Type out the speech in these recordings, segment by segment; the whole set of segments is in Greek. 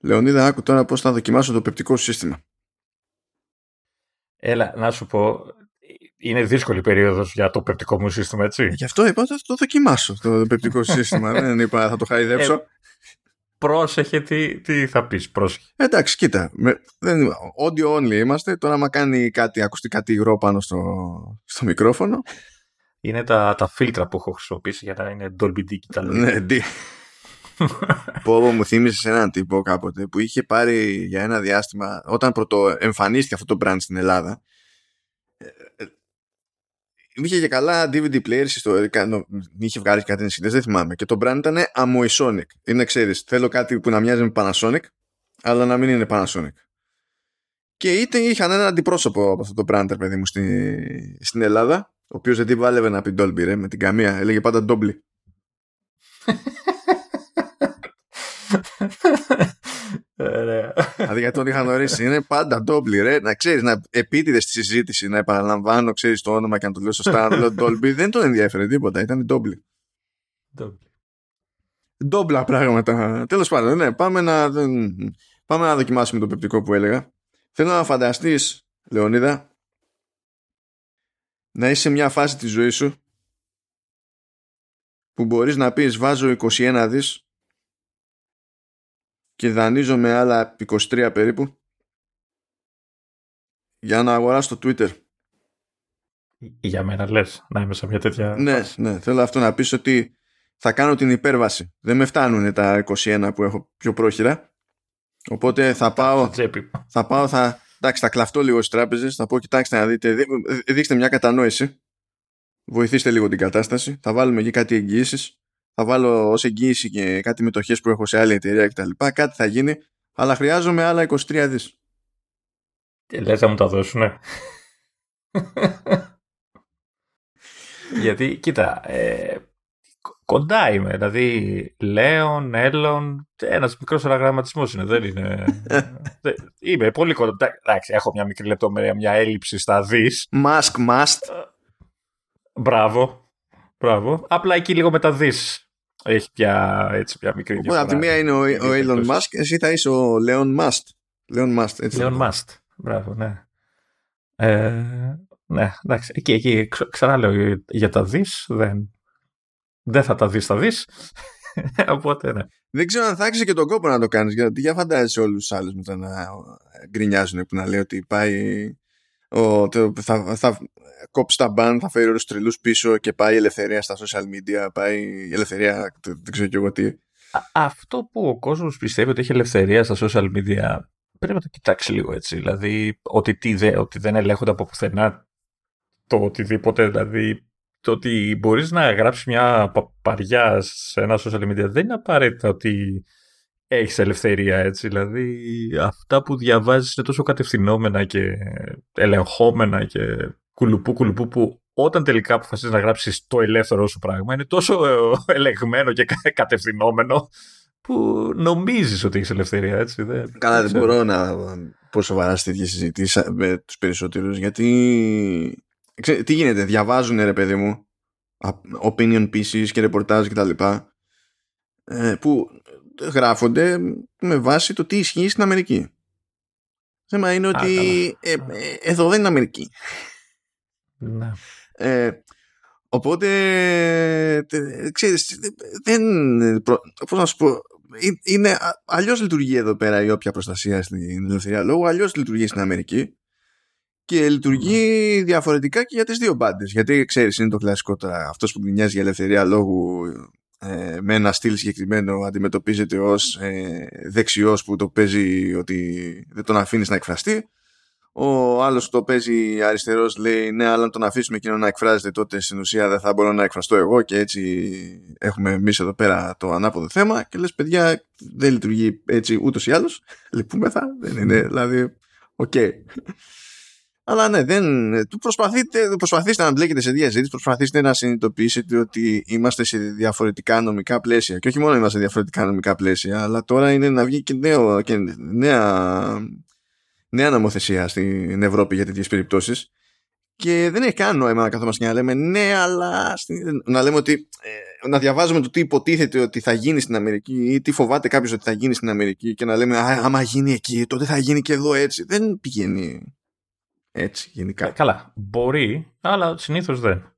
Λεωνίδα, άκου τώρα πώς θα δοκιμάσω το πεπτικό σύστημα. Έλα, να σου πω, είναι δύσκολη περίοδος για το πεπτικό μου σύστημα, έτσι. Γι' αυτό είπα θα το δοκιμάσω το πεπτικό σύστημα. Δεν είπα θα το χαϊδέψω. Ε, πρόσεχε τι, τι θα πεις, πρόσεχε. Εντάξει, κοίτα, με, δεν, audio only είμαστε, τώρα άμα κάνει κάτι ακουστικά υγρό πάνω στο, στο μικρόφωνο. Είναι τα, τα φίλτρα που έχω χρησιμοποιήσει για να είναι Dolby Digital. Ναι, Πω μου θύμισε έναν τύπο κάποτε που είχε πάρει για ένα διάστημα όταν πρώτο εμφανίστηκε αυτό το brand στην Ελλάδα ε, ε, είχε και καλά DVD players ιστορικά είχε βγάλει κάτι ενσύντες δεν θυμάμαι και το brand ήταν Amoisonic. Είναι ξέρεις θέλω κάτι που να μοιάζει με Panasonic αλλά να μην είναι Panasonic. Και είτε είχαν ένα αντιπρόσωπο από αυτό το brand παιδί μου στη, στην Ελλάδα ο οποίος δεν την βάλευε να πει Dolby ρε, με την καμία έλεγε πάντα Dolby δηλαδή γιατί τον είχαν ορίσει είναι πάντα ντόμπλι ρε. Να ξέρεις να επίτηδες στη συζήτηση να επαναλαμβάνω ξέρεις το όνομα και να το λέω σωστά. Να το λέω ντόμπλι δεν τον ενδιαφέρε τίποτα. Ήταν ντόμπλι ντόμπλα πράγματα. Τέλος πάντων ναι πάμε να πάμε να δοκιμάσουμε το πεπτικό που έλεγα. Θέλω να φανταστείς Λεωνίδα να είσαι σε μια φάση της ζωής σου που μπορείς να πεις βάζω 21 δις και δανείζω με άλλα 23 περίπου για να αγοράσω το Twitter. Για μένα λες να είμαι σε μια τέτοια... Ναι, ναι, θέλω αυτό να πεις ότι θα κάνω την υπέρβαση. Δεν με φτάνουν τα 21 που έχω πιο πρόχειρα. Οπότε θα πάω, θα πάω, θα, εντάξει, θα κλαφτώ λίγο στις τράπεζες, θα πω κοιτάξτε να δείτε, δείξτε μια κατανόηση, βοηθήστε λίγο την κατάσταση, θα βάλουμε εκεί κάτι εγγυήσεις θα βάλω ως εγγύηση και κάτι μετοχές που έχω σε άλλη εταιρεία κτλ. Κάτι θα γίνει, αλλά χρειάζομαι άλλα 23 δις. Τι λες να μου τα δώσουνε. Γιατί, κοίτα, ε, κοντά είμαι. Δηλαδή, Λέων, Έλλον, ένας μικρός αναγραμματισμός είναι. Δεν είναι. είμαι πολύ κοντά. Εντάξει, έχω μια μικρή λεπτομέρεια, μια έλλειψη στα δις. Mask must. Μπράβο. Μπράβο. Απλά εκεί λίγο με τα δι έχει πια έτσι πια μικρή διαφορά. Από τη μία είναι ο, ο Elon Musk, εσύ θα είσαι ο Leon Must. Leon Must, έτσι. Leon Must, μπράβο, ναι. Ε, ναι, εντάξει, εκεί, εκεί ξανά λέω για τα δις, δεν, δεν θα τα δεις, θα δεις. Οπότε, ναι. Δεν ξέρω αν θα άξιζε και τον κόπο να το κάνεις, γιατί για φαντάζεσαι όλους τους άλλους μετά να γκρινιάζουν που να λέει ότι πάει ο, το, θα, θα κόψει τα μπαν, θα φέρει όλους τους τρελούς πίσω και πάει η ελευθερία στα social media, πάει η ελευθερία, δεν ξέρω και εγώ τι. αυτό που ο κόσμος πιστεύει ότι έχει ελευθερία στα social media πρέπει να το κοιτάξει λίγο έτσι. Δηλαδή ότι, τι δε, ότι δεν ελέγχονται από πουθενά το οτιδήποτε, δηλαδή το ότι μπορείς να γράψεις μια παπαριά σε ένα social media δεν είναι απαραίτητα ότι έχεις ελευθερία έτσι. Δηλαδή αυτά που διαβάζεις είναι τόσο κατευθυνόμενα και ελεγχόμενα και κουλουπού κουλουπού που όταν τελικά αποφασίζεις να γράψεις το ελεύθερο σου πράγμα είναι τόσο ε, ελεγμένο και κατευθυνόμενο που νομίζεις ότι έχεις ελευθερία έτσι. Δεν, Καλά δεν μπορώ να πω σοβαρά στη τέτοια συζήτηση με τους περισσότερους γιατί τι γίνεται διαβάζουν ρε παιδί μου opinion pieces και ρεπορτάζ και τα λοιπά ε, που γράφονται με βάση το τι ισχύει στην Αμερική. Θέμα είναι ότι ε, ε, εδώ δεν είναι Αμερική. Ναι. Ε, οπότε, ξέρεις, δεν, πώς να σου πω, είναι, αλλιώς λειτουργεί εδώ πέρα η όποια προστασία στην ελευθερία λόγου, αλλιώς λειτουργεί στην Αμερική και λειτουργεί ναι. διαφορετικά και για τις δύο μπάντες. Γιατί ξέρεις, είναι το κλασικό τώρα, αυτός που γκρινιάζει για ελευθερία λόγου ε, με ένα στυλ συγκεκριμένο αντιμετωπίζεται ως ε, δεξιός που το παίζει ότι δεν τον αφήνεις να εκφραστεί. Ο άλλος που το παίζει αριστερός λέει ναι αλλά αν τον αφήσουμε εκείνο να εκφράζεται τότε στην ουσία δεν θα μπορώ να εκφραστώ εγώ και έτσι έχουμε εμείς εδώ πέρα το ανάποδο θέμα και λες παιδιά δεν λειτουργεί έτσι ούτως ή άλλως. Λυπούμεθα δεν είναι δηλαδή OK okay. Αλλά ναι, δεν, του προσπαθείτε, προσπαθήστε να μπλέκετε σε συζήτηση, προσπαθήστε να συνειδητοποιήσετε ότι είμαστε σε διαφορετικά νομικά πλαίσια. Και όχι μόνο είμαστε σε διαφορετικά νομικά πλαίσια, αλλά τώρα είναι να βγει και, νέο, και νέα, νέα νομοθεσία στην Ευρώπη για τέτοιες περιπτώσεις. και δεν έχει καν νόημα να καθόμαστε και να λέμε ναι, αλλά να λέμε ότι ε, να διαβάζουμε το τι υποτίθεται ότι θα γίνει στην Αμερική ή τι φοβάται κάποιος ότι θα γίνει στην Αμερική και να λέμε Α, άμα γίνει εκεί, τότε θα γίνει και εδώ έτσι. Δεν πηγαίνει έτσι γενικά. Ε, καλά, μπορεί, αλλά συνήθως δεν.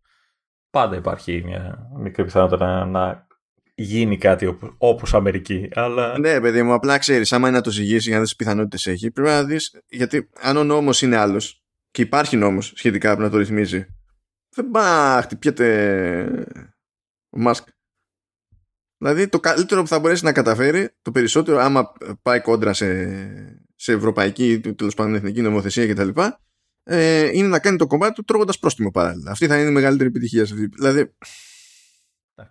Πάντα υπάρχει μια μικρή πιθανότητα να, να γίνει κάτι όπως Αμερική. Αλλά... Ναι, παιδί μου, απλά ξέρεις, άμα είναι να το ζυγίσει για να δεις τι πιθανότητες έχει, πρέπει να δεις. Γιατί αν ο νόμος είναι άλλος και υπάρχει νόμος σχετικά που να το ρυθμίζει, δεν πάει να χτυπιέται ο Μάσκ. Δηλαδή το καλύτερο που θα μπορέσει να καταφέρει, το περισσότερο άμα πάει κόντρα σε, σε ευρωπαϊκή ή τέλος πάντων εθνική νομοθεσία κτλ. Ε, είναι να κάνει το κομμάτι του τρώγοντας πρόστιμο παράλληλα. Αυτή θα είναι η μεγαλύτερη επιτυχία σε αυτή. Δηλαδή,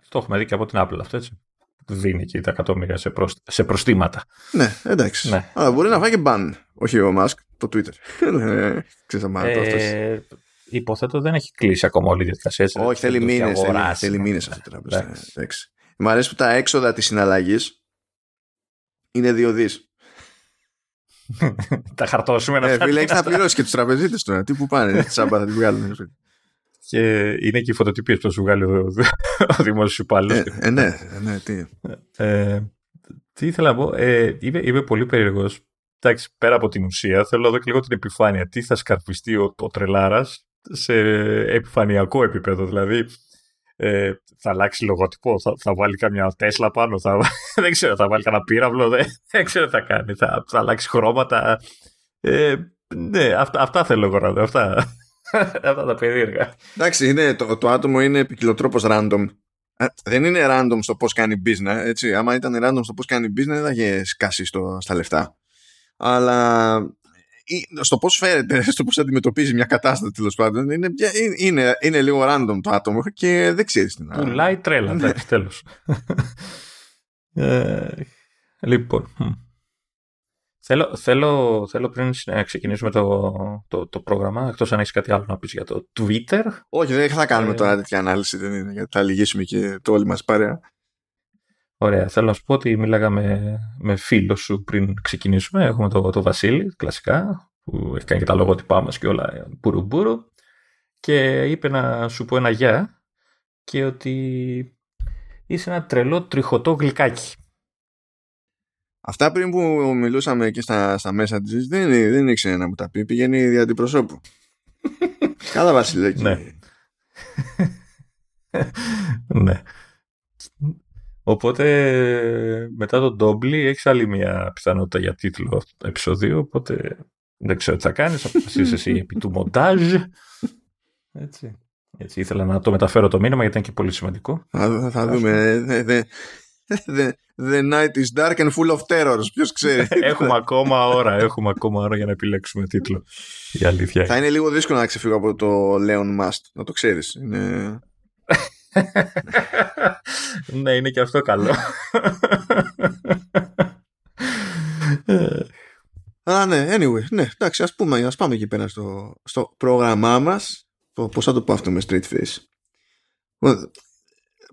το έχουμε δει και από την Apple αυτό έτσι. Δίνει και τα εκατομμύρια σε, προσ... σε προστήματα. Ναι, εντάξει. Ναι. Αλλά μπορεί να φάει και ban. Όχι ο Musk, το Twitter. ε, υποθέτω δεν έχει κλείσει ακόμα όλη η διαδικασία. Έτσι, Όχι, θέλει μήνες. Θέλει, μήνες αυτή η τράπεζα. Μ' αρέσει που τα έξοδα της συναλλαγής είναι δύο δις. τα χαρτώσουμε να ε, Φίλε, έχεις να πληρώσεις και τους τραπεζίτες τώρα. Τι που πάνε, τσάμπα θα την βγάλουν. Και είναι και οι φωτοτυπίες που θα σου βγάλει ο, ο δημόσιος υπάλληλος. Ε, ε, ναι, ναι, τι. Ε, τι ήθελα να πω. Ε, είμαι, είμαι πολύ περίεργος. Εντάξει, πέρα από την ουσία, θέλω να δω και λίγο την επιφάνεια. Τι θα σκαρπιστεί ο, ο τρελάρας σε επιφανειακό επίπεδο. Δηλαδή, ε, θα αλλάξει λογότυπο, θα, θα βάλει καμιά Τέσλα πάνω, θα, δεν ξέρω, θα βάλει κανένα πύραυλο, δεν, δεν ξέρω τι θα κάνει, θα, θα αλλάξει χρώματα. Ε, ναι, αυτά, αυτά θέλω εγώ να δω, αυτά. Αυτά τα περίεργα. Εντάξει, είναι, το, το άτομο είναι ποικιλοτρόπως random. Ε, δεν είναι random στο πώς κάνει business. Έτσι. Άμα ήταν random στο πώς κάνει business, δεν θα είχε σκάσει στο, στα λεφτά. Αλλά στο πώς φέρεται, στο πώς αντιμετωπίζει μια κατάσταση τέλος πάντων, είναι, είναι, είναι λίγο random το άτομο και δεν ξέρεις τι να. Πουλάει τρέλα, ναι. εντάξει, τέλος. ε, λοιπόν. Θέλω, θέλω, θέλω πριν ξεκινήσουμε το, το, το πρόγραμμα, εκτός αν έχεις κάτι άλλο να πεις για το Twitter. Όχι, δεν θα κάνουμε ε... τώρα τέτοια ανάλυση, δεν είναι, γιατί θα λυγίσουμε και το όλη μας παρέα. Ωραία, θέλω να σου πω ότι μίλαγα με, με φίλο σου πριν ξεκινήσουμε. Έχουμε το, το Βασίλη, κλασικά, που έχει κάνει και τα λογότυπά μας και όλα, μπουρου μπουρου. Και είπε να σου πω ένα γεια και ότι είσαι ένα τρελό τριχωτό γλυκάκι. Αυτά πριν που μιλούσαμε και στα, στα μέσα της, δεν, δεν ήξερε να μου τα πει. Πηγαίνει δια αντιπροσώπου. Καλά, Βασιλέκη. Ναι. ναι. Οπότε μετά τον Ντόμπλι έχεις άλλη μια πιθανότητα για τίτλο επεισοδίου. Οπότε δεν ξέρω τι θα κάνεις. Θα αποφασίσεις εσύ επί του μοντάζ. Έτσι. Έτσι. Ήθελα να το μεταφέρω το μήνυμα γιατί ήταν και πολύ σημαντικό. Θα, θα δούμε. The, the night is dark and full of terrors. Ποιος ξέρει. έχουμε ακόμα ώρα. Έχουμε ακόμα ώρα για να επιλέξουμε τίτλο. Η αλήθεια. Θα είναι λίγο δύσκολο να ξεφύγω από το Leon Must. Να το ξέρεις. Είναι... ναι, είναι και αυτό καλό. Α, ναι, anyway, ναι, εντάξει, ας πούμε, ας πάμε εκεί πέρα στο, στο πρόγραμμά μας, το, πώς θα το πω αυτό με straight face.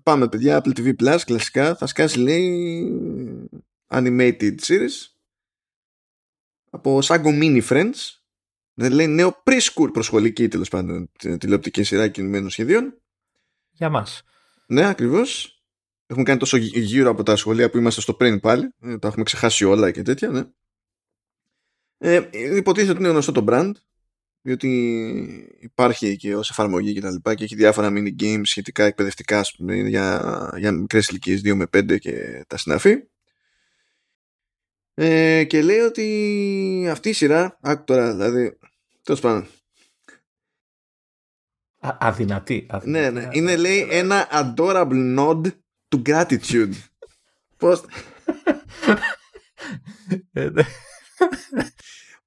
Πάμε παιδιά, Apple TV Plus, κλασικά, θα σκάσει λέει animated series από Sago Mini Friends δεν λέει νέο preschool προσχολική τέλος πάντων τηλεοπτική σειρά κινημένων σχεδίων για μας. Ναι ακριβώς. Έχουμε κάνει τόσο γύρω από τα σχολεία που είμαστε στο πριν πάλι. Ε, τα έχουμε ξεχάσει όλα και τέτοια ναι. ε, υποτίθεται ότι είναι γνωστό το brand διότι υπάρχει και ως εφαρμογή και τα λοιπά και έχει διάφορα mini games σχετικά εκπαιδευτικά για, για μικρές ηλικίες 2 με 5 και τα συναφή. Ε, και λέει ότι αυτή η σειρά άκου τώρα δηλαδή τέλος πάντων αδυνατή, αδυνατή. Ναι, ναι. Είναι λέει ένα adorable nod to gratitude. Πώς... Ε, ναι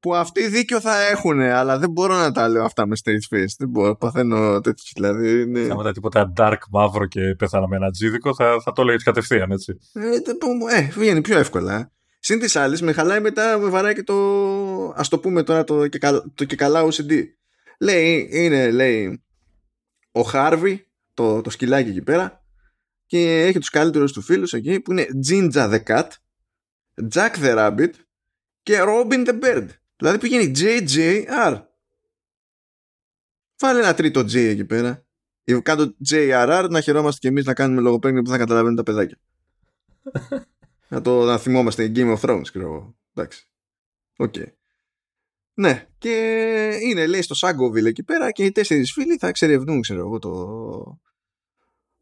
που αυτοί δίκιο θα έχουν, αλλά δεν μπορώ να τα λέω αυτά με straight face. Δεν μπορώ, παθαίνω τέτοιο. Δηλαδή, είναι... Θα μετά τίποτα dark μαύρο και πέθανα με ένα τζίδικο, θα, θα το λέει κατευθείαν, έτσι. Ε, ε, βγαίνει πιο εύκολα. Συν της άλλης, με χαλάει μετά, με βαράει και το. Α το πούμε τώρα το και, το και καλά OCD. Λέει, είναι, λέει, ο Χάρβι, το, το σκυλάκι εκεί πέρα, και έχει τους καλύτερους του φίλους εκεί, που είναι Ginger the Cat, Jack the Rabbit και Robin the Bird. Δηλαδή πηγαίνει JJR. Βάλε ένα τρίτο J εκεί πέρα. Κάτω JRR να χαιρόμαστε κι εμείς να κάνουμε λογοπαίγνιο που θα καταλαβαίνουν τα παιδάκια. να το να θυμόμαστε Game of Thrones, ξέρω εγώ. Εντάξει. OK. Okay. Ναι, και είναι λέει στο Σάγκοβιλ εκεί πέρα και οι τέσσερις φίλοι θα εξερευνούν, ξέρω εγώ, το.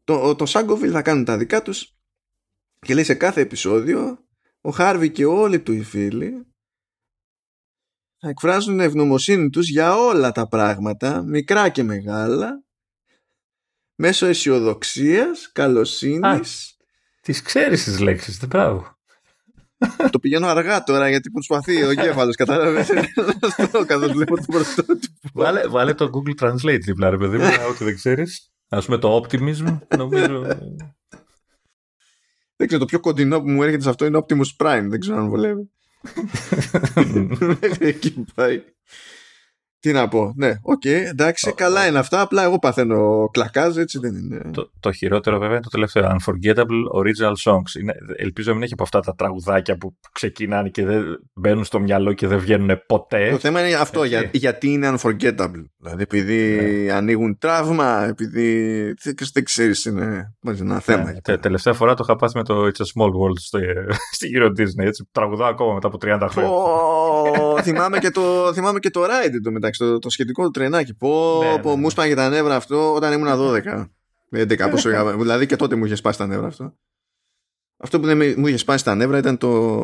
Το, το Σάγκοβιλ θα κάνουν τα δικά τους και λέει σε κάθε επεισόδιο ο Χάρβι και όλοι του οι φίλοι θα εκφράζουν ευγνωμοσύνη τους για όλα τα πράγματα, μικρά και μεγάλα, μέσω αισιοδοξίας, καλοσύνης. Τις ξέρεις τις λέξεις, δεν πράγμα. Το πηγαίνω αργά τώρα γιατί προσπαθεί ο εγκέφαλος, κατάλαβες. Καθώς βλέπω το πρωτότυπο. Βάλε, βάλε το Google Translate δίπλα, ρε παιδί μου, ό,τι δεν ξέρεις. Ας πούμε το Optimism, νομίζω... Δεν ξέρω, το πιο κοντινό που μου έρχεται σε αυτό είναι Optimus Prime. Δεν ξέρω αν βολεύει. Μέχρι εκεί πάει. Τι να πω, ναι, OK, okay, εντάξει, καλά είναι αυτά. Απλά εγώ παθαίνω κλακάζ, έτσι δεν είναι. Το, το χειρότερο βέβαια είναι το τελευταίο. Unforgettable Original Songs. Είναι, ελπίζω να μην έχει από αυτά τα τραγουδάκια που ξεκινάνε και δεν μπαίνουν στο μυαλό και δεν βγαίνουν ποτέ. Το θέμα είναι αυτό, για, γιατί είναι unforgettable. Δηλαδή, επειδή ναι. ανοίγουν τραύμα, επειδή. Δεν ξέρεις, είναι ένα θέμα. Ναι, τελευταία φορά το είχα πάθει με το It's a Small World στο, στη Euro Disney. Έτσι, τραγουδάω ακόμα μετά από 30 χρόνια. Oh, θυμάμαι, και το, θυμάμαι και το Ride το μεταξύ το, το σχετικό του τρενάκι. Πω, ναι, πω, ναι, μου ναι. σπάγε τα νεύρα αυτό όταν ήμουν 12. 11, πόσο είχα, δηλαδή και τότε μου είχε σπάσει τα νεύρα αυτό. Αυτό που δεν μου είχε σπάσει τα νεύρα ήταν το,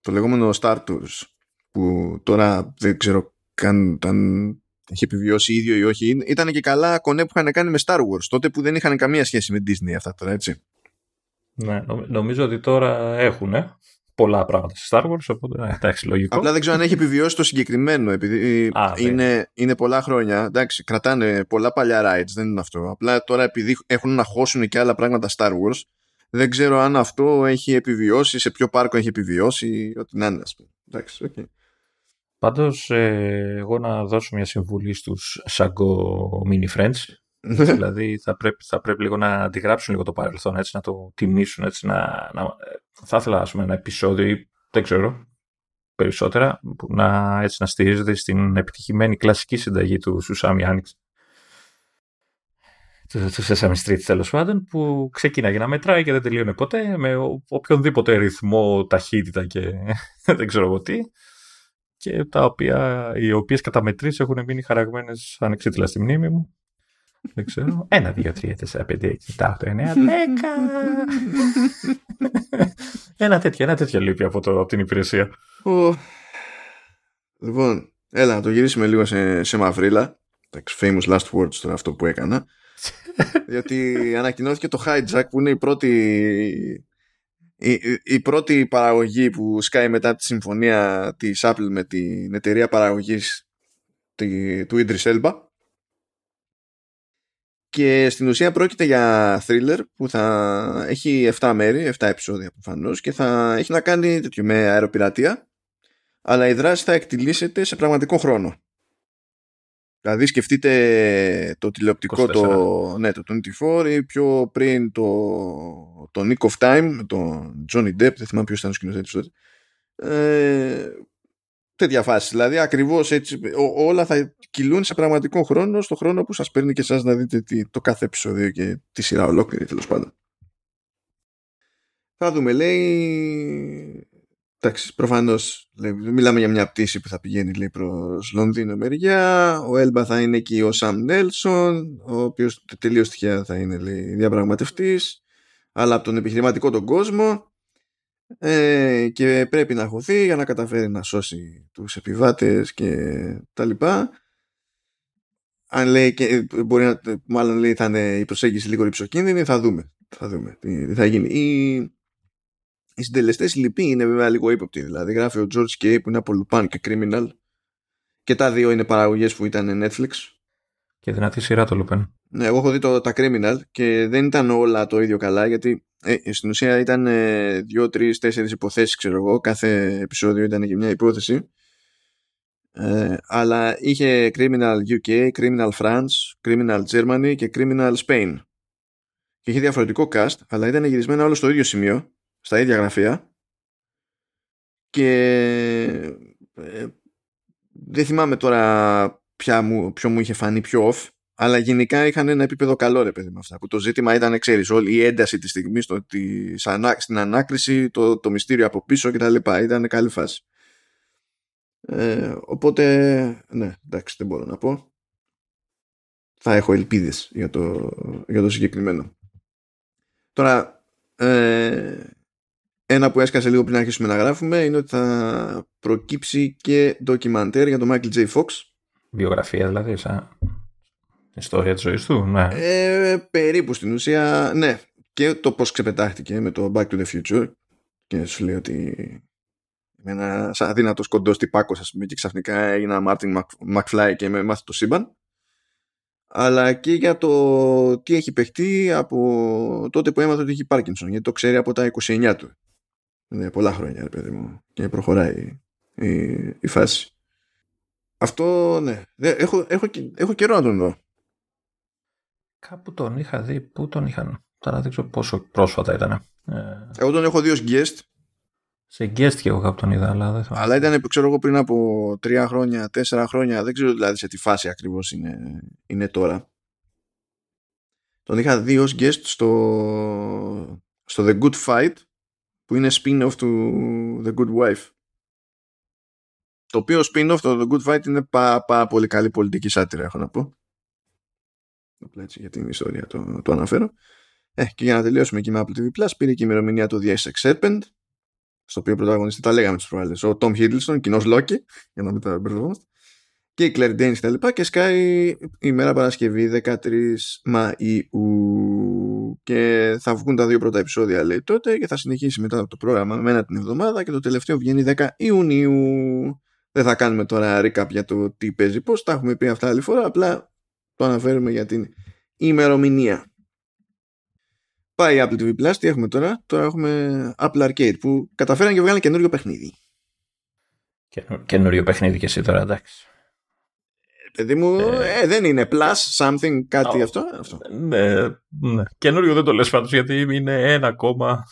το λεγόμενο Star Tours. Που τώρα δεν ξέρω καν αν έχει επιβιώσει ίδιο ή όχι. Ήταν και καλά κονέ που είχαν κάνει με Star Wars. Τότε που δεν είχαν καμία σχέση με Disney αυτά τώρα, έτσι. Ναι, νομίζω ότι τώρα έχουν πολλά πράγματα σε Star Wars, οπότε ναι, εντάξει, λογικό. Απλά δεν ξέρω αν έχει επιβιώσει το συγκεκριμένο, επειδή Α, είναι, είναι πολλά χρόνια. Εντάξει, κρατάνε πολλά παλιά rides, δεν είναι αυτό. Απλά τώρα επειδή έχουν να χώσουν και άλλα πράγματα Star Wars, δεν ξέρω αν αυτό έχει επιβιώσει, σε ποιο πάρκο έχει επιβιώσει, ό,τι να είναι, ας πούμε. Εντάξει, okay. Πάντως, ε, εγώ να δώσω μια συμβουλή στους Sago Mini Friends, ναι. δηλαδή θα πρέπει, θα πρέπει λίγο να αντιγράψουν λίγο το παρελθόν, έτσι, να το τιμήσουν, έτσι, να, να, θα ήθελα ας πούμε, ένα επεισόδιο ή δεν ξέρω περισσότερα που να, έτσι, να στηρίζεται στην επιτυχημένη κλασική συνταγή του Σουσάμι Άνοιξ του Sesame Street τέλος πάντων που ξεκίναγε να μετράει και δεν τελείωνε ποτέ με οποιονδήποτε ρυθμό, ταχύτητα και δεν ξέρω εγώ τι και τα οποία, οι οποίες καταμετρήσεις έχουν μείνει χαραγμένες ανεξίτηλα στη μνήμη μου δεν ξέρω. Ένα, δύο, τρία, τέσσερα, πέντε, έξι, επτά, οχτώ, εννέα, δέκα. ένα τέτοιο, ένα τέτοιο λείπει από, το, από την υπηρεσία. Λοιπόν, έλα να το γυρίσουμε λίγο σε, σε μαυρίλα. Εντάξει, famous last words τώρα αυτό που έκανα. Διότι ανακοινώθηκε το Hijack που είναι η πρώτη η, η, πρώτη παραγωγή που σκάει μετά τη συμφωνία της Apple με την εταιρεία παραγωγής του Idris Elba και στην ουσία πρόκειται για thriller που θα έχει 7 μέρη, 7 επεισόδια προφανώς και θα έχει να κάνει τέτοιο με αεροπειρατεία αλλά η δράση θα εκτιλήσεται σε πραγματικό χρόνο. Δηλαδή σκεφτείτε το τηλεοπτικό το, ναι, το 24 ή πιο πριν το, το Nick of Time τον Johnny Depp, δεν θυμάμαι ποιος ήταν ο σκηνοθέτης τότε ε, τέτοια φάση. Δηλαδή ακριβώς έτσι όλα θα κυλούν σε πραγματικό χρόνο, στο χρόνο που σας παίρνει και εσάς να δείτε το κάθε επεισόδιο και τη σειρά ολόκληρη τέλος πάντων. Θα δούμε, λέει. Εντάξει, προφανώς μιλάμε για μια πτήση που θα πηγαίνει λέει, προς Λονδίνο μεριά. Ο Έλμπα θα είναι εκεί ο Σαμ Νέλσον, ο οποίος τελείως τυχαία θα είναι διαπραγματευτής, αλλά από τον επιχειρηματικό τον κόσμο ε, και πρέπει να χωθεί για να καταφέρει να σώσει τους επιβάτες και τα λοιπά. Αν λέει και μπορεί να, μάλλον λέει θα είναι η προσέγγιση λίγο ρηψοκίνδυνη, θα δούμε. Θα δούμε τι, θα γίνει. Οι, οι συντελεστές λυπή είναι βέβαια λίγο ύποπτοι. Δηλαδή γράφει ο George Kay που είναι από Lupin και Criminal και τα δύο είναι παραγωγές που ήταν Netflix. Και δυνατή σειρά το Lupin. Ναι, εγώ έχω δει το, τα Criminal και δεν ήταν όλα το ίδιο καλά γιατί ε, στην ουσία ήταν ε, δύο, τρεις, τέσσερις υποθέσεις, ξέρω εγώ. Κάθε επεισόδιο ήταν και μια υπόθεση. Ε, αλλά είχε Criminal UK, Criminal France, Criminal Germany και Criminal Spain. Και είχε διαφορετικό cast, αλλά ήταν γυρισμένα όλο στο ίδιο σημείο, στα ίδια γραφεία. Και ε, δεν θυμάμαι τώρα ποια μου, ποιο μου είχε φανεί πιο off αλλά γενικά είχαν ένα επίπεδο καλό ρε παιδί με αυτά που το ζήτημα ήταν ξέρεις όλη η ένταση της στιγμής το, της, στην ανάκριση το, το μυστήριο από πίσω και τα λοιπά ήταν καλή φάση ε, οπότε ναι εντάξει δεν μπορώ να πω θα έχω ελπίδες για το, για το συγκεκριμένο τώρα ε, ένα που έσκασε λίγο πριν αρχίσουμε να γράφουμε είναι ότι θα προκύψει και ντοκιμαντέρ για τον Michael J. Fox. Βιογραφία δηλαδή, σαν ιστορία της ζωής του, ναι. Ε, περίπου στην ουσία, ναι. Και το πώς ξεπετάχτηκε με το Back to the Future και σου λέει ότι είμαι ένα αδύνατος κοντός τυπάκος ας πούμε και ξαφνικά έγινα Martin McFly και με μάθει το σύμπαν αλλά και για το τι έχει παιχτεί από τότε που έμαθε ότι έχει Πάρκινσον γιατί το ξέρει από τα 29 του είναι πολλά χρόνια, ρε παιδί μου. Και προχωράει η, η, φάση. Αυτό, ναι. Έχω, έχω, έχω καιρό να τον δω. Κάπου τον είχα δει. Πού τον είχαν; Τώρα δεν ξέρω πόσο πρόσφατα ήταν. Ε... Εγώ τον έχω δει ως guest. Σε guest και εγώ κάπου τον είδα, αλλά δεν Αλλά ήταν, ξέρω εγώ, πριν από τρία χρόνια, τέσσερα χρόνια. Δεν ξέρω δηλαδή σε τι φάση ακριβώς είναι, είναι τώρα. Τον είχα δει ως guest στο, στο The Good Fight που είναι spin-off του The Good Wife. Το οποίο spin-off το The Good Fight είναι πάρα, πάρα πολύ καλή πολιτική σάτυρα, έχω να πω. Απλά έτσι για την ιστορία το, το αναφέρω. Ε, και για να τελειώσουμε εκεί με Apple TV Plus, πήρε και η ημερομηνία του The Essex Serpent, στο οποίο πρωταγωνιστή τα λέγαμε τις προάλλες, ο Tom Hiddleston, κοινός Λόκη, για να μην τα μπερδευόμαστε, και η Claire Danes τα λοιπά, και σκάει η μέρα Παρασκευή 13 Μαΐου και θα βγουν τα δύο πρώτα επεισόδια λέει τότε και θα συνεχίσει μετά το πρόγραμμα με ένα την εβδομάδα και το τελευταίο βγαίνει 10 Ιουνίου. Δεν θα κάνουμε τώρα recap για το τι παίζει πώς, τα έχουμε πει αυτά άλλη φορά, απλά το αναφέρουμε για την ημερομηνία. Πάει η Apple TV Plus, τι έχουμε τώρα, τώρα έχουμε Apple Arcade που καταφέραν και βγάλουν καινούριο παιχνίδι. Καινούριο παιχνίδι και εσύ τώρα, εντάξει παιδί μου, ε, ε, δεν είναι plus something, κάτι αυτό, αυτό. Ναι, ναι. Καινούριο δεν το λες πάντως γιατί είναι ένα ακόμα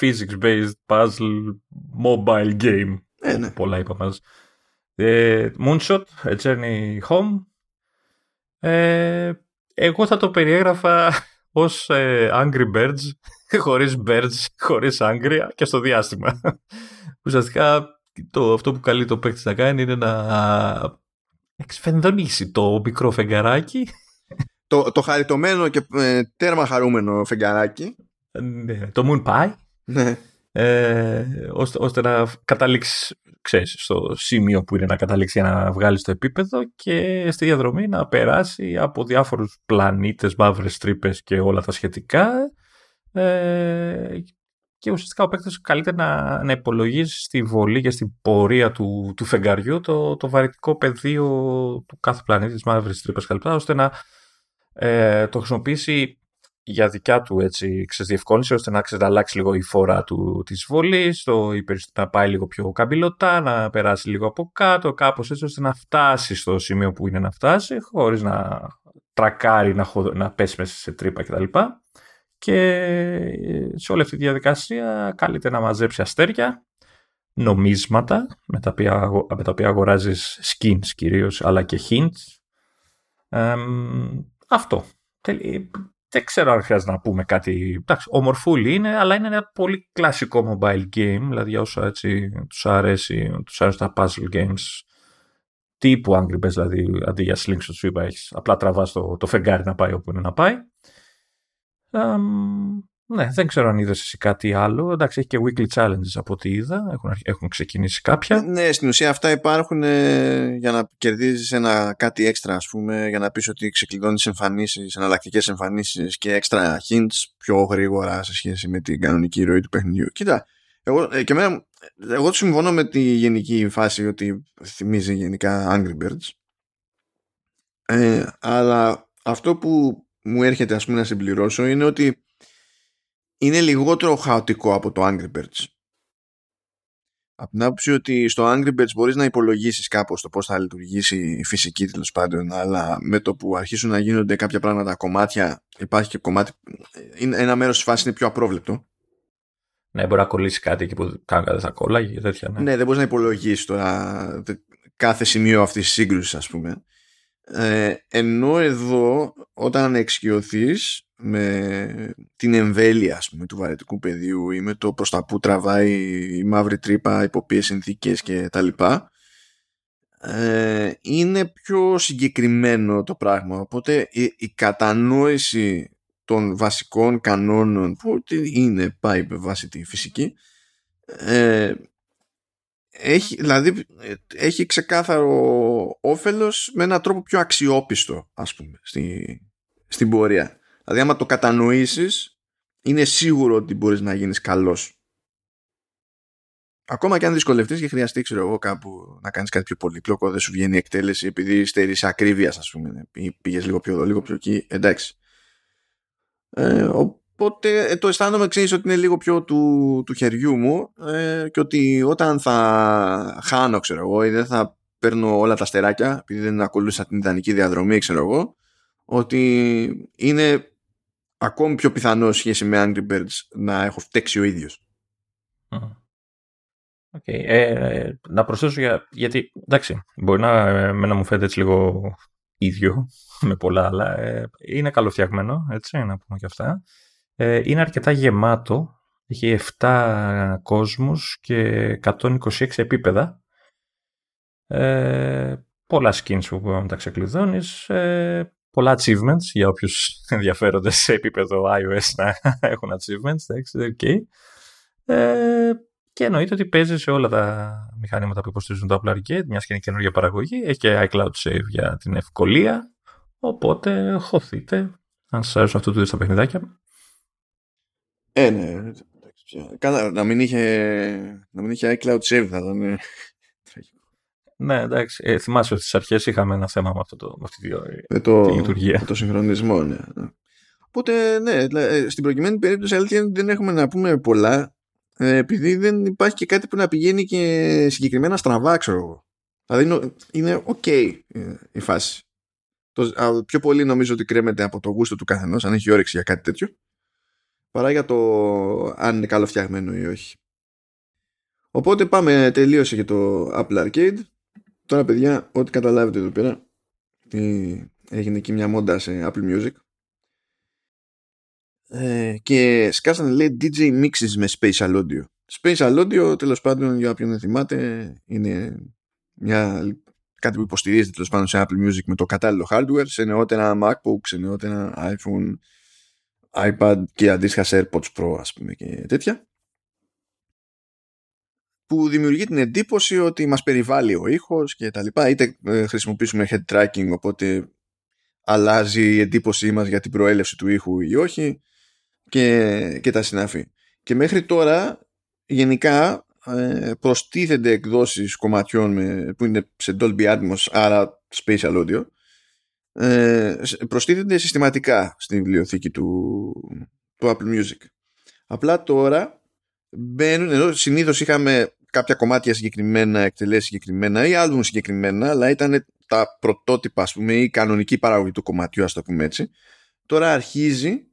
physics based puzzle mobile game. Ε, ναι. Πολλά είπαμε. Ε, Moonshot, A Journey Home. Ε, εγώ θα το περιέγραφα ως ε, Angry Birds, χωρίς birds, χωρίς angry και στο διάστημα. Ουσιαστικά το, αυτό που καλεί το παίκτης να κάνει είναι να εξφενδονήσει το μικρό φεγγαράκι. Το, το χαριτωμένο και ε, τέρμα χαρούμενο φεγγαράκι. Ναι, το Moon Pie. Ναι. Ε, ώστε, ώστε να καταλήξεις ξέρεις, στο σημείο που είναι να καταλήξει για να βγάλεις το επίπεδο και στη διαδρομή να περάσει από διάφορους πλανήτες, μαύρες τρύπες και όλα τα σχετικά ε, και ουσιαστικά ο παίκτης καλείται να, να υπολογίσει στη βολή και στην πορεία του, του φεγγαριού το, το βαρυτικό πεδίο του κάθε πλανήτη, της μαύρης τρύπας κλπ. ώστε να ε, το χρησιμοποιήσει για δικιά του έτσι, διευκόλυνση, ώστε να αλλάξει λίγο η φορά του, της βολής, το, να πάει λίγο πιο καμπυλωτά, να περάσει λίγο από κάτω, κάπως έτσι, ώστε να φτάσει στο σημείο που είναι να φτάσει, χωρίς να τρακάρει, να, να πέσει μέσα σε τρύπα κτλ και σε όλη αυτή τη διαδικασία καλείται να μαζέψει αστέρια, νομίσματα με τα οποία, με τα οποία αγοράζεις skins κυρίως αλλά και hints. αυτό. Δεν ξέρω αν χρειάζεται να πούμε κάτι. Εντάξει, ομορφούλη είναι, αλλά είναι ένα πολύ κλασικό mobile game. Δηλαδή, όσο έτσι τους αρέσει, τους αρέσουν τα puzzle games τύπου Angry Birds, δηλαδή αντί για slingshot σου είπα, έχεις, απλά τραβάς το, το φεγγάρι να πάει όπου είναι να πάει ναι, δεν ξέρω αν είδες εσύ κάτι άλλο. Εντάξει, έχει και weekly challenges από ό,τι είδα. Έχουν, έχουν ξεκινήσει κάποια. Ναι, στην ουσία αυτά υπάρχουν ε, για να κερδίζεις ένα κάτι έξτρα, ας πούμε, για να πεις ότι ξεκλειδώνεις εμφανίσεις, εναλλακτικές εμφανίσεις και έξτρα hints πιο γρήγορα σε σχέση με την κανονική ροή του παιχνιδιού. Κοίτα, εγώ, ε, και εμένα, εγώ συμφωνώ με τη γενική φάση ότι θυμίζει γενικά Angry Birds. Ε, αλλά αυτό που μου έρχεται ας πούμε να συμπληρώσω είναι ότι είναι λιγότερο χαοτικό από το Angry Birds. Από την άποψη ότι στο Angry Birds μπορείς να υπολογίσεις κάπως το πώς θα λειτουργήσει η φυσική τέλος πάντων, αλλά με το που αρχίσουν να γίνονται κάποια πράγματα κομμάτια, υπάρχει και κομμάτι, είναι, ένα μέρος της φάσης είναι πιο απρόβλεπτο. Ναι, μπορεί να κολλήσει κάτι εκεί που κάνει δεν θα κόλλαγε τέτοια. Ναι. ναι, δεν μπορείς να υπολογίσεις τώρα κάθε σημείο αυτής της σύγκρουσης ας πούμε. Ε, ενώ εδώ όταν εξοικειωθείς με την εμβέλεια ας πούμε, του βαρετικού πεδίου ή με το προς τα που τραβάει η μαύρη τρύπα υπό ποιες συνθήκες και τα λοιπά ε, είναι πιο συγκεκριμένο το πράγμα. Οπότε η, κατανόηση των βασικών κανόνων που είναι πάει με βάση τη φυσική ε, έχει, δηλαδή έχει ξεκάθαρο όφελος με έναν τρόπο πιο αξιόπιστο ας πούμε στη, στην πορεία Δηλαδή άμα το κατανοήσεις είναι σίγουρο ότι μπορείς να γίνεις καλός. Ακόμα και αν δυσκολευτείς και χρειαστεί ξέρω εγώ κάπου να κάνεις κάτι πιο πολύπλοκο, δεν σου βγαίνει η εκτέλεση επειδή στερείς ακρίβειας ας πούμε ή πήγες λίγο πιο εδώ, λίγο πιο εκεί, εντάξει. Ε, οπότε ε, το αισθάνομαι ξέρεις ότι είναι λίγο πιο του, του χεριού μου ε, και ότι όταν θα χάνω ξέρω εγώ ή δεν θα παίρνω όλα τα στεράκια επειδή δεν ακολούθησα την ιδανική διαδρομή ξέρω εγώ ότι είναι ακόμη πιο πιθανό σχέση με Angry Birds να έχω φταίξει ο ίδιος. Okay. Ε, να προσθέσω για, γιατί εντάξει μπορεί να, εμένα μου φαίνεται έτσι λίγο ίδιο με πολλά άλλα. Ε, είναι καλοφτιαγμένο έτσι να πούμε και αυτά. Ε, είναι αρκετά γεμάτο. Έχει 7 κόσμους και 126 επίπεδα. Ε, πολλά skins που μπορούμε να τα ξεκλειδώνεις ε, πολλά achievements για όποιους ενδιαφέρονται σε επίπεδο iOS να έχουν achievements. Εντάξει, okay. ε, και εννοείται ότι παίζει σε όλα τα μηχανήματα που υποστηρίζουν το Apple Arcade, μιας και είναι καινούργια παραγωγή. Έχει και iCloud Save για την ευκολία. Οπότε χωθείτε αν σας αρέσουν αυτού του είδου τα παιχνιδάκια. Ε, ναι. Καλά, να μην είχε, να μην είχε iCloud Save θα ήταν ναι, εντάξει. Ε, θυμάσαι ότι στις αρχές είχαμε ένα θέμα με, αυτό το, με αυτή τη, το, τη λειτουργία. Με το συγχρονισμό, ναι. Οπότε, ναι, ε, στην προκειμένη περίπτωση αλήθεια δεν έχουμε να πούμε πολλά ε, επειδή δεν υπάρχει και κάτι που να πηγαίνει και συγκεκριμένα στραβά, ξέρω εγώ. Δηλαδή είναι ok ε, η φάση. Το, πιο πολύ νομίζω ότι κρέμεται από το γούστο του καθενός, αν έχει όρεξη για κάτι τέτοιο, παρά για το αν είναι καλοφτιαγμένο ή όχι. Οπότε πάμε, τελείωσε και το Apple Arcade. Τώρα παιδιά, ό,τι καταλάβετε εδώ πέρα έγινε εκεί μια μόντα σε Apple Music ε, και σκάσανε λέει DJ mixes με Spatial Audio. Spatial Audio τέλος πάντων για όποιον δεν θυμάται είναι μια, κάτι που υποστηρίζεται τέλος πάντων σε Apple Music με το κατάλληλο hardware σε νεότερα MacBook, σε νεότερα iPhone, iPad και αντίστοιχα AirPods Pro ας πούμε και τέτοια που δημιουργεί την εντύπωση ότι μας περιβάλλει ο ήχος και τα λοιπά είτε ε, χρησιμοποιήσουμε head tracking οπότε αλλάζει η εντύπωσή μας για την προέλευση του ήχου ή όχι και, και τα συνάφη. Και μέχρι τώρα γενικά ε, προστίθενται εκδόσεις κομματιών με, που είναι σε Dolby Atmos άρα Spatial Audio ε, προστίθενται συστηματικά στην βιβλιοθήκη του, του Apple Music. Απλά τώρα μπαίνουν, ενώ συνήθως είχαμε κάποια κομμάτια συγκεκριμένα, εκτελέσεις συγκεκριμένα ή άλμπουμ συγκεκριμένα, αλλά ήταν τα πρωτότυπα, ας πούμε, ή κανονική παραγωγή του κομματιού, ας το πούμε έτσι. Τώρα αρχίζει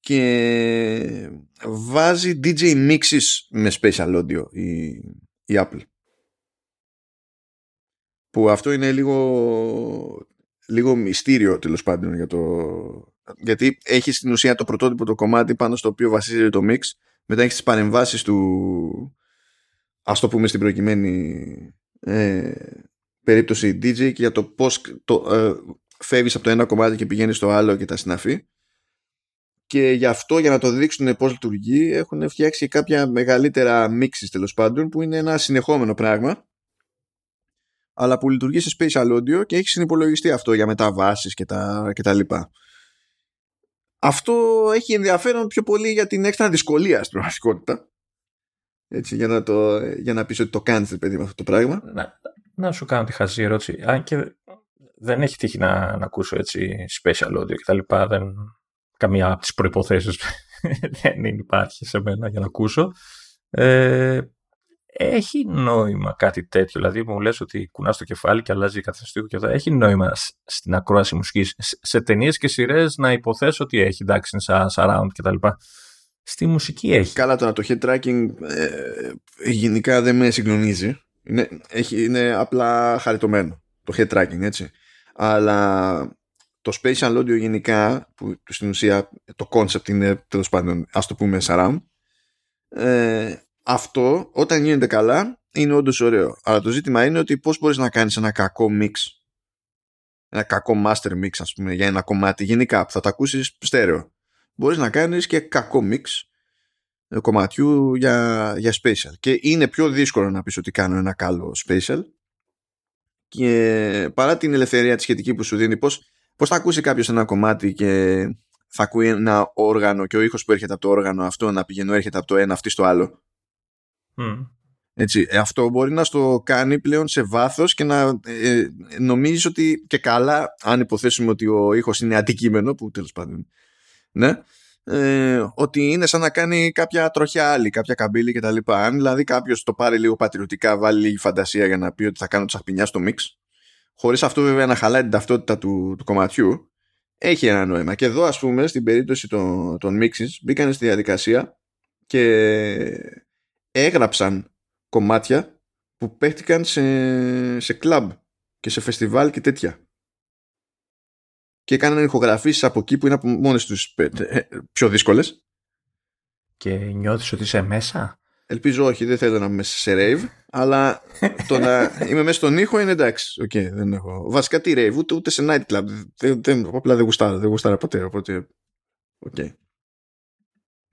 και βάζει DJ mixes με special audio η, η Apple. Που αυτό είναι λίγο, λίγο μυστήριο τέλος πάντων για το... Γιατί έχει στην ουσία το πρωτότυπο το κομμάτι πάνω στο οποίο βασίζεται το mix. Μετά έχει τις παρεμβάσεις του, ας το πούμε στην προκειμένη ε, περίπτωση DJ και για το πώς το, ε, φεύγεις από το ένα κομμάτι και πηγαίνεις στο άλλο και τα συναφή και γι' αυτό για να το δείξουν πώς λειτουργεί έχουν φτιάξει κάποια μεγαλύτερα μίξεις τέλος πάντων που είναι ένα συνεχόμενο πράγμα αλλά που λειτουργεί σε spatial audio και έχει συνυπολογιστεί αυτό για μεταβάσεις και τα, και τα λοιπά. Αυτό έχει ενδιαφέρον πιο πολύ για την έξτρα δυσκολία στην πραγματικότητα έτσι, για, να το, για να πεις ότι το κάνεις παιδί με αυτό το πράγμα. Να, να σου κάνω τη χαζή ερώτηση. Αν και δεν έχει τύχει να, να ακούσω έτσι special audio και τα λοιπά, δεν, καμία από τις προϋποθέσεις δεν υπάρχει σε μένα για να ακούσω. Ε, έχει νόημα κάτι τέτοιο. Δηλαδή, μου λες ότι κουνάς το κεφάλι και αλλάζει η καθεστή και αυτά. Έχει νόημα στην ακρόαση μουσικής. Σε ταινίες και σειρές να υποθέσω ότι έχει, εντάξει, είναι σαν surround κτλ στη μουσική έχει. Καλά τώρα το head tracking ε, γενικά δεν με συγκλονίζει. Είναι, έχει, είναι απλά χαριτωμένο το head tracking έτσι. Αλλά το spatial audio γενικά, που στην ουσία το concept είναι τέλος πάντων, ας το πούμε surround, ε, αυτό όταν γίνεται καλά είναι όντως ωραίο. Αλλά το ζήτημα είναι ότι πώς μπορείς να κάνεις ένα κακό mix ένα κακό master mix ας πούμε για ένα κομμάτι γενικά που θα τα ακούσεις στέρεο μπορείς να κάνεις και κακό mix ε, κομματιού για, για special και είναι πιο δύσκολο να πεις ότι κάνω ένα καλό special και παρά την ελευθερία τη σχετική που σου δίνει πώς, πώς θα ακούσει κάποιος ένα κομμάτι και θα ακούει ένα όργανο και ο ήχος που έρχεται από το όργανο αυτό να πηγαίνει έρχεται από το ένα αυτή στο άλλο; Έτσι, ε, αυτό μπορεί να στο κάνει πλέον σε βάθος και να ε, νομίζεις ότι και καλά, αν υποθέσουμε ότι ο ήχος είναι αντικείμενο, που τέλος πάντων, ναι, ε, ότι είναι σαν να κάνει κάποια τροχιά άλλη, κάποια καμπύλη κτλ. Αν δηλαδή κάποιος το πάρει λίγο πατριωτικά, βάλει λίγη φαντασία για να πει ότι θα κάνω τσαχπινιά στο μίξ, χωρίς αυτό βέβαια να χαλάει την ταυτότητα του, του κομματιού, έχει ένα νόημα. Και εδώ, ας πούμε, στην περίπτωση των, των mixes, μπήκαν στη διαδικασία και έγραψαν κομμάτια που παίχτηκαν σε, σε κλαμπ και σε φεστιβάλ και τέτοια. Και έκαναν ηχογραφήσεις από εκεί που είναι από μόνες τους ε, ε, πιο δύσκολες. Και νιώθεις ότι είσαι μέσα; Ελπίζω όχι, δεν θέλω να είμαι μέσα σε rave, αλλά το να είμαι μέσα στον ήχο είναι εντάξει. Okay, δεν έχω. Βασικά τι rave, ούτε, ούτε σε nightclub. Δεν, δεν, απλά δεν γουστάρα, δεν γουστάρα ποτέ. Οπότε. Okay.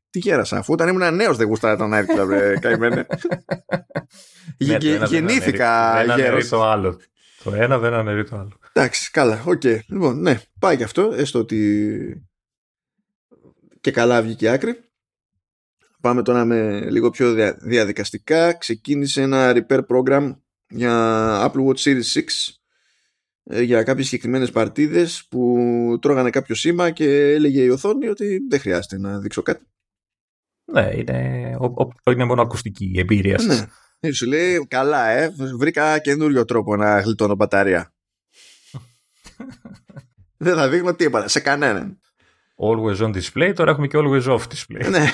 Τι γέρασα, αφού όταν ήμουν νέος δεν γούσταρα τον nightclub, ε, καημένε. Ναι, γεννήθηκα γέρος. το άλλο. Το ένα δεν αναιρεί το άλλο. Εντάξει, καλά, οκ. Λοιπόν, ναι, πάει και αυτό, έστω ότι και καλά βγήκε άκρη. Πάμε τώρα με λίγο πιο διαδικαστικά. Ξεκίνησε ένα repair program για Apple Watch Series 6 ε, για κάποιες συγκεκριμένες παρτίδες που τρώγανε κάποιο σήμα και έλεγε η οθόνη ότι δεν χρειάζεται να δείξω κάτι. Ναι, είναι, ο, είναι μόνο ακουστική η εμπειρία σας. Ναι. Ε, σου λέει, καλά, ε, βρήκα καινούριο τρόπο να γλιτώνω μπαταρία. Δεν θα δείχνω τίποτα, σε κανέναν. Always on display, τώρα έχουμε και always off display. Ναι.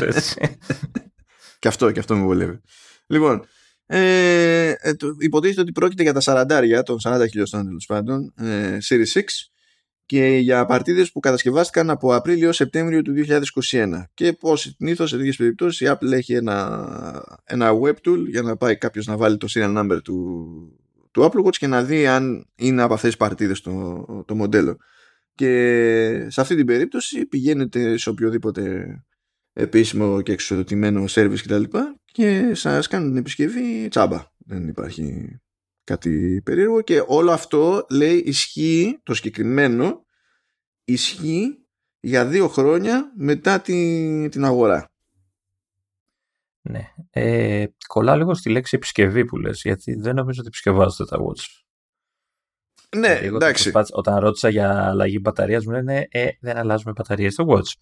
έτσι. και αυτό, και αυτό με βολεύει. Λοιπόν, ε, ε, υποτίθεται ότι πρόκειται για τα 40, των 40 χιλιοστών τέλος πάντων, ε, Series 6 και για παρτίδες που κατασκευάστηκαν από Απρίλιο-Σεπτέμβριο του 2021. Και πώς συνήθως σε τέτοιες περιπτώσεις η Apple έχει ένα, ένα web tool για να πάει κάποιος να βάλει το serial number του, του Apple Watch και να δει αν είναι από αυτές τις παρτίδες το, το μοντέλο. Και σε αυτή την περίπτωση πηγαίνετε σε οποιοδήποτε επίσημο και εξοδοτημένο service κτλ. Και, και σας κάνουν την επισκευή τσάμπα. Δεν υπάρχει κάτι περίεργο και όλο αυτό λέει ισχύει το συγκεκριμένο ισχύει για δύο χρόνια μετά την, την αγορά. Ναι. Ε, κολλά λίγο στη λέξη επισκευή που λες, γιατί δεν νομίζω ότι επισκευάζονται τα watch. Ναι, ε, εντάξει. Όταν ρώτησα για αλλαγή μπαταρίας, μου λένε ε, δεν αλλάζουμε μπαταρία στο watch.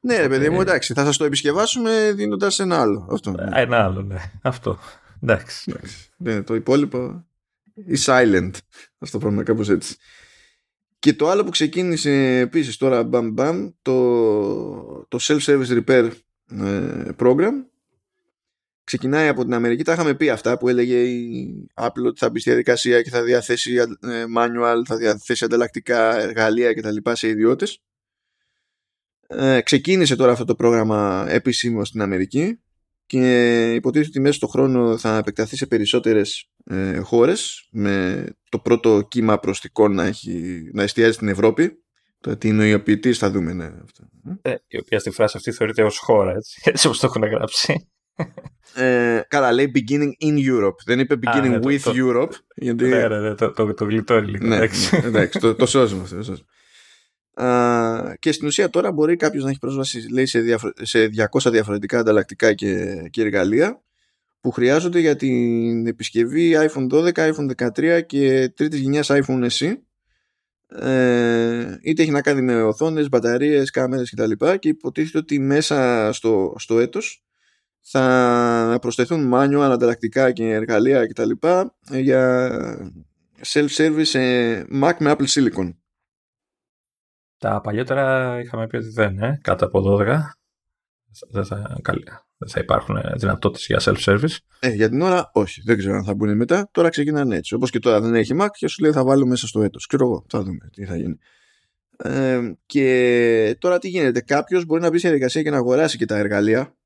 Ναι, ρε παιδί μου, εντάξει. Θα σας το επισκευάσουμε δίνοντας ένα άλλο. Αυτό. Ένα άλλο, ναι. Αυτό. Εντάξει. Ναι, το υπόλοιπο η silent. Α το πούμε κάπως έτσι. Και το άλλο που ξεκίνησε επίσης τώρα μπαμ μπαμ το, το self-service repair ε, program ξεκινάει από την Αμερική. Τα είχαμε πει αυτά που έλεγε η Apple ότι θα μπει στη διαδικασία και θα διαθέσει ε, manual, θα διαθέσει ανταλλακτικά εργαλεία κτλ. σε ιδιώτες. Ε, ξεκίνησε τώρα αυτό το πρόγραμμα επισήμως στην Αμερική και υποτίθεται ότι μέσα στον χρόνο θα επεκταθεί σε περισσότερες ε, χώρες με το πρώτο κύμα προστικών να, έχει, να εστιάζει στην Ευρώπη το τι είναι ο ιοποιητής θα δούμε ναι, αυτό. Ε, η οποία στη φράση αυτή θεωρείται ως χώρα έτσι, έτσι όπως το έχουν γράψει ε, καλά λέει beginning in Europe. Δεν είπε beginning ναι, with το, Europe. Γιατί... ναι, ναι, ναι, το, το, το γλιτώνει λίγο ναι, εντάξει, το, το σώζουμε αυτό και στην ουσία τώρα μπορεί κάποιος να έχει πρόσβαση λέει, σε, σε 200 διαφορετικά ανταλλακτικά και, και εργαλεία που χρειάζονται για την επισκευή iPhone 12, iPhone 13 και τρίτης γενιάς iPhone SE. Ε, είτε έχει να κάνει με οθόνες, μπαταρίες, κάμερες κτλ. Και, και υποτίθεται ότι μέσα στο, στο έτος θα προσθεθούν manual, ανταλλακτικά και εργαλεία κτλ. για self-service Mac με Apple Silicon. Τα παλιότερα είχαμε πει ότι δεν, ε, κάτω από 12. Δεν θα, δεν θα υπάρχουν δυνατότητες για self-service. Ε, για την ώρα όχι. Δεν ξέρω αν θα μπουν μετά. Τώρα ξεκινάνε έτσι. Όπως και τώρα δεν έχει Mac και σου λέει θα βάλω μέσα στο έτος. Ξέρω εγώ. Θα δούμε τι θα γίνει. Ε, και τώρα τι γίνεται. Κάποιος μπορεί να μπει σε διαδικασία και να αγοράσει και τα εργαλεία.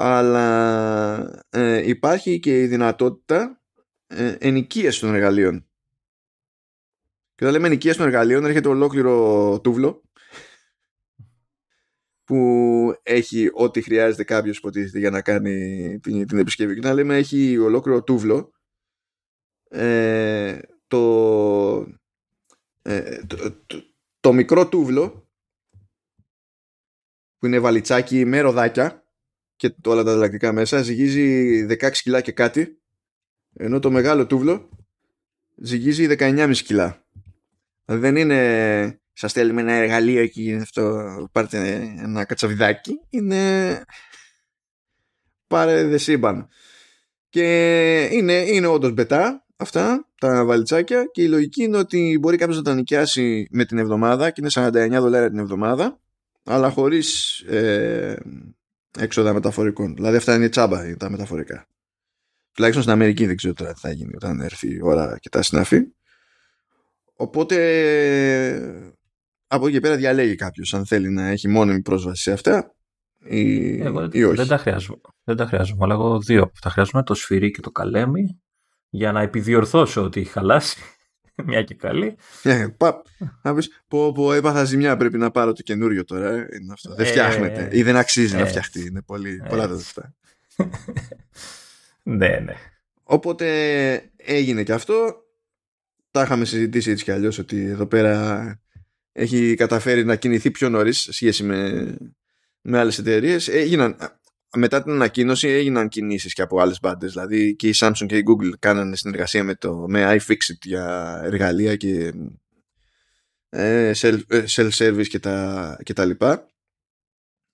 Αλλά ε, υπάρχει και η δυνατότητα ε, ενοικίασης των εργαλείων. Και όταν λέμε ενοικίαση των εργαλείων έρχεται ολόκληρο τούβλο που έχει ό,τι χρειάζεται κάποιος υποτίθεται για να κάνει την, την επισκευή. Και να λέμε έχει ολόκληρο τούβλο, ε, το, ε, το, μικρό τούβλο που είναι βαλιτσάκι με ροδάκια και όλα τα διδακτικά μέσα ζυγίζει 16 κιλά και κάτι ενώ το μεγάλο τούβλο ζυγίζει 19,5 κιλά. Δεν είναι Σας στέλνουμε ένα εργαλείο και αυτό πάρτε ένα κατσαβιδάκι είναι πάρε δε σύμπαν και είναι, είναι όντως μπετά αυτά τα βαλιτσάκια και η λογική είναι ότι μπορεί κάποιος να τα νοικιάσει με την εβδομάδα και είναι 49 δολάρια την εβδομάδα αλλά χωρίς ε, έξοδα μεταφορικών δηλαδή αυτά είναι τσάμπα τα μεταφορικά τουλάχιστον στην Αμερική δεν ξέρω τώρα τι θα γίνει όταν έρθει η ώρα και τα συναφή οπότε από εκεί και πέρα διαλέγει κάποιος αν θέλει να έχει μόνιμη πρόσβαση σε αυτά ή, εγώ, ή όχι. Δεν τα χρειάζομαι. Δεν τα χρειάζομαι, αλλά εγώ δύο τα χρειάζομαι, το σφυρί και το καλέμι, για να επιδιορθώσω ότι έχει χαλάσει. Μια και καλή. Yeah, ε, παπ. πω, πω, έπαθα ζημιά. Πρέπει να πάρω το καινούριο τώρα. Ε, είναι αυτό. δεν ε, φτιάχνεται. Ή δεν αξίζει να φτιαχτεί. Είναι πολύ, πολλά τα λεφτά. ναι, ναι. Οπότε έγινε και αυτό. Τα είχαμε συζητήσει έτσι κι αλλιώς ότι εδώ πέρα έχει καταφέρει να κινηθεί πιο νωρίς σε σχέση με, με άλλες εταιρείες. Μετά την ανακοίνωση έγιναν κινήσεις και από άλλες μπάντες. Δηλαδή και η Samsung και η Google κάνανε συνεργασία με, το, με iFixit για εργαλεία και ε, self, ε, self-service και τα, και τα λοιπά.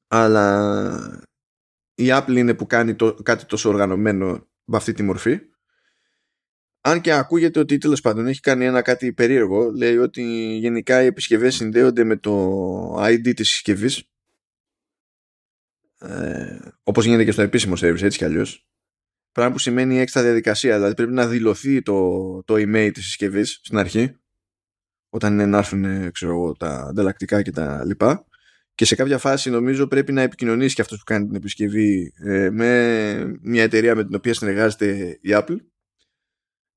Αλλά η Apple είναι που κάνει το, κάτι τόσο οργανωμένο με αυτή τη μορφή αν και ακούγεται ότι τέλος πάντων έχει κάνει ένα κάτι περίεργο, λέει ότι γενικά οι επισκευές συνδέονται με το ID της συσκευής. Ε, όπως γίνεται και στο επίσημο service έτσι κι αλλιώς πράγμα που σημαίνει έξτρα διαδικασία δηλαδή πρέπει να δηλωθεί το, το email της συσκευής στην αρχή όταν είναι να έρθουν ξέρω εγώ, τα ανταλλακτικά και τα λοιπά και σε κάποια φάση νομίζω πρέπει να επικοινωνήσει και αυτός που κάνει την επισκευή ε, με μια εταιρεία με την οποία συνεργάζεται η Apple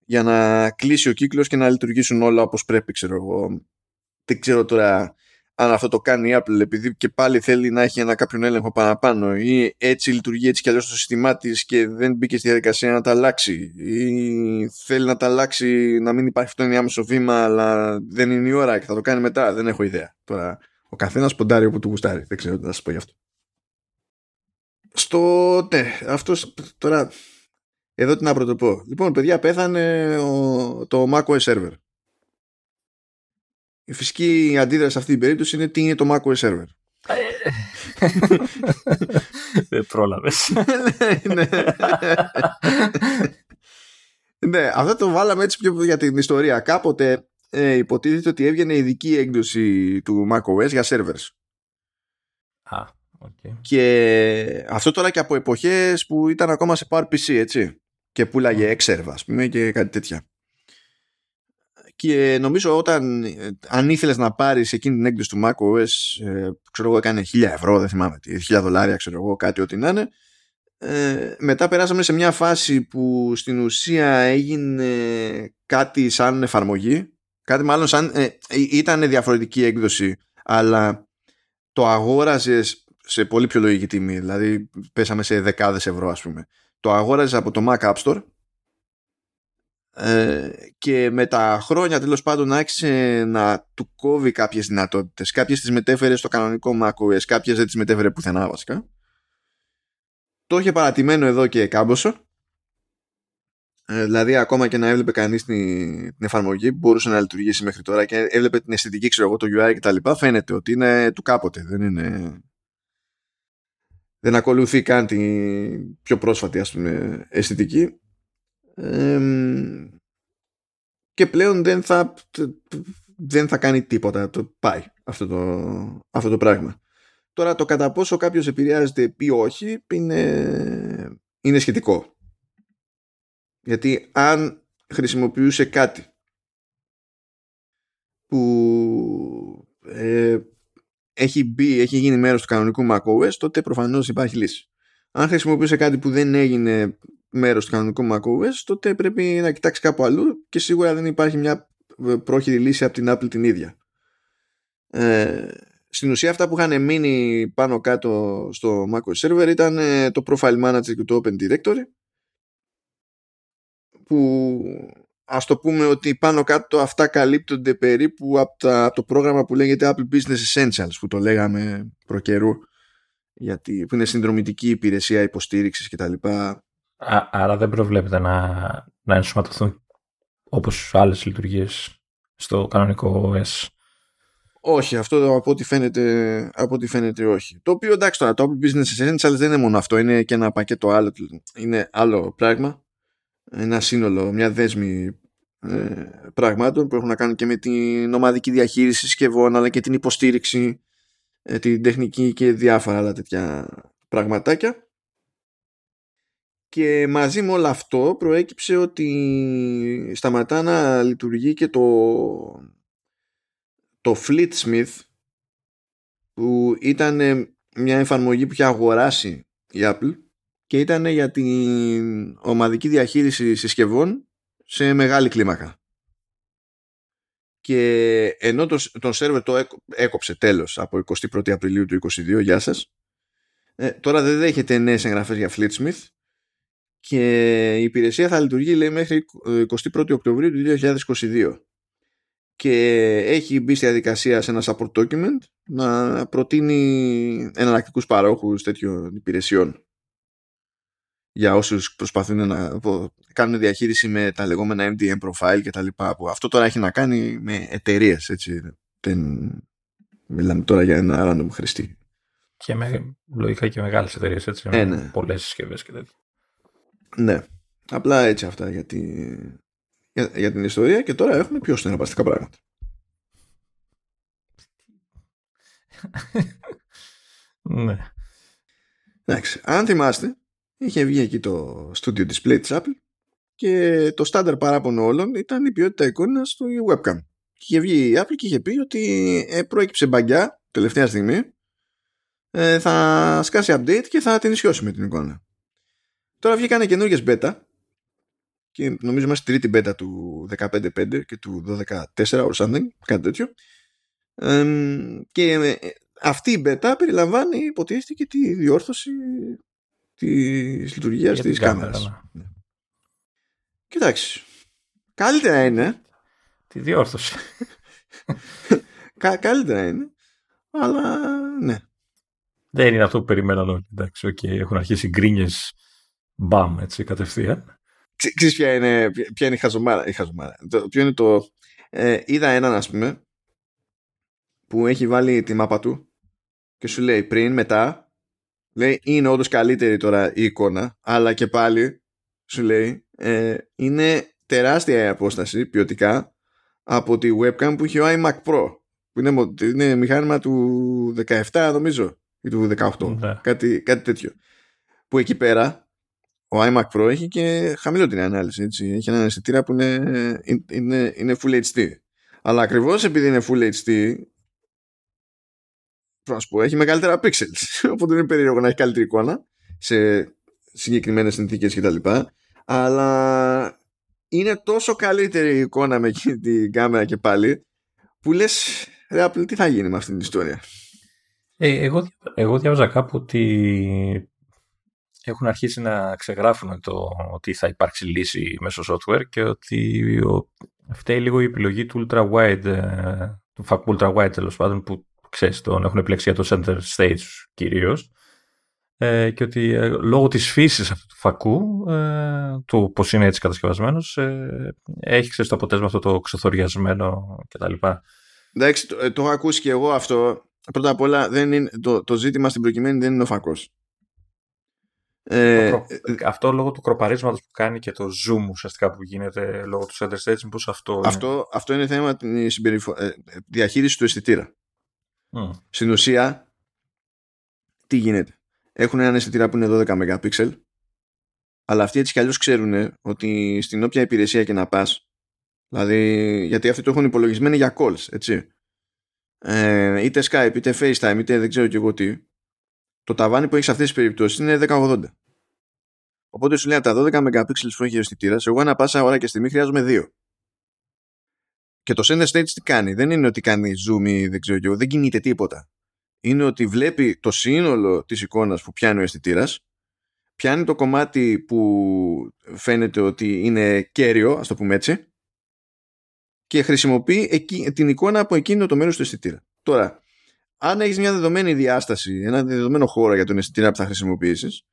για να κλείσει ο κύκλος και να λειτουργήσουν όλα όπως πρέπει ξέρω εγώ. Δεν ξέρω τώρα αν αυτό το κάνει η Apple επειδή και πάλι θέλει να έχει ένα κάποιον έλεγχο παραπάνω ή έτσι λειτουργεί έτσι κι αλλιώς το σύστημά της και δεν μπήκε στη διαδικασία να τα αλλάξει ή θέλει να τα αλλάξει να μην υπάρχει αυτό άμεσο βήμα αλλά δεν είναι η ώρα και θα το κάνει μετά δεν έχω ιδέα τώρα ο καθένας ποντάρει όπου του γουστάρει δεν ξέρω τι να σας πω γι' αυτό στο ναι αυτός τώρα εδώ τι να πρωτοπώ. Λοιπόν, παιδιά, πέθανε ο, το macOS Server. Η φυσική αντίδραση σε αυτή την περίπτωση είναι τι είναι το macOS Server. Δεν πρόλαβες. ναι. ναι, αυτό το βάλαμε έτσι πιο για την ιστορία. Κάποτε ε, υποτίθεται ότι έβγαινε ειδική έκδοση του macOS για servers. Α, okay. Και αυτό τώρα και από εποχές που ήταν ακόμα σε PowerPC, έτσι και πουλάγε έξερβα, ας πούμε, και κάτι τέτοια. Και νομίζω όταν, αν ήθελες να πάρεις εκείνη την έκδοση του macOS, ε, ξέρω εγώ, έκανε 1000 ευρώ, δεν θυμάμαι τι, 1000 δολάρια, ξέρω εγώ, κάτι ό,τι να είναι. Ε, μετά περάσαμε σε μια φάση που στην ουσία έγινε κάτι σαν εφαρμογή. Κάτι μάλλον σαν. Ε, ήταν διαφορετική έκδοση, αλλά το αγόραζες σε πολύ πιο λογική τιμή. Δηλαδή, πέσαμε σε δεκάδες ευρώ, ας πούμε το αγόραζες από το Mac App Store ε, και με τα χρόνια τέλος πάντων άρχισε να του κόβει κάποιες δυνατότητες. Κάποιες τις μετέφερε στο κανονικό macOS κάποιες δεν τις μετέφερε πουθενά βασικά. Το είχε παρατημένο εδώ και κάμποσο ε, δηλαδή ακόμα και να έβλεπε κανείς την, την εφαρμογή που μπορούσε να λειτουργήσει μέχρι τώρα και έβλεπε την αισθητική ξέρω εγώ το UI και τα λοιπά φαίνεται ότι είναι του κάποτε. Δεν είναι δεν ακολουθεί καν την πιο πρόσφατη ας πούμε αισθητική και πλέον δεν θα δεν θα κάνει τίποτα το πάει αυτό το, αυτό το πράγμα Τώρα το κατά πόσο κάποιος επηρεάζεται ή όχι είναι, είναι σχετικό. Γιατί αν χρησιμοποιούσε κάτι που ε, έχει μπει, έχει γίνει μέρος του κανονικού macOS, τότε προφανώς υπάρχει λύση. Αν χρησιμοποιούσε κάτι που δεν έγινε μέρος του κανονικού macOS, τότε πρέπει να κοιτάξει κάπου αλλού και σίγουρα δεν υπάρχει μια πρόχειρη λύση από την Apple την ίδια. Ε, στην ουσία αυτά που είχαν μείνει πάνω κάτω στο macOS server ήταν ε, το profile manager και το open directory που ας το πούμε ότι πάνω κάτω αυτά καλύπτονται περίπου από, τα, το πρόγραμμα που λέγεται Apple Business Essentials που το λέγαμε προκαιρού γιατί, που είναι συνδρομητική υπηρεσία υποστήριξης κτλ. Άρα δεν προβλέπεται να, να ενσωματωθούν όπως άλλες λειτουργίες στο κανονικό OS. Όχι, αυτό από ό,τι φαίνεται, από ό,τι φαίνεται όχι. Το οποίο εντάξει τώρα, το Apple Business Essentials δεν είναι μόνο αυτό, είναι και ένα πακέτο άλλο, είναι άλλο πράγμα ένα σύνολο, μια δέσμη ε, πραγμάτων που έχουν να κάνουν και με την ομαδική διαχείριση συσκευών αλλά και την υποστήριξη, ε, την τεχνική και διάφορα άλλα τέτοια πραγματάκια. Και μαζί με όλο αυτό προέκυψε ότι σταματά να λειτουργεί και το, το Fleetsmith που ήταν μια εφαρμογή που είχε αγοράσει η Apple και ήταν για την ομαδική διαχείριση συσκευών σε μεγάλη κλίμακα. Και ενώ το, τον σερβερ το έκοψε τέλος από 21 Απριλίου του 2022, γεια σας, ε, τώρα δεν δέχεται νέες εγγραφές για Fleetsmith και η υπηρεσία θα λειτουργεί λέει μέχρι 21 Οκτωβρίου του 2022 και έχει μπει στη διαδικασία σε ένα support document να προτείνει εναλλακτικούς παρόχους τέτοιων υπηρεσιών για όσους προσπαθούν να κάνουν διαχείριση με τα λεγόμενα MDM profile και τα λοιπά. αυτό τώρα έχει να κάνει με εταιρείες, έτσι. Δεν... Μιλάμε τώρα για ένα random χρηστή. Και με, λογικά και μεγάλες εταιρείες, έτσι. Ε, ναι. Πολλές συσκευές και τέτοια. Ναι. Απλά έτσι αυτά για, τη... για, για την ιστορία και τώρα έχουμε πιο συνεργαστικά πράγματα. ναι. Εντάξει. Αν θυμάστε, είχε βγει εκεί το studio display της Apple και το στάνταρ παράπονο όλων ήταν η ποιότητα εικόνας στο webcam. Και είχε βγει η Apple και είχε πει ότι ε, προέκυψε μπαγκιά τελευταία στιγμή ε, θα σκάσει update και θα την ισιώσει με την εικόνα. Τώρα βγήκανε καινούργιες beta και νομίζω είμαστε τρίτη beta του 15.5 και του 12.4 or something, κάτι τέτοιο. και ε, αυτή η beta περιλαμβάνει υποτίθεται και τη διόρθωση της λειτουργίας της κάμερα. Ναι. Κοιτάξτε. Καλύτερα είναι. Τη διόρθωση. Κα, καλύτερα είναι. Αλλά ναι. Δεν είναι αυτό που περιμέναν όλοι. Εντάξει, okay. Έχουν αρχίσει γκρίνιες μπαμ έτσι κατευθείαν. Ξέρεις ποια είναι, ποια είναι η χαζομάρα. Η χαζομάρα. Το, ποιο είναι το... Ε, είδα έναν ας πούμε που έχει βάλει τη μάπα του και σου λέει πριν, μετά λέει είναι όντως καλύτερη τώρα η εικόνα, αλλά και πάλι σου λέει ε, είναι τεράστια η απόσταση ποιοτικά από τη webcam που έχει ο iMac Pro που είναι, είναι μηχάνημα του 17 νομίζω ή του 18 ναι. κάτι, κάτι τέτοιο που εκεί πέρα ο iMac Pro έχει και χαμηλότερη ανάλυση έτσι. έχει ένα αισθητήρα που είναι, είναι, είναι Full HD αλλά ακριβώς επειδή είναι Full HD να σου πω, έχει μεγαλύτερα pixels. Οπότε είναι περίεργο να έχει καλύτερη εικόνα σε συγκεκριμένες συνθήκες κτλ. Αλλά είναι τόσο καλύτερη η εικόνα με την κάμερα και πάλι που λες, ρε Apple, τι θα γίνει με αυτή την ιστορία; Ε, εγώ, εγώ διάβαζα κάπου ότι έχουν αρχίσει να ξεγράφουν το ότι θα υπάρξει λύση μέσω software και ότι ο, φταίει λίγο η επιλογή του ultra wide, ε, του φακού ultra wide τέλος πάντων που ξέρεις, τον έχουν επιλέξει για το center stage κυρίως. Ε, και ότι ε, λόγω της φύσης αυτού του φακού, ε, του πώς είναι έτσι κατασκευασμένος, ε, έχει ξέρεις, το αποτέλεσμα αυτό το ξεθοριασμένο κτλ. Εντάξει, το, το έχω ακούσει και εγώ αυτό. Πρώτα απ' όλα δεν είναι, το, το ζήτημα στην προκειμένη δεν είναι ο φακός. Ε, αυτό λόγω του κροπαρίσματος που κάνει και το zoom ουσιαστικά που γίνεται λόγω του center stage, μήπως αυτό, αυτό, είναι... αυτό είναι θέμα διαχείρισης του αισθητήρα. Mm. Στην ουσία, τι γίνεται; Έχουν έναν αισθητήρα που είναι 12 MP, αλλά αυτοί έτσι κι αλλιώς ξέρουν ότι στην όποια υπηρεσία και να πας, δηλαδή γιατί αυτοί το έχουν υπολογισμένοι για calls, έτσι. Ε, είτε Skype, είτε FaceTime, είτε δεν ξέρω κι εγώ τι, το ταβάνι που έχεις σε αυτές τις περιπτώσεις είναι 1080. Οπότε σου λέει τα 12 MP που έχει ο αισθητήρας, εγώ ανά πάσα ώρα και στιγμή χρειάζομαι 2. Και το sender stage τι κάνει; Δεν είναι ότι κάνει zoom ή δεν ξέρω εγώ, δεν κινείται τίποτα. Είναι ότι βλέπει το σύνολο της εικόνας που πιάνει ο αισθητήρας, πιάνει το κομμάτι που φαίνεται ότι είναι κέριο, ας το πούμε έτσι, και χρησιμοποιεί την εικόνα από εκείνο το μέρος του αισθητήρα. Τώρα, αν έχεις μια δεδομένη διάσταση, ένα δεδομένο χώρο για τον αισθητήρα που θα χρησιμοποιήσεις,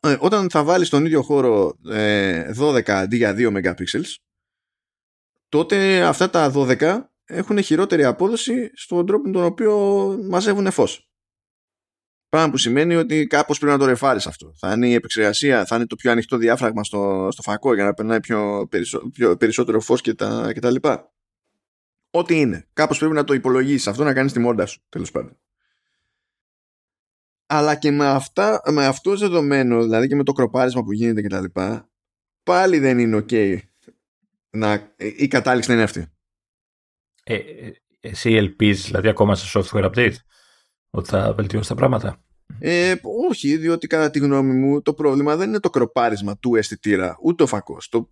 ε, όταν θα βάλεις στον ίδιο χώρο 12 ε, αντί για 2 MP, τότε αυτά τα 12 έχουν χειρότερη απόδοση στον τρόπο με τον οποίο μαζεύουν φως. Πράγμα που σημαίνει ότι κάπως πρέπει να το ρεφάρεις αυτό. Θα είναι η επεξεργασία, θα είναι το πιο ανοιχτό διάφραγμα στο, στο φακό για να περνάει πιο, πιο περισσότερο φως και τα, και τα λοιπά. Ό,τι είναι. Κάπως πρέπει να το υπολογίσεις αυτό, να κάνεις τη μόντα σου, τέλος πάντων. Αλλά και με, αυτά, με αυτό δεδομένο, δηλαδή και με το κροπάρισμα που γίνεται και τα λοιπά, πάλι δεν είναι ok να, η κατάληξη να είναι αυτή. Ε, ε, εσύ ελπίζεις δηλαδή ακόμα σε software update ότι θα βελτιώσει τα πράγματα; Ε, όχι, διότι κατά τη γνώμη μου το πρόβλημα δεν είναι το κροπάρισμα του αισθητήρα, ούτε ο φακός. Το,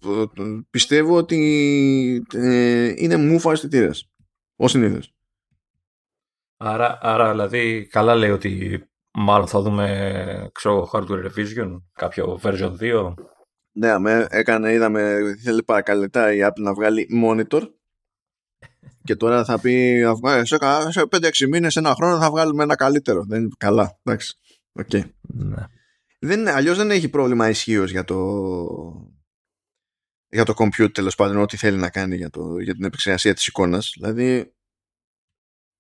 πιστεύω ότι ε, είναι μούφα αισθητήρα. Ω συνήθως. Άρα, άρα, δηλαδή, καλά λέει ότι μάλλον θα δούμε ξέρω, hardware revision, κάποιο version 2. Ναι, με έκανε, είδαμε, ήθελε παρακαλετά η Apple να βγάλει monitor και τώρα θα πει σε, σε 5-6 μήνες, ένα χρόνο θα βγάλουμε ένα καλύτερο. Δεν είναι καλά, εντάξει. Okay. Ναι. Δεν, αλλιώς δεν έχει πρόβλημα ισχύως για το για το compute τέλος πάντων ό,τι θέλει να κάνει για, το, για την επεξεργασία της εικόνας δηλαδή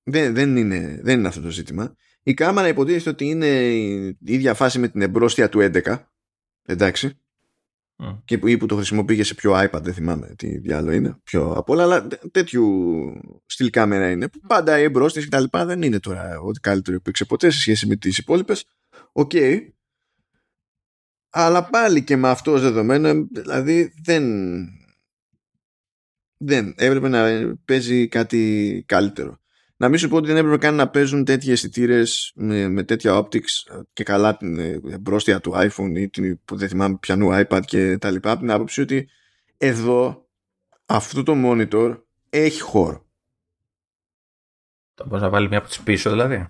δεν, δεν, είναι, δεν είναι αυτό το ζήτημα η κάμερα υποτίθεται ότι είναι η ίδια φάση με την εμπρόστια του 11 εντάξει και που, ή που το χρησιμοποιεί σε πιο iPad, δεν θυμάμαι τι διάλογο είναι, πιο απ' όλα, αλλά τέτοιου στυλ κάμερα είναι. Που πάντα η εμπρόστηση και τα λοιπά δεν είναι τώρα ό,τι καλύτερο υπήρξε ποτέ σε σχέση με τις υπόλοιπες. OK. Okay. Αλλά πάλι και με αυτό ως δεδομένο, δηλαδή δεν, δεν έπρεπε να παίζει κάτι καλύτερο. Να μην σου πω ότι δεν έπρεπε καν να παίζουν τέτοιοι αισθητήρες με, με, τέτοια optics και καλά την μπρόστια του iPhone ή την, που δεν θυμάμαι πιανού iPad και τα λοιπά από την άποψη ότι εδώ αυτό το monitor έχει χώρο. Το μπορείς να βάλει μια από τις πίσω δηλαδή.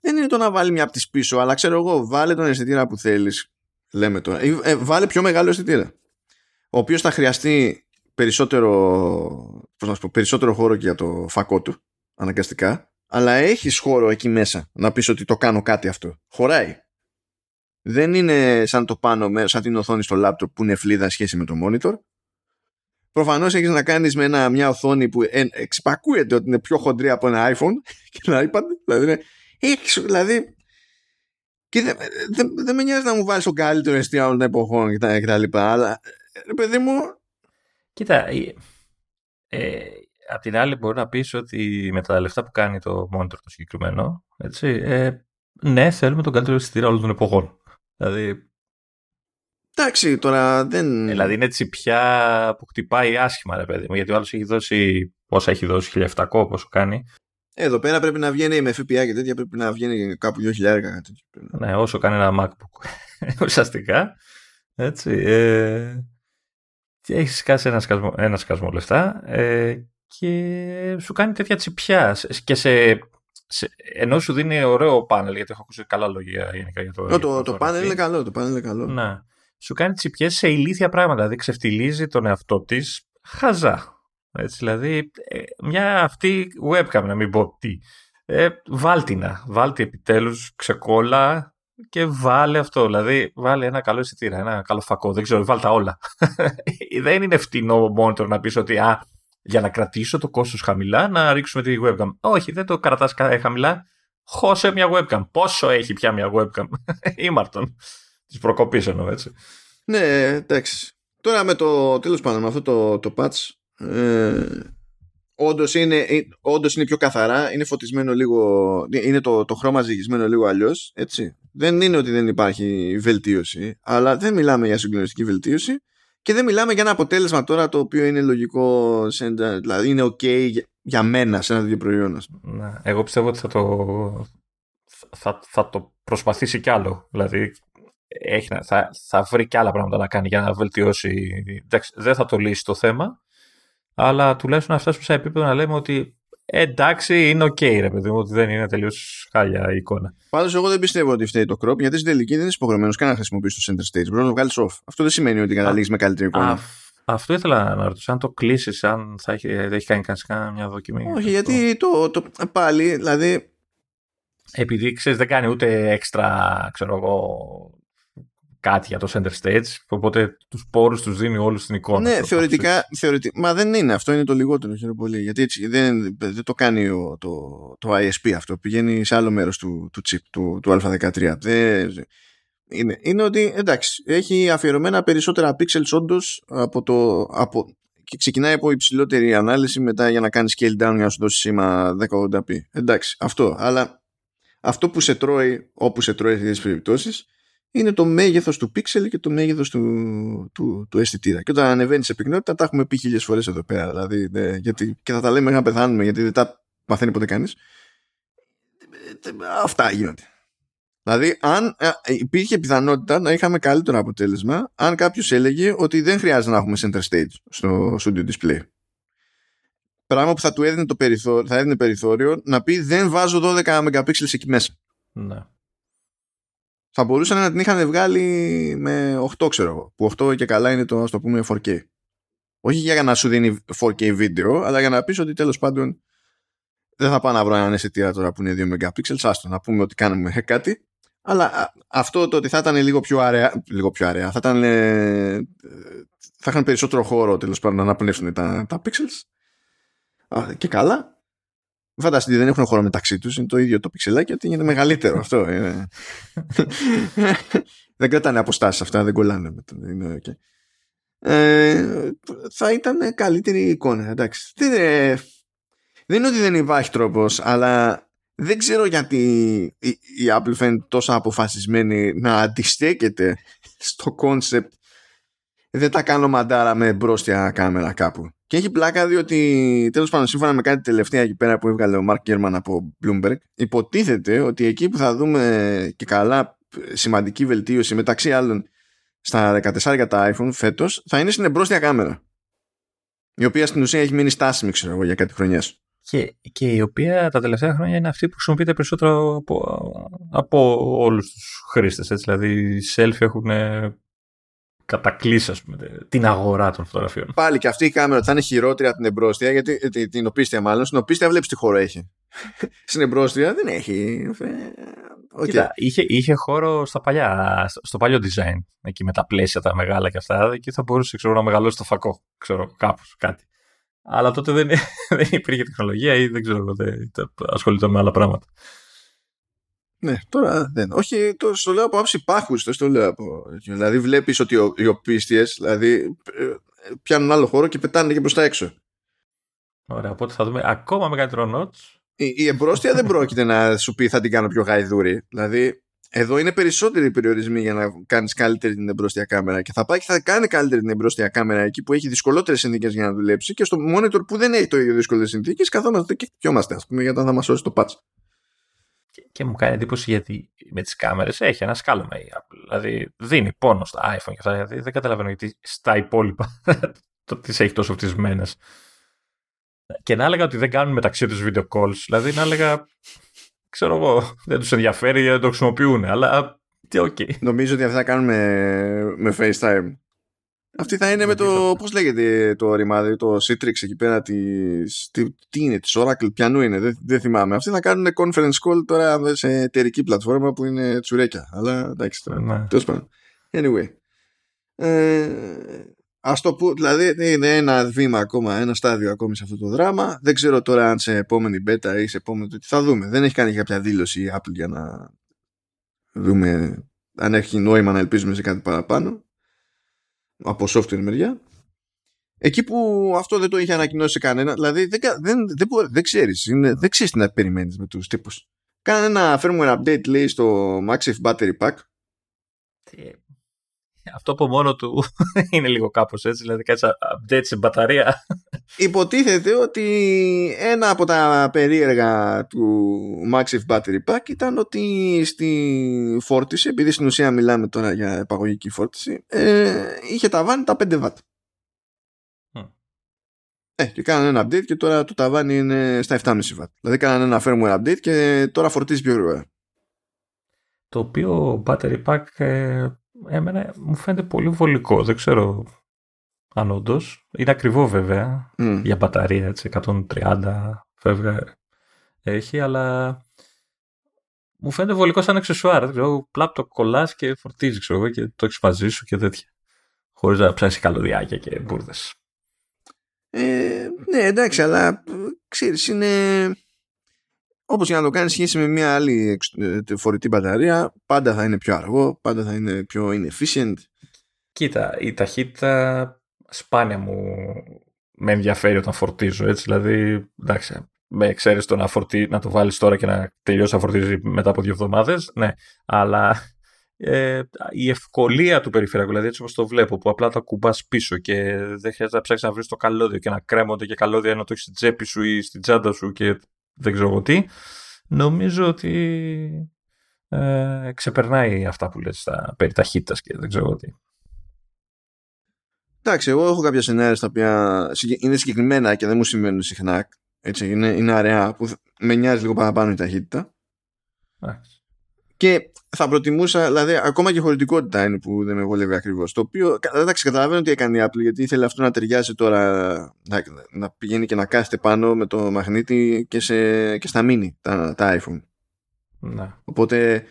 Δεν είναι το να βάλει μια από τις πίσω αλλά ξέρω εγώ βάλε τον αισθητήρα που θέλεις λέμε τώρα. Ε, ε, βάλε πιο μεγάλο αισθητήρα ο οποίος θα χρειαστεί περισσότερο, πώς να πω, περισσότερο χώρο και για το φακό του αναγκαστικά, αλλά έχεις χώρο εκεί μέσα να πεις ότι το κάνω κάτι αυτό. Χωράει. Δεν είναι σαν το πάνω, σαν την οθόνη στο λάπτοπ που είναι φλίδα σχέση με το monitor. Προφανώς έχεις να κάνεις με ένα, μια οθόνη που εξυπακούεται ότι είναι πιο χοντρή από ένα iPhone και ένα iPad. Δηλαδή, έχεις, δηλαδή και δεν δε, δε με νοιάζει να μου βάλεις το καλύτερο εστία όλων των εποχών κτλ. Αλλά, ε, παιδί μου. Κοίτα, ε, απ' την άλλη μπορεί να πεις ότι με τα λεφτά που κάνει το monitor το συγκεκριμένο, έτσι, ε, ναι, θέλουμε τον καλύτερο αισθητήρα όλων των εποχών. Δηλαδή... Εντάξει, τώρα δεν... Δηλαδή είναι τσιπιά που χτυπάει άσχημα, ρε παιδί μου, γιατί ο άλλος έχει δώσει, πόσα έχει δώσει, 1700, πόσο κάνει. Εδώ πέρα πρέπει να βγαίνει με FPA και τέτοια, πρέπει να βγαίνει κάπου 2.000 κάτι. Ναι, όσο κάνει ένα MacBook, ουσιαστικά. Έτσι. Ε, έχεις σκάσει ένα σκασμό, ένα σκασμό λεφτά ε, και σου κάνει τέτοια τσιπιά. Και σε, σε, ενώ σου δίνει ωραίο πάνελ, γιατί έχω ακούσει καλά λόγια γενικά για το. το, το, το πάνελ είναι καλό. Το πάνελ είναι καλό. Να. Σου κάνει τσιπιές σε ηλίθια πράγματα. Δηλαδή ξεφτιλίζει τον εαυτό της χαζά. Έτσι, δηλαδή, ε, μια αυτή webcam, να μην πω τι. Ε, βάλτινα. Βάλτε επιτέλους ξεκόλα και βάλε αυτό. Δηλαδή, βάλε ένα καλό εισιτήριο, ένα καλό φακό. Δεν ξέρω, βάλτε τα όλα. δεν είναι φτηνό monitor να πεις ότι α, για να κρατήσω το κόστος χαμηλά να ρίξουμε τη webcam. Όχι, δεν το κρατάς χαμηλά. Χώσε μια webcam. Πόσο έχει πια μια webcam; Ήμαρτον. Τη προκοπή εννοώ, έτσι. Ναι, εντάξει. Τώρα με το τέλος πάντων, με αυτό το, το patch, ε, Όντως είναι, ε, όντως είναι πιο καθαρά, είναι φωτισμένο λίγο, είναι το, το χρώμα ζυγισμένο λίγο αλλιώς. Δεν είναι ότι δεν υπάρχει βελτίωση, αλλά δεν μιλάμε για συγκλονιστική βελτίωση και δεν μιλάμε για ένα αποτέλεσμα τώρα το οποίο είναι λογικό, δηλαδή είναι ok για μένα σε ένα τέτοιο προϊόν. Ναι, εγώ πιστεύω ότι θα το, θα, θα το προσπαθήσει κι άλλο. Δηλαδή έχει, θα, θα βρει κι άλλα πράγματα να κάνει για να βελτιώσει. Εντάξει, δεν θα το λύσει το θέμα, αλλά τουλάχιστον να φτάσουμε σε επίπεδο να λέμε ότι εντάξει, είναι OK, okay, ρε παιδί μου, ότι δεν είναι τελείως χάλια η εικόνα. Πάντως, εγώ δεν πιστεύω ότι φταίει το crop, γιατί στην τελική δεν είσαι υποχρεωμένος καν να χρησιμοποιήσεις το center stage. Μπορεί να το βγάλεις off. Αυτό δεν σημαίνει ότι καταλήγεις με καλύτερη εικόνα. αυτό ήθελα να ρωτήσω, αν το κλείσεις, αν θα έχει, έχει κάνει κανένα μια δοκιμή. Όχι, γιατί το, το, πάλι, δηλαδή. Επειδή ξέρεις, δεν κάνει ούτε έξτρα, ξέρω εγώ, κάτι για το center stage, οπότε τους πόρους τους δίνει όλους στην εικόνα. Ναι, θεωρητικά, θεωρητικά, μα δεν είναι, αυτό είναι το λιγότερο χαίρομαι πολύ, γιατί έτσι δεν, δεν το κάνει ο, το, το ISP αυτό, πηγαίνει σε άλλο μέρος του, του chip, του, του α13. Δεν, είναι, είναι ότι, εντάξει, έχει αφιερωμένα περισσότερα pixels όντως από το, από, και ξεκινάει από υψηλότερη ανάλυση μετά για να κάνεις scale down για να σου δώσει σήμα 1080p. Εντάξει, αυτό. Αλλά αυτό που σε τρώει, όπου σε τρώει σε τέτοιες περιπτώσεις, είναι το μέγεθος του pixel και το μέγεθος του, του, του αισθητήρα. Και όταν ανεβαίνει σε πυκνότητα, τα έχουμε πει χίλιες φορές εδώ πέρα. Δηλαδή, ναι, γιατί, και θα τα λέμε να πεθάνουμε, γιατί δεν τα μαθαίνει ποτέ κανείς. Αυτά γίνονται. Δηλαδή, αν ε, υπήρχε πιθανότητα να είχαμε καλύτερο αποτέλεσμα, αν κάποιος έλεγε ότι δεν χρειάζεται να έχουμε center stage στο studio display. Πράγμα που θα του έδινε, το περιθώριο, θα έδινε περιθώριο να πει δεν βάζω 12 MP εκεί μέσα. Ναι θα μπορούσαν να την είχαν βγάλει με 8 ξέρω εγώ που 8 και καλά είναι το ας το πούμε 4K όχι για να σου δίνει 4K βίντεο αλλά για να πεις ότι τέλος πάντων δεν θα πάω να βρω έναν αισθητήρα τώρα που είναι 2 MP άστο να πούμε ότι κάνουμε κάτι. Αλλά αυτό το ότι θα ήταν λίγο πιο αραιά λίγο πιο αραιά θα ήταν ε, θα είχαν περισσότερο χώρο τέλος πάντων να αναπνεύσουν τα, τα pixels. Και καλά Φανταστείτε, δεν έχουν χώρο μεταξύ τους. Είναι το ίδιο το πιξελάκι, ότι είναι μεγαλύτερο αυτό. δεν κρατάνε αποστάσεις αυτά, δεν κολλάνε. Είναι okay. ε, θα ήταν καλύτερη εικόνα. Εντάξει. Δεν, δεν είναι ότι δεν υπάρχει τρόπος, αλλά δεν ξέρω γιατί η, η Apple φαίνεται τόσο αποφασισμένη να αντιστέκεται στο concept δεν τα κάνω μαντάρα με μπρόστια κάμερα κάπου. Και έχει πλάκα διότι τέλος πάντων σύμφωνα με κάτι τελευταία εκεί πέρα που έβγαλε ο Mark Gurman από Bloomberg υποτίθεται ότι εκεί που θα δούμε και καλά σημαντική βελτίωση μεταξύ άλλων στα 14 για τα iPhone φέτος θα είναι στην εμπρόστια κάμερα η οποία στην ουσία έχει μείνει στάσιμη ξέρω εγώ για κάτι χρονιές. Και, και η οποία τα τελευταία χρόνια είναι αυτή που χρησιμοποιείται περισσότερο από, από όλους τους χρήστες. Δηλαδή οι selfie έχουν κατακλείσει την αγορά των φωτογραφιών. Πάλι και αυτή η κάμερα θα είναι χειρότερη από την εμπρόστια, γιατί ε, την οπίστια μάλλον. Στην οπίστια βλέπεις τι χώρο έχει. Στην εμπρόστια δεν έχει. Okay. Κοίτα, είχε, είχε χώρο στα παλιά, στο παλιό design. Εκεί με τα πλαίσια τα μεγάλα και αυτά. Εκεί θα μπορούσε ξέρω, να μεγαλώσει το φακό. Ξέρω, κάπως, κάτι. Αλλά τότε δεν, δεν υπήρχε τεχνολογία ή δεν ξέρω, δεν ασχολείται με άλλα πράγματα. Ναι, τώρα δεν. Όχι, το, στο λέω από άψη πάχου, το στο λέω από. Δηλαδή, βλέπεις ότι οι οπίστιες δηλαδή, ε, πιάνουν άλλο χώρο και πετάνε και προς τα έξω. Ωραία, οπότε θα δούμε ακόμα μεγαλύτερο notch. Η, η εμπρόστια δεν πρόκειται να σου πει θα την κάνω πιο γαϊδούρη. Δηλαδή, εδώ είναι περισσότεροι οι περιορισμοί για να κάνεις καλύτερη την εμπρόστια κάμερα. Και θα πάει και θα κάνει καλύτερη την εμπρόστια κάμερα εκεί που έχει δυσκολότερες συνθήκες για να δουλέψει. Και στο monitor που δεν έχει το ίδιο δύσκολες συνθήκες, καθόμαστε και πιόμαστε, ας πούμε, γιατί θα μας σώσει το patch. Και, μου κάνει εντύπωση γιατί με τις κάμερες έχει ένα σκάλωμα η Apple. Δηλαδή δίνει πόνο στα iPhone και αυτά. Δηλαδή δεν καταλαβαίνω γιατί στα υπόλοιπα το τις έχει τόσο φτισμένε. Και να έλεγα ότι δεν κάνουν μεταξύ τους video calls. Δηλαδή να έλεγα. Ξέρω εγώ, δεν τους ενδιαφέρει γιατί δεν το χρησιμοποιούν. Αλλά τι, okay. Νομίζω ότι αυτά θα κάνουν με, με FaceTime. Αυτή θα είναι με το. Πώς λέγεται το ρημάδι, το Citrix εκεί πέρα. Της, τι, τι είναι, της Oracle, πιανού είναι, δεν, δεν θυμάμαι. Αυτοί θα κάνουν conference call τώρα σε εταιρική πλατφόρμα που είναι τσουρέκια. Αλλά εντάξει τώρα. Ναι. Τέλος πάντων. Anyway. Ε, Α το πω, δηλαδή είναι ένα βήμα ακόμα, ένα στάδιο ακόμη σε αυτό το δράμα. Δεν ξέρω τώρα αν σε επόμενη beta ή σε επόμενη. Τι θα δούμε. Δεν έχει κάνει κάποια δήλωση η Apple για να δούμε αν έχει νόημα να ελπίζουμε σε κάτι παραπάνω από software μεριά. Εκεί που αυτό δεν το είχε ανακοινώσει κανένα, δηλαδή δεν, δεν, δεν, δεν ξέρεις, είναι, δεν ξέρεις τι να περιμένεις με τους τύπους. Κάνε ένα firmware update λέει στο MagSafe Battery Pack. Αυτό από μόνο του είναι λίγο κάπως έτσι, δηλαδή κάτι update σε μπαταρία. Υποτίθεται ότι ένα από τα περίεργα του MagSafe Battery Pack ήταν ότι στη φόρτιση, επειδή στην ουσία μιλάμε τώρα για επαγωγική φόρτιση, ε, είχε ταβάνει τα 5 W. Ε, και κάνανε ένα update και τώρα το ταβάνι είναι στα 7,5 W. Δηλαδή κάνανε ένα firmware update και τώρα φορτίζει πιο γρήγορα. Το οποίο battery pack ε, εμένα μου φαίνεται πολύ βολικό. Δεν ξέρω αν όντως. Είναι ακριβό βέβαια για μπαταρία, έτσι, 130 φεύγα έχει, αλλά μου φαίνεται βολικό σαν αξεσουάρ. Δεν ξέρω, πλάπ το κολλάς και φορτίζεις, ξέρω και το έχεις μαζί σου και τέτοια. Χωρίς να ψάξει καλωδιάκια και μπουρδες. Ε, ναι, εντάξει, αλλά ξέρεις, είναι όπως για να το κάνεις σχέση με μια άλλη ε, φορητή μπαταρία, πάντα θα είναι πιο αργό, πάντα θα είναι πιο inefficient. Κοίτα, η ταχύτητα σπάνια μου με ενδιαφέρει όταν φορτίζω, έτσι, δηλαδή, εντάξει, με εξαίρεση το να, φορτί, να το βάλεις τώρα και να τελειώσει να φορτίζει μετά από δύο εβδομάδες, ναι, αλλά ε, η ευκολία του περιφερειακού, δηλαδή έτσι όπως το βλέπω, που απλά τα κουμπάς πίσω και δεν χρειάζεται να ψάξεις να βρεις το καλώδιο και να κρέμονται και καλώδια ενώ το έχεις στην τσέπη σου ή στην τσάντα σου και δεν ξέρω εγώ τι, νομίζω ότι ε, ξεπερνάει αυτά που λες στα περί ταχύτητας και δεν ξέρω εγώ τι. Εντάξει, εγώ έχω κάποια σενάρια στα οποία είναι συγκεκριμένα και δεν μου συμβαίνουν συχνά. Έτσι, είναι, είναι αραιά που με νοιάζει λίγο παραπάνω η ταχύτητα. Εντάξει. Και θα προτιμούσα, δηλαδή, ακόμα και χωρητικότητα είναι που δεν με βολεύει ακριβώς. Το οποίο, εντάξει, καταλαβαίνω τι έκανε η Apple, γιατί ήθελε αυτό να ταιριάζει τώρα, να, να πηγαίνει και να κάθεται πάνω με το μαγνήτη και, σε, και στα mini, τα, τα iPhone. Να. Οπότε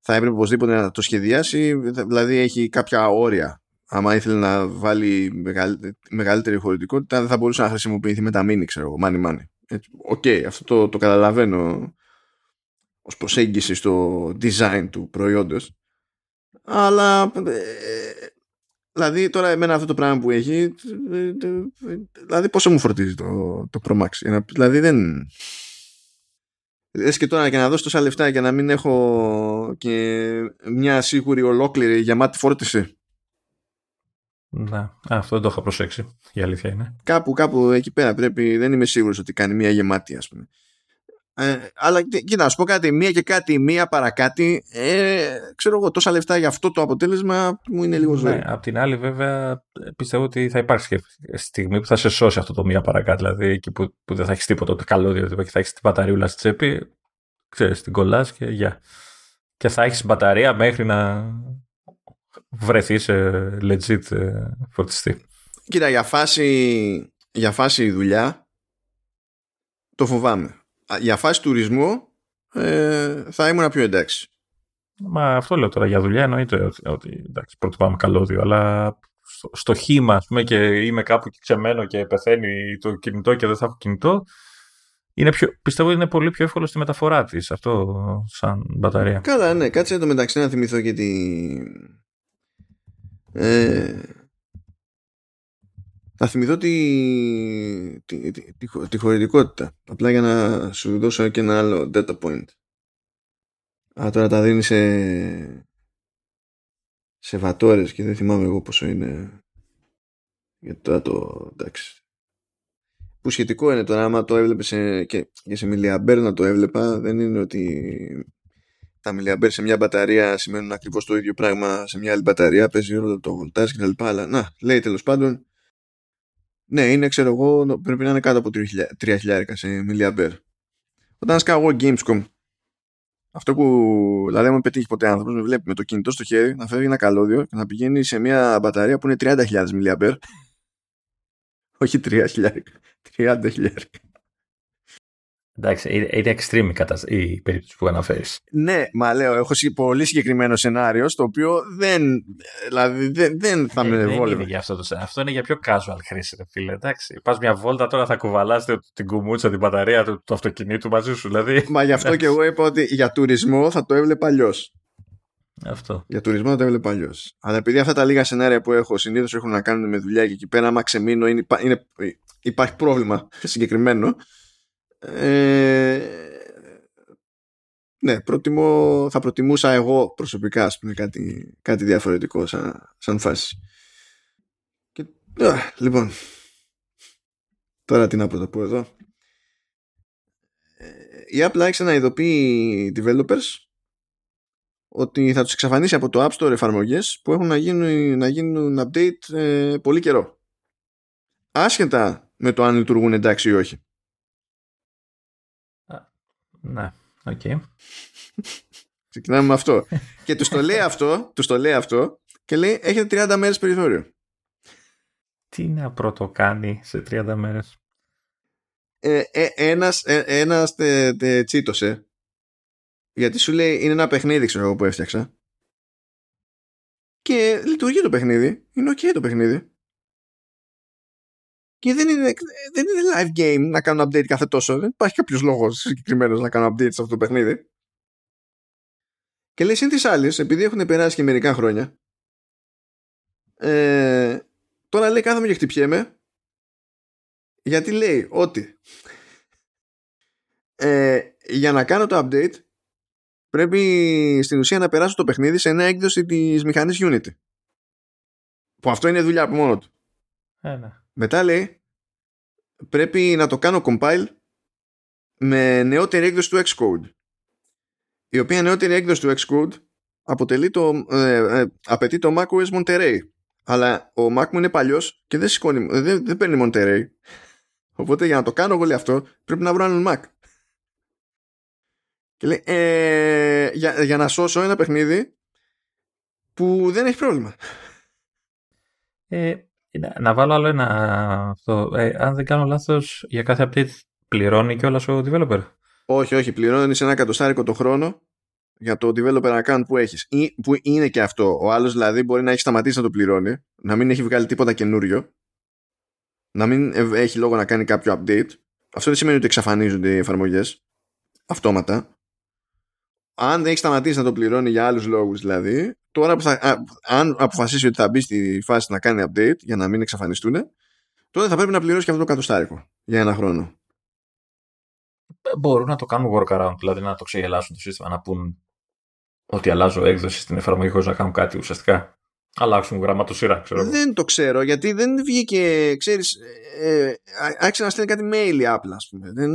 θα έπρεπε οπωσδήποτε να το σχεδιάσει, δηλαδή έχει κάποια όρια. Άμα ήθελε να βάλει μεγαλύτερη χωρητικότητα, δεν θα μπορούσε να χρησιμοποιηθεί με τα mini, ξέρω εγώ, money money. OK, okay, αυτό το, το καταλαβαίνω ως προσέγγιση στο design του προϊόντος αλλά ε, δηλαδή τώρα εμένα αυτό το πράγμα που έχει δηλαδή πόσο μου φορτίζει το, το Pro Max δηλαδή δεν Δες και τώρα και να δώσω τόσα λεφτά για να μην έχω και μια σίγουρη ολόκληρη γεμάτη φόρτιση να, αυτό δεν το είχα προσέξει. Η αλήθεια είναι. Κάπου, κάπου εκεί πέρα πρέπει, δεν είμαι σίγουρος ότι κάνει μια γεμάτη, ας πούμε. Ε, αλλά κοίτα, να σου πω κάτι, μία και κάτι, μία παρακάτι, ε, ξέρω εγώ, τόσα λεφτά για αυτό το αποτέλεσμα μου είναι λίγο ζωή. Ναι, απ' την άλλη, βέβαια, πιστεύω ότι θα υπάρξει και στιγμή που θα σε σώσει αυτό το μία παρακάτι. Δηλαδή, εκεί που, που δεν θα έχεις τίποτα, το καλώδιο και θα έχεις την μπαταριούλα στη τσέπη, ξέρεις, την κολλάς και γεια. Και θα έχεις μπαταρία μέχρι να βρεθεί σε legit ε, φορτιστή. Κοίτα, για φάση, για φάση δουλειά το φοβάμαι για φάση τουρισμού ε, θα ήμουν πιο εντάξει. Μα αυτό λέω τώρα για δουλειά εννοείται ότι, ότι εντάξει, προτιμάμε καλώδιο, αλλά στο, στο χήμα ας πούμε, και είμαι κάπου και ξεμένω και πεθαίνει το κινητό και δεν θα έχω κινητό, είναι πιο, πιστεύω είναι πολύ πιο εύκολο στη μεταφορά της αυτό σαν μπαταρία. Καλά, ναι, κάτσε εδώ μεταξύ να θυμηθώ και τη. Ε, θα θυμηθώ τη, τη, τη, τη, χωρητικότητα. Απλά για να σου δώσω και ένα άλλο data point. Α, τώρα τα δίνει σε, σε βατόρες και δεν θυμάμαι εγώ πόσο είναι. Γιατί τώρα το... εντάξει. Που σχετικό είναι τώρα άμα το έβλεπες σε, και, και σε μιλιαμπέρ να το έβλεπα δεν είναι ότι τα μιλιαμπέρ σε μια μπαταρία σημαίνουν ακριβώς το ίδιο πράγμα σε μια άλλη μπαταρία παίζει ρόλο το βολτάζ και τα λοιπά αλλά να λέει τέλος πάντων ναι, είναι, ξέρω εγώ, πρέπει να είναι κάτω από 3.000 σε μιλιαμπέρ. Όταν σκάω εγώ Gamescom, αυτό που δηλαδή δεν μου πετύχει ποτέ άνθρωπος, με βλέπει με το κινητό στο χέρι να φεύγει ένα καλώδιο και να πηγαίνει σε μια μπαταρία που είναι 30.000 μιλιαμπέρ. Όχι 3.000, 30.000. Εντάξει, είναι extreme η, η περίπτωση που αναφέρεις. Ναι, μα λέω, έχω πολύ συγκεκριμένο σενάριο στο οποίο δεν, δηλαδή, δεν, δεν θα ε, με βόλευε. Δεν είναι για αυτό το σενάριο. Αυτό είναι για πιο casual χρήση, ρε φίλε. Εντάξει, πας μια βόλτα τώρα θα κουβαλάς την κουμούτσα, την μπαταρία του, του αυτοκινήτου μαζί σου. Δηλαδή. Μα γι' αυτό και εγώ είπα ότι για τουρισμό θα το έβλεπα αλλιώς. Αυτό. Για τουρισμό το έβλεπα αλλιώς. Αλλά επειδή αυτά τα λίγα σενάρια που έχω συνήθως έχουν να κάνουν με δουλειά και εκεί πέρα, άμα ξεμείνω, είναι, είναι, υπάρχει πρόβλημα συγκεκριμένο. Ε, ναι, προτιμώ, θα προτιμούσα εγώ προσωπικά ας πούμε, κάτι, κάτι διαφορετικό σαν, σαν φάση. Και, λοιπόν, τώρα τι να πω εδώ. Ε, η Apple άρχισε να ειδοποιεί developers ότι θα τους εξαφανίσει από το App Store εφαρμογές που έχουν να γίνουν, να γίνουν update ε, πολύ καιρό. Άσχετα με το αν λειτουργούν εντάξει ή όχι. Ναι, OK. Okay. Ξεκινάμε με αυτό. και τους το λέει αυτό, τους το λέει αυτό και λέει έχετε 30 μέρες περιθώριο. Τι να πρωτοκάνει σε 30 μέρες; Ε, ε, ένας, ε, ένας τε, τε, τσίτωσε γιατί σου λέει είναι ένα παιχνίδι ξέρω εγώ που έφτιαξα και λειτουργεί το παιχνίδι είναι ok το παιχνίδι και δεν είναι, δεν είναι live game να κάνω update κάθε τόσο δεν υπάρχει κάποιος λόγος συγκεκριμένος να κάνω update σε αυτό το παιχνίδι και λέει συν τις άλλες επειδή έχουν περάσει και μερικά χρόνια ε, τώρα λέει κάθομαι και χτυπιέμαι γιατί λέει ότι ε, για να κάνω το update πρέπει στην ουσία να περάσω το παιχνίδι σε ένα έκδοση της μηχανής Unity. Που αυτό είναι δουλειά από μόνο του. Ένα. Μετά λέει πρέπει να το κάνω compile με νεότερη έκδοση του Xcode. Η οποία νεότερη έκδοση του Xcode αποτελεί το, ε, ε, απαιτεί το macOS Monterey. Αλλά ο Mac μου είναι παλιός και δεν, σηκώνει, δεν, δεν παίρνει Monterey. Οπότε για να το κάνω εγώ αυτό πρέπει να βρω έναν Mac. Και λέει, ε, για, για να σώσω ένα παιχνίδι που δεν έχει πρόβλημα. Ε, να βάλω άλλο ένα αυτό. Ε, αν δεν κάνω λάθος, για κάθε update πληρώνει κιόλας ο developer; Όχι, όχι. Πληρώνει ένα εκατοστάρικο το χρόνο για το developer account που έχεις. Ή, που είναι και αυτό. Ο άλλος δηλαδή μπορεί να έχει σταματήσει να το πληρώνει, να μην έχει βγάλει τίποτα καινούριο, να μην έχει λόγο να κάνει κάποιο update. Αυτό δεν σημαίνει ότι εξαφανίζονται οι εφαρμογές αυτόματα αν δεν έχει σταματήσει να το πληρώνει για άλλους λόγους δηλαδή, τώρα που θα, αν αποφασίσει ότι θα μπει στη φάση να κάνει update για να μην εξαφανιστούν, τότε θα πρέπει να πληρώσει και αυτό το κατοστάρικο για ένα χρόνο. Μπορούν να το κάνουν workaround, δηλαδή να το ξεγελάσουν το σύστημα, να πούν ότι αλλάζω έκδοση στην εφαρμογή χωρίς να κάνουν κάτι ουσιαστικά. Αλλάξουν γραμματοσύρα, ξέρω Δεν το ξέρω, γιατί δεν βγήκε, ξέρεις, ε, άρχισε να στέλνει κάτι mail η Apple, ας πούμε. Δεν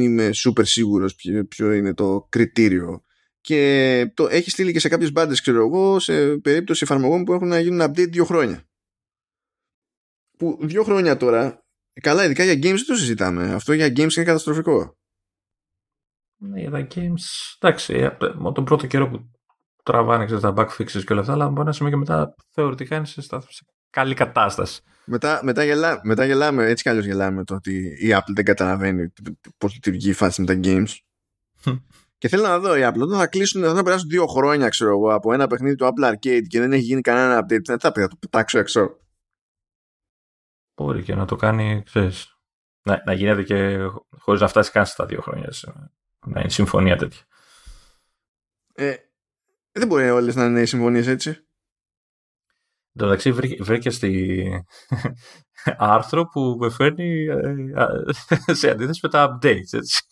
είμαι super σίγουρος ποιο, ποιο είναι το κριτήριο και το έχει στείλει και σε κάποιες μπάντες ξέρω εγώ σε περίπτωση εφαρμογών που έχουν να γίνουν update δύο χρόνια. Που δύο χρόνια τώρα καλά ειδικά για games δεν το συζητάμε. Αυτό για games είναι καταστροφικό. Ναι για τα games εντάξει ε, τον πρώτο καιρό που τραβάνε ξέρεις, τα bug fixes και όλα αυτά αλλά μπορεί να σημαίνει και μετά θεωρητικά είναι σε, σε καλή κατάσταση. Μετά, μετά, γελά, μετά γελάμε, έτσι κι αλλιώς γελάμε το ότι η Apple δεν καταλαβαίνει πώς λειτουργεί η φάση με τα games Και θέλω να δω η Apple όταν θα κλείσουν, θα περάσουν δύο χρόνια ξέρω εγώ, από ένα παιχνίδι του Apple Arcade και δεν έχει γίνει κανένα update, δεν θα πει θα το πετάξω έξω. Μπορεί και να το κάνει, ξέρεις, να, να γίνεται και χωρίς να φτάσει καν στα δύο χρόνια. Να είναι συμφωνία τέτοια. Ε, δεν μπορεί όλες να είναι οι συμφωνίες έτσι. Εν τω μεταξύ βρήκες στη άρθρο που με φέρνει ε, σε αντίθεση με τα updates, έτσι.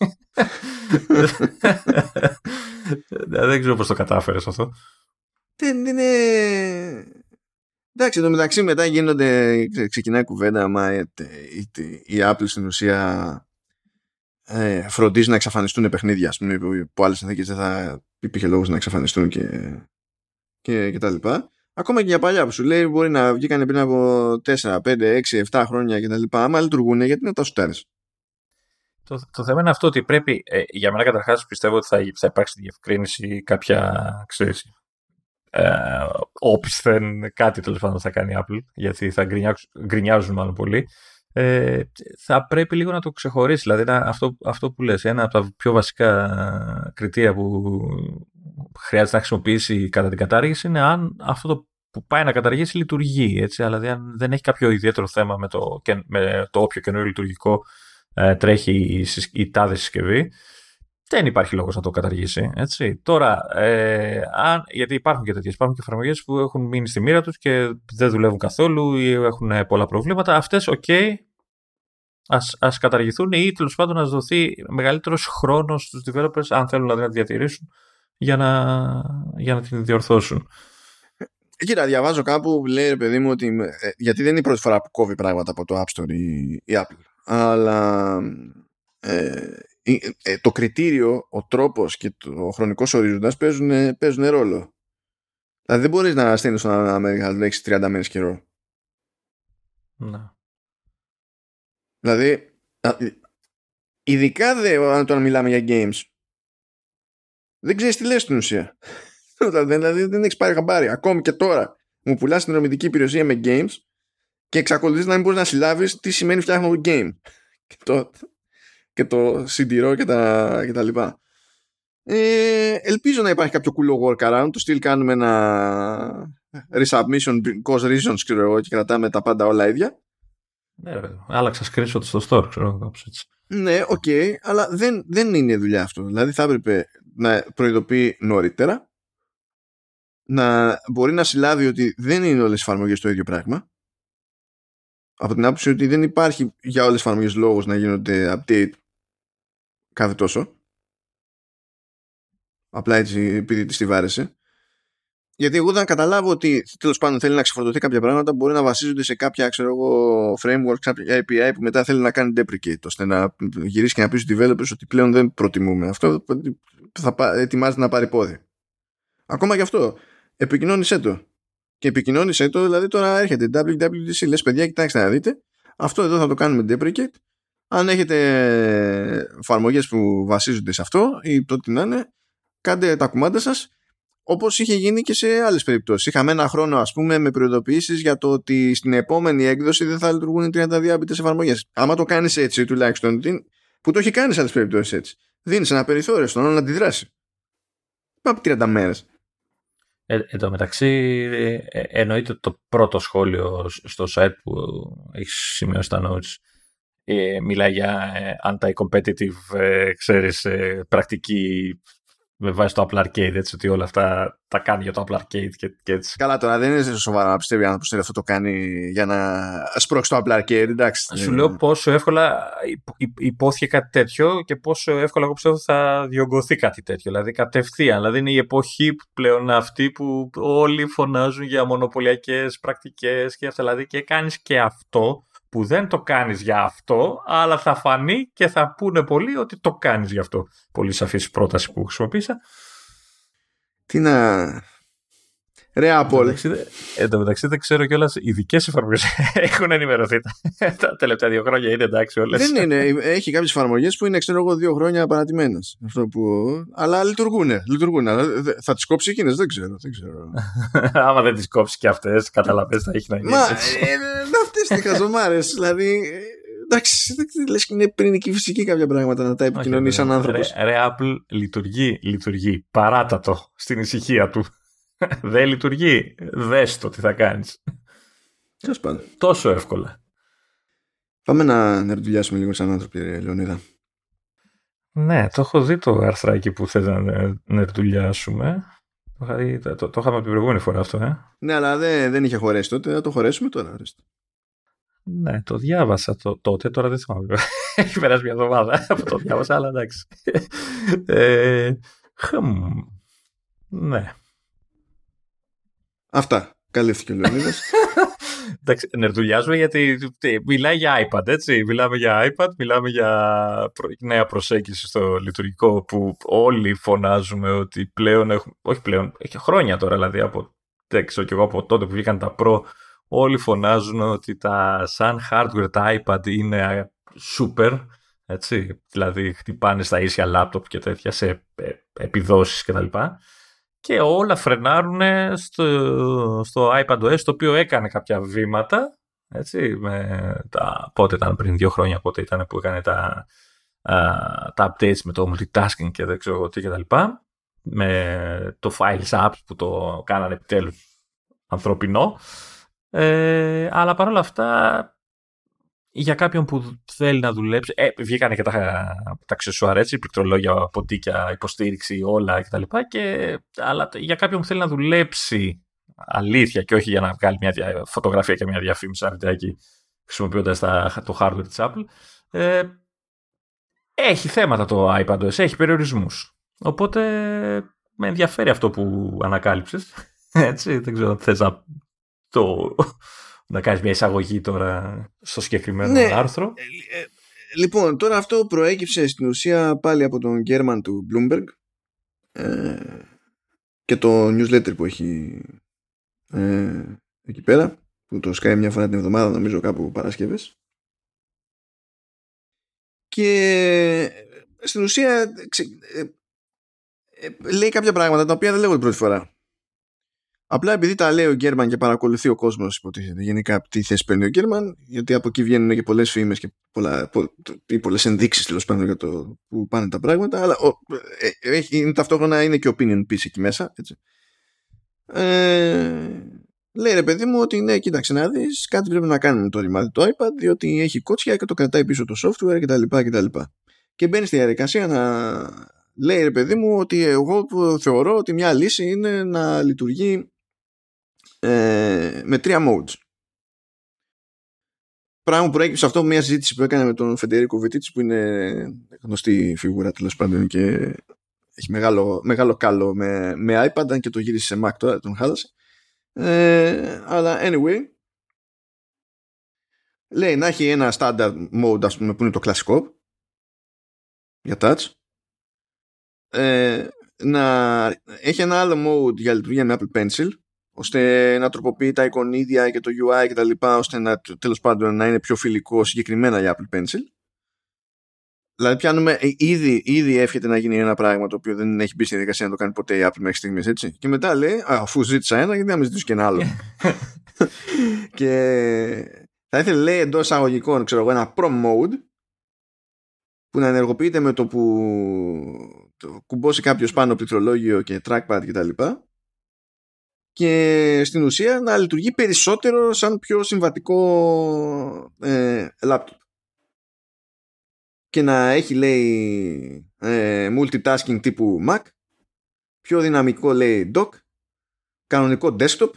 Δεν ξέρω πώς το κατάφερες αυτό. Δεν είναι... Εντάξει, εδώ μεταξύ μετά γίνονται, ξεκινάει κουβέντα, μα η, η Apple στην ουσία ε, φροντίζει να εξαφανιστούν παιχνίδια, ας πούμε, που άλλες συνθήκες δεν θα υπήρχε λόγος να εξαφανιστούν και, και, και τα λοιπά ακόμα και για παλιά που σου λέει μπορεί να βγήκαν πριν από 4, 5, 6, 7 χρόνια κτλ. Άμα λειτουργούν, γιατί να τα σουτάρει. Το, το θέμα είναι αυτό ότι πρέπει, ε, για μένα καταρχάς πιστεύω ότι θα, θα υπάρξει διευκρίνηση κάποια, ξέρεις, ε, όπισθεν κάτι τέλος πάντων θα κάνει η Apple, γιατί θα γκρινιάζουν μάλλον πολύ. Ε, θα πρέπει λίγο να το ξεχωρίσει. Δηλαδή, αυτό, αυτό που λες, ένα από τα πιο βασικά κριτήρια που χρειάζεται να χρησιμοποιήσει κατά την κατάργηση είναι αν αυτό το που πάει να καταργήσει λειτουργεί. Έτσι, δηλαδή, αν δεν έχει κάποιο ιδιαίτερο θέμα με το, με το όποιο καινούριο λειτουργικό ε, τρέχει η, η τάδε συσκευή. δεν υπάρχει λόγος να το καταργήσει. Έτσι. Τώρα, ε, αν, γιατί υπάρχουν και τέτοιες, υπάρχουν και εφαρμογές που έχουν μείνει στη μοίρα τους και δεν δουλεύουν καθόλου ή έχουν πολλά προβλήματα. Αυτές, OK, okay, ας, ας καταργηθούν ή τέλος πάντων να δοθεί μεγαλύτερος χρόνος στους developers, αν θέλουν δηλαδή να τη διατηρήσουν, για να, για να την διορθώσουν. Κοίτα, διαβάζω κάπου, λέει παιδί μου ότι. Ε, γιατί δεν είναι η πρώτη φορά που κόβει πράγματα από το App Store η, η Apple. Αλλά ε, ε, το κριτήριο, ο τρόπος και ο χρονικός ορίζοντας παίζουν, παίζουν ρόλο. Δηλαδή δεν μπορείς να στέλνεις στον Αμέρικα να έχεις 30 μέρες καιρό. Να. Δηλαδή, ειδικά δε όταν μιλάμε για games, δεν ξέρεις τι λες στην ουσία. δηλαδή δεν έχεις πάρει χαμπάρι. Ακόμη και τώρα μου πουλάς την δρομητική υπηρεσία με games και εξακολουθείς να μην μπορείς να συλλάβεις τι σημαίνει φτιάχνω game. Και το, και το συντηρώ και τα, και τα λοιπά. Ε, ελπίζω να υπάρχει κάποιο cool workaround. Το στυλ κάνουμε ένα resubmission cause reasons ξέρω εγώ και κρατάμε τα πάντα όλα ίδια. Ναι, άλλαξα screenshot στο store, ξέρω εγώ. Ναι, OK, okay, αλλά δεν, δεν είναι δουλειά αυτό. Δηλαδή θα έπρεπε να προειδοποιεί νωρίτερα, να μπορεί να συλλάβει ότι δεν είναι όλες οι εφαρμογές το ίδιο πράγμα, από την άποψη ότι δεν υπάρχει για όλες τις εφαρμογές λόγος να γίνονται update κάθε τόσο. Απλά έτσι επειδή τη βάρεσε. Γιατί εγώ δεν καταλάβω ότι τέλος πάντων θέλει να ξεφορτωθεί κάποια πράγματα μπορεί να βασίζονται σε κάποια ξέρω εγώ, framework, κάποια API που μετά θέλει να κάνει deprecate ώστε να γυρίσει και να πει στου developers ότι πλέον δεν προτιμούμε. Αυτό θα ετοιμάζεται να πάρει πόδι. Ακόμα και αυτό. Επικοινώνησέ το. Και επικοινώνησέ το, δηλαδή τώρα έρχεται WWDC, λες παιδιά, κοιτάξτε να δείτε. Αυτό εδώ θα το κάνουμε deprecate αν έχετε εφαρμογές που βασίζονται σε αυτό ή το τι να είναι, κάντε τα κουμάντα σας όπως είχε γίνει και σε άλλες περιπτώσεις. Είχαμε ένα χρόνο ας πούμε με προειδοποιήσεις για το ότι στην επόμενη έκδοση δεν θα λειτουργούν οι 32 άμπητες εφαρμογές. Άμα το κάνεις έτσι τουλάχιστον, που το έχει κάνει σε άλλες περιπτώσεις έτσι, δίνεις ένα περιθώριο στον όλο να αντιδράσει. Πάμε από 30 μέρες. Ε, εν τω μεταξύ, ε, ε, εννοείται το πρώτο σχόλιο στο site που έχεις σημειώσει τα notes ε, μιλάει για ε, anti-competitive, ε, ξέρεις, ε, πρακτική με βάση το Apple Arcade, έτσι, ότι όλα αυτά τα κάνει για το Apple Arcade και, και έτσι. Καλά τώρα, δεν είναι σοβαρά να πιστεύει αν ότι αυτό το κάνει για να σπρώξει το Apple Arcade, εντάξει. Σου λέω πόσο εύκολα υπόθηκε κάτι τέτοιο και πόσο εύκολα εγώ πιστεύω θα διωγγωθεί κάτι τέτοιο. Δηλαδή κατευθείαν, δηλαδή είναι η εποχή πλέον αυτή που όλοι φωνάζουν για μονοπωλιακές πρακτικές και αυτά, δηλαδή και κάνεις και αυτό που δεν το κάνεις για αυτό, αλλά θα φανεί και θα πούνε πολλοί ότι το κάνεις για αυτό. Πολύ σαφής πρόταση που χρησιμοποίησα. Τι να... Ρε Apple. Εν τω μεταξύ δεν ξέρω κιόλας. Οι δικέ εφαρμογές έχουν ενημερωθεί τα τελευταία δύο χρόνια. Είναι εντάξει όλες. Δεν είναι. Έχει κάποιες εφαρμογές που είναι, ξέρω εγώ, δύο χρόνια παρατημένες. Αυτό που... Αλλά λειτουργούν. λειτουργούν. Θα τις κόψεις εκείνες, δεν ξέρω. Δεν ξέρω. Άμα δεν τις κόψεις και αυτές, καταλαβαίνει θα έχει να είναι. Μα ε, αυτέ τι χαζομάρε. δηλαδή. Εντάξει, λες και είναι πυρηνική φυσική κάποια πράγματα να τα επικοινωνείς σαν άνθρωπος. Ρε, Apple λειτουργεί, λειτουργεί. Παράτατο στην ησυχία του. Δεν λειτουργεί. Δες το τι θα κάνεις. Τόσο εύκολα. Πάμε να νερντουλιάσουμε λίγο σαν άνθρωποι, Λεωνίδα. Ναι, το έχω δει το αρθράκι που θες να νερντουλιάσουμε. Το, το, το, το, είχαμε την προηγούμενη φορά αυτό, ε. Ναι, αλλά δεν, δεν είχε χωρέσει τότε. Θα το χωρέσουμε τώρα. Ναι, το διάβασα το, τότε, τώρα δεν θυμάμαι. Έχει περάσει μια εβδομάδα που το διάβασα, αλλά εντάξει. Ε, ναι. Αυτά. Καλύφθηκε ο Λεωνίδας. Εντάξει, νερδουλιάζουμε γιατί μιλάει για iPad, έτσι. Μιλάμε για iPad, μιλάμε για νέα προσέγγιση στο λειτουργικό που όλοι φωνάζουμε ότι πλέον έχουν, όχι πλέον, έχει χρόνια τώρα δηλαδή από, δεν ξέρω και εγώ από τότε που βγήκαν τα Pro, όλοι φωνάζουν ότι τα σαν hardware τα iPad είναι super, έτσι, δηλαδή χτυπάνε στα ίσια laptop και τέτοια σε ε, επιδόσεις κτλ και όλα φρενάρουν στο, στο iPadOS το οποίο έκανε κάποια βήματα έτσι, με τα, πότε ήταν πριν δύο χρόνια πότε ήταν που έκανε τα, τα updates με το multitasking και δεν ξέρω τι και τα λοιπά με το Files Apps που το κάνανε επιτέλους ανθρωπινό ε, αλλά παρόλα αυτά για κάποιον που θέλει να δουλέψει. Ε, βγήκανε και τα, τα αξεσουάρ έτσι, πληκτρολόγια, ποτίκια, υποστήριξη, όλα κτλ. Και, αλλά για κάποιον που θέλει να δουλέψει αλήθεια και όχι για να βγάλει μια φωτογραφία και μια διαφήμιση αρνητική χρησιμοποιώντας το hardware της Apple. Ε, έχει θέματα το iPad έχει περιορισμούς. Οπότε με ενδιαφέρει αυτό που ανακάλυψες. Έτσι, δεν ξέρω αν θες να, το, να κάνεις μια εισαγωγή τώρα στο συγκεκριμένο ναι. άρθρο. Ε, ε, λοιπόν, τώρα αυτό προέκυψε στην ουσία πάλι από τον Γκέρμαν του Bloomberg ε, και το newsletter που έχει ε, εκεί πέρα που το σκάει μια φορά την εβδομάδα νομίζω κάπου Παρασκευές και στην ουσία ε, ε, λέει κάποια πράγματα τα οποία δεν λέγω την πρώτη φορά. Απλά επειδή τα λέει ο Γκέρμαν και παρακολουθεί ο κόσμος, υποτίθεται γενικά τι θέση παίρνει ο Γκέρμαν, γιατί από εκεί βγαίνουν και πολλές φήμες και πολλές ενδείξεις τέλος πάντων για το που πάνε τα πράγματα. Αλλά ο, ε, έχει, είναι, ταυτόχρονα είναι και opinion piece εκεί μέσα. Έτσι. Ε, λέει ρε παιδί μου ότι ναι, κοίταξε να δεις, κάτι πρέπει να κάνουμε με το ρημάδι του iPad, διότι έχει κότσια και το κρατάει πίσω το software κτλ. Και, και μπαίνει στη διαδικασία να λέει ρε παιδί μου ότι εγώ θεωρώ ότι μια λύση είναι να λειτουργεί ε, με τρία modes. Πράγμα που προέκυψε αυτό μια συζήτηση που έκανε με τον Φεντερίκο Βιτίτσης που είναι γνωστή φιγούρα τέλος πάντων και έχει μεγάλο, μεγάλο κάλο με, με iPad αν και το γύρισε σε Mac τώρα τον χάλασε ε, αλλά anyway λέει να έχει ένα standard mode ας πούμε που είναι το κλασικό για touch ε, να έχει ένα άλλο mode για λειτουργία με Apple Pencil ώστε να τροποποιεί τα εικονίδια και το UI και τα λοιπά ώστε να τέλος πάντων να είναι πιο φιλικό συγκεκριμένα για Apple Pencil Δηλαδή πιάνουμε, ε, ήδη, ήδη εύχεται να γίνει ένα πράγμα το οποίο δεν έχει μπει στη διαδικασία να το κάνει ποτέ η Apple μέχρι στιγμής έτσι. Και μετά λέει, αφού ζήτησα ένα γιατί να μην ζητήσω και ένα άλλο. και θα ήθελε λέει εντός αγωγικών ξέρω εγώ ένα Pro Mode που να ενεργοποιείται με το που το κουμπώσει κάποιος πάνω πληκτρολόγιο και trackpad κτλ. Και, και στην ουσία να λειτουργεί περισσότερο σαν πιο συμβατικό ε, laptop. Και να έχει λέει ε, multitasking τύπου Mac πιο δυναμικό λέει dock κανονικό desktop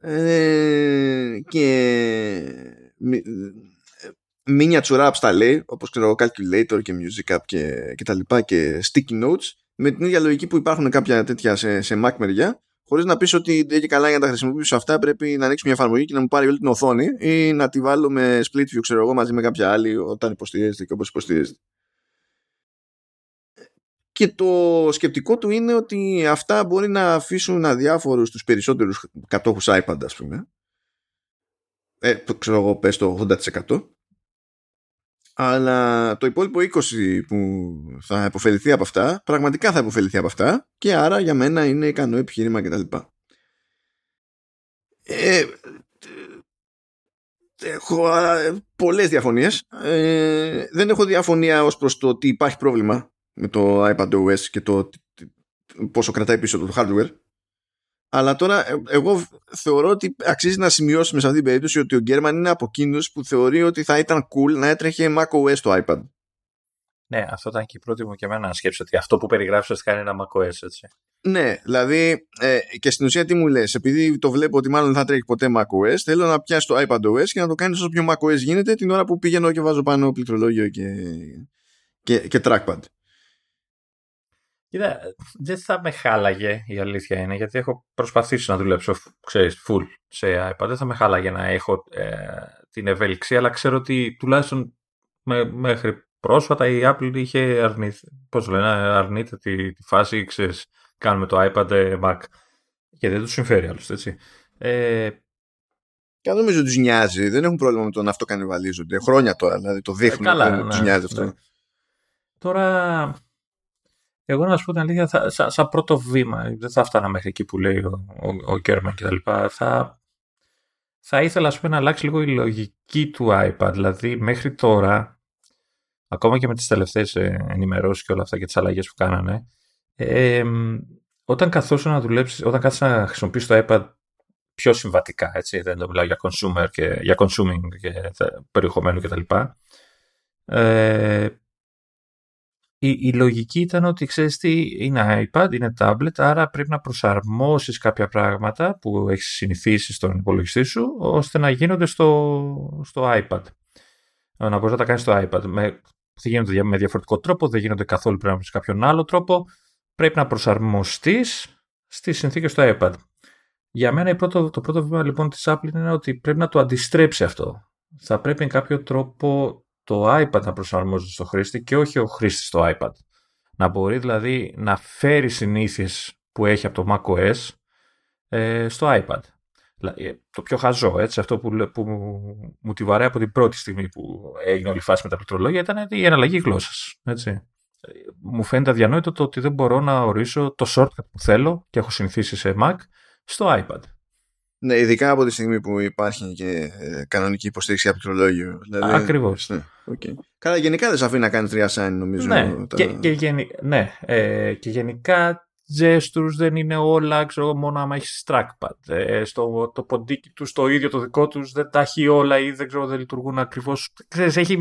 ε, και miniature apps τα λέει όπως ξέρω calculator και music app και, και τα λοιπά και sticky notes με την ίδια λογική που υπάρχουν κάποια τέτοια σε, σε Mac μεριά χωρίς να πεις ότι δεν έχει καλά για να τα χρησιμοποιήσω αυτά, πρέπει να ανοίξω μια εφαρμογή και να μου πάρει όλη την οθόνη ή να τη βάλω με split view, ξέρω εγώ, μαζί με κάποια άλλη όταν υποστηρίζεται και όπως υποστηρίζεται. Και το σκεπτικό του είναι ότι αυτά μπορεί να αφήσουν αδιάφορους τους περισσότερους κατόχους iPad, ας πούμε. Ε, ξέρω εγώ, πες το 80% αλλά το υπόλοιπο 20 που θα υποφεληθεί από αυτά πραγματικά θα υποφεληθεί από αυτά και άρα για μένα είναι ικανό επιχείρημα κτλ. Ε, έχω πολλές διαφωνίες ε, δεν έχω διαφωνία ως προς το ότι υπάρχει πρόβλημα με το iPadOS και το πόσο κρατάει πίσω το hardware αλλά τώρα ε, εγώ θεωρώ ότι αξίζει να σημειώσουμε σε αυτή την περίπτωση ότι ο Γκέρμαν είναι από εκείνους που θεωρεί ότι θα ήταν cool να έτρεχε macOS το iPad. Ναι, αυτό ήταν και η πρώτη μου και εμένα σκέψη ότι αυτό που περιγράψει ουσιαστικά είναι ένα macOS, έτσι. Ναι, δηλαδή ε, και στην ουσία τι μου λες, επειδή το βλέπω ότι μάλλον δεν θα τρέχει ποτέ macOS, θέλω να πιάσει το iPadOS και να το κάνει όσο πιο macOS γίνεται την ώρα που πηγαίνω και βάζω πάνω πληκτρολόγιο και, και, και trackpad. Κοίτα, δεν θα με χάλαγε η αλήθεια είναι, γιατί έχω προσπαθήσει να δουλέψω, ξέρεις, full σε iPad. Δεν θα με χάλαγε να έχω ε, την ευελιξία, αλλά ξέρω ότι τουλάχιστον με, μέχρι πρόσφατα η Apple είχε αρνηθεί, πώς λένε, αρνείται τη, τη φάση, ξέρεις, κάνουμε το iPad ε, Mac. Και δεν τους συμφέρει άλλωστε, έτσι. Ε, και νομίζω ότι τους νοιάζει. Δεν έχουν πρόβλημα με το να αυτοκανιβαλίζονται. Χρόνια τώρα, δηλαδή το δείχνουν. Ε, καλά, ναι, τους νοιάζει αυτό. Ναι. Τώρα, εγώ να σου πω την αλήθεια, θα, σαν, σαν πρώτο βήμα, δεν θα φτάνα μέχρι εκεί που λέει ο, ο, ο Κέρμαν κτλ. Θα, θα ήθελα πούμε, να αλλάξει λίγο η λογική του iPad. Δηλαδή, μέχρι τώρα, ακόμα και με τις τελευταίες ε, ενημερώσεις και όλα αυτά και τις αλλαγές που κάνανε, ε, όταν καθόσουν να δουλέψεις, όταν κάθεσαι να χρησιμοποιήσεις το iPad πιο συμβατικά, έτσι, δεν το μιλάω για consumer και για consuming και περιεχομένου κτλ. Ε, η, η λογική ήταν ότι ξέρεις τι είναι iPad, είναι tablet, άρα πρέπει να προσαρμόσεις κάποια πράγματα που έχεις συνηθίσει στον υπολογιστή σου, ώστε να γίνονται στο, στο iPad. Να μπορείς να τα κάνεις στο iPad. Με, δεν γίνονται με διαφορετικό τρόπο, δεν γίνονται καθόλου πρέπει να κάποιον άλλο τρόπο. Πρέπει να προσαρμοστείς στις συνθήκες στο iPad. Για μένα πρώτο, το πρώτο βήμα λοιπόν της Apple είναι ότι πρέπει να το αντιστρέψει αυτό. Θα πρέπει με κάποιο τρόπο το iPad να προσαρμόζεται στο χρήστη και όχι ο χρήστη στο iPad. Να μπορεί δηλαδή να φέρει συνήθειες που έχει από το macOS ε, στο iPad. Ε, το πιο χαζό, έτσι, αυτό που, που μου τη βαρέα από την πρώτη στιγμή που έγινε όλη η φάση με τα πληκτρολόγια ήταν η εναλλαγή γλώσσας. Μου φαίνεται αδιανόητο το ότι δεν μπορώ να ορίσω το shortcut που θέλω και έχω συνηθίσει σε Mac στο iPad. Ναι, ειδικά από τη στιγμή που υπάρχει και ε, κανονική υποστήριξη από πληκτρολόγιο. Δηλαδή, Ακριβώς. Ναι, okay. Καλά, γενικά δεν σε αφήνει να κάνει τρία sign, νομίζω. Ναι, τα... και, και, γενι... ναι ε, και γενικά gestures δεν είναι όλα, ξέρω μόνο άμα έχεις trackpad. Ε, στο, το ποντίκι του, το ίδιο το δικό τους, δεν τα έχει όλα ή δεν ξέρω, δεν λειτουργούν ακριβώς. Έχει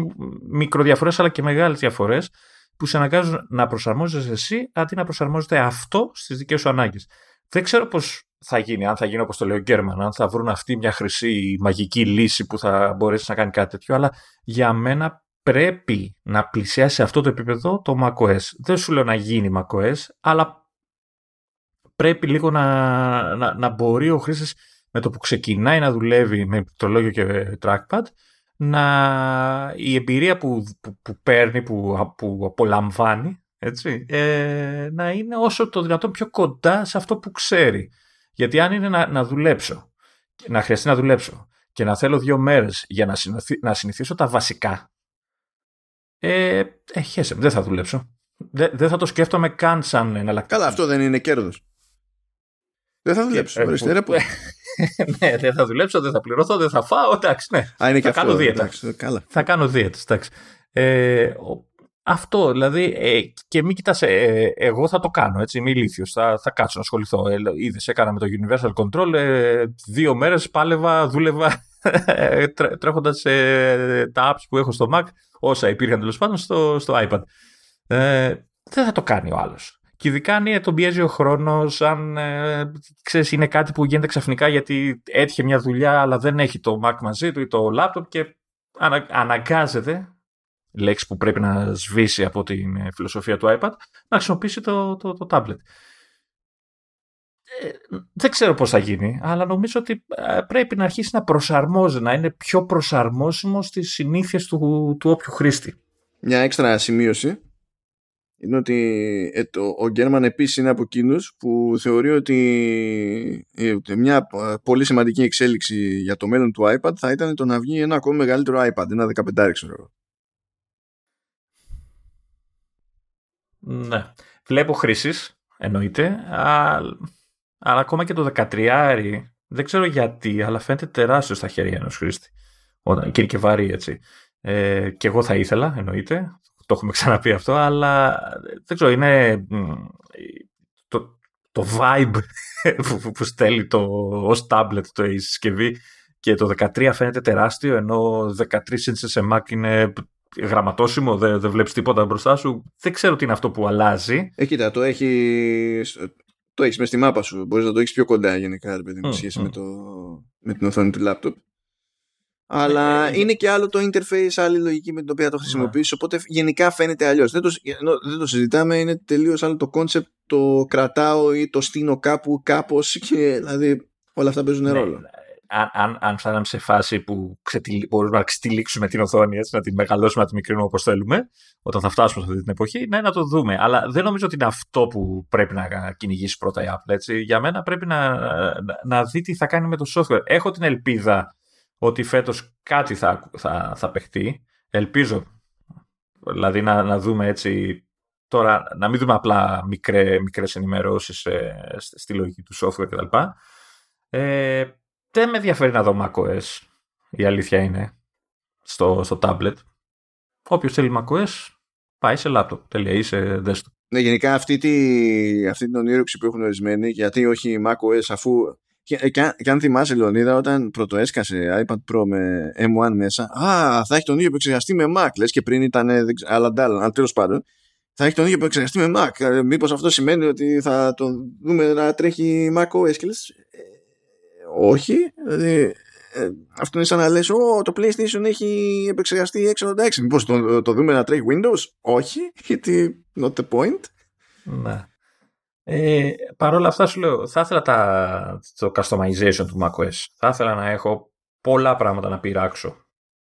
μικροδιαφορές αλλά και μεγάλες διαφορές που σε αναγκάζουν να προσαρμόζεσαι εσύ αντί να προσαρμόζεται αυτό στις δικές σου ανάγκες. Δεν ξέρω πώς θα γίνει, αν θα γίνει όπως το λέει ο Γκέρμαν, αν θα βρουν αυτή μια χρυσή μαγική λύση που θα μπορέσει να κάνει κάτι τέτοιο, αλλά για μένα πρέπει να πλησιάσει σε αυτό το επίπεδο το macOS. Δεν σου λέω να γίνει macOS, αλλά πρέπει λίγο να, να, να μπορεί ο χρήστη με το που ξεκινάει να δουλεύει με πληκτρολόγιο και trackpad, να, η εμπειρία που, που, που παίρνει, που, που απολαμβάνει, έτσι, ε, να είναι όσο το δυνατόν πιο κοντά σε αυτό που ξέρει. Γιατί αν είναι να, να δουλέψω, να χρειαστεί να δουλέψω και να θέλω δύο μέρες για να, να συνηθίσω τα βασικά, ε, ε χέσε, δεν θα δουλέψω. Δεν, δεν θα το σκέφτομαι καν σαν εναλλακτικό. Καλά, αυτό δεν είναι κέρδος. Δεν θα δουλέψω. Ε, που... ναι, δεν θα δουλέψω, δεν θα πληρωθώ, δεν θα φάω. Εντάξει, ναι. Α, είναι θα και κάνω αυτό, δίαιτα. Εντάξει, καλά. Θα κάνω δίαιτα. Εντάξει. Ε, αυτό, δηλαδή, ε, και μην κοιτάς, ε, εγώ θα το κάνω, έτσι, είμαι ηλίθιος, θα, θα κάτσω να ασχοληθώ. Ε, είδες, έκανα με το Universal Control, ε, δύο μέρες πάλευα, δούλευα ε, τρέ, τρέχοντας ε, τα apps που έχω στο Mac, όσα υπήρχαν τέλος πάντων στο, στο iPad. Ε, δεν θα το κάνει ο άλλος. Και ειδικά αν τον πιέζει ο χρόνος, αν ε, ξέρεις, είναι κάτι που γίνεται ξαφνικά γιατί έτυχε μια δουλειά, αλλά δεν έχει το Mac μαζί του ή το laptop και ανα, αναγκάζεται λέξη που πρέπει να σβήσει από την ε, φιλοσοφία του iPad, να χρησιμοποιήσει το, το, το tablet. Ε, δεν ξέρω πώς θα γίνει, αλλά νομίζω ότι ε, πρέπει να αρχίσει να προσαρμόζει, να είναι πιο προσαρμόσιμο στις συνήθειες του, του όποιου χρήστη. Μια έξτρα σημείωση είναι ότι ε, το, ο Γκέρμαν επίσης είναι από εκείνους που θεωρεί ότι μια πολύ σημαντική εξέλιξη για το μέλλον του iPad θα ήταν το να βγει ένα ακόμη μεγαλύτερο iPad, ένα 15 ξέρω Ναι. Βλέπω χρήσεις, εννοείται, αλλά, αλλά ακόμα και το 13 δεν ξέρω γιατί, αλλά φαίνεται τεράστιο στα χέρια ενός χρήστη. Όταν, και είναι και βαρύ, έτσι. Ε, και εγώ θα ήθελα, εννοείται. Το έχουμε ξαναπεί αυτό, αλλά δεν ξέρω, είναι το, το vibe που, που στέλνει το, ως tablet το η συσκευή και το 13 φαίνεται τεράστιο, ενώ 13 inches σε Mac είναι γραμματόσημο, δεν, δεν βλέπεις τίποτα μπροστά σου. Δεν ξέρω τι είναι αυτό που αλλάζει. Ε, κοίτα, το έχει το έχεις μέσα στη μάπα σου. Μπορείς να το έχεις πιο κοντά γενικά, παιδί mm, σχέση Με, το, με την οθόνη του λάπτοπ. Αλλά ε, είναι και άλλο το interface, άλλη λογική με την οποία το χρησιμοποιείς, ναι. οπότε γενικά φαίνεται αλλιώς. Δεν, το, δεν το συζητάμε, είναι τελείως άλλο το concept, το κρατάω ή το στείνω κάπου, κάπως και δηλαδή όλα αυτά παίζουν ναι, ρόλο αν, αν, αν φτάναμε σε φάση που μπορούμε να ξετυλίξουμε την οθόνη, έτσι, να την μεγαλώσουμε, να την μικρύνουμε όπως θέλουμε, όταν θα φτάσουμε σε αυτή την εποχή, ναι, να το δούμε. Αλλά δεν νομίζω ότι είναι αυτό που πρέπει να κυνηγήσει πρώτα η Apple. Έτσι. Για μένα πρέπει να, να, να δει τι θα κάνει με το software. Έχω την ελπίδα ότι φέτος κάτι θα, θα, θα παιχτεί. Ελπίζω. Δηλαδή να, να δούμε έτσι Τώρα, να μην δούμε απλά μικρέ, μικρές ενημερώσεις ε, στη λογική του software κτλ. Ε, δεν με ενδιαφέρει να δω macOS. Η αλήθεια είναι. Στο, στο tablet. Όποιος θέλει macOS πάει σε laptop. Τελεία ή σε desktop. Ναι, γενικά αυτή, τη, αυτή την ονείροξη που έχουν ορισμένοι, γιατί όχι macOS αφού Και, και, αν- και αν θυμάσαι, Λεωνίδα, όταν πρωτοέσκασε iPad Pro με M1 μέσα, Α, θα έχει τον ίδιο επεξεργαστή με Mac. Λες και πριν ήταν δεν ξέρω, άλλα ντάλλα, αλλά τέλος πάντων. Θα έχει τον ίδιο επεξεργαστή με Mac. Μήπως αυτό σημαίνει ότι θα τον δούμε να τρέχει Mac OS και λες, ε, όχι. Δηλαδή, ε, αυτό είναι σαν να λες, Ω, το PlayStation έχει επεξεργαστή 686. Μήπως το, το δούμε να τρέχει Windows; Όχι, γιατί not the point. Ναι. Ε, Παρ' όλα αυτά σου λέω, θα ήθελα τα, το customization του macOS. Θα ήθελα να έχω πολλά πράγματα να πειράξω.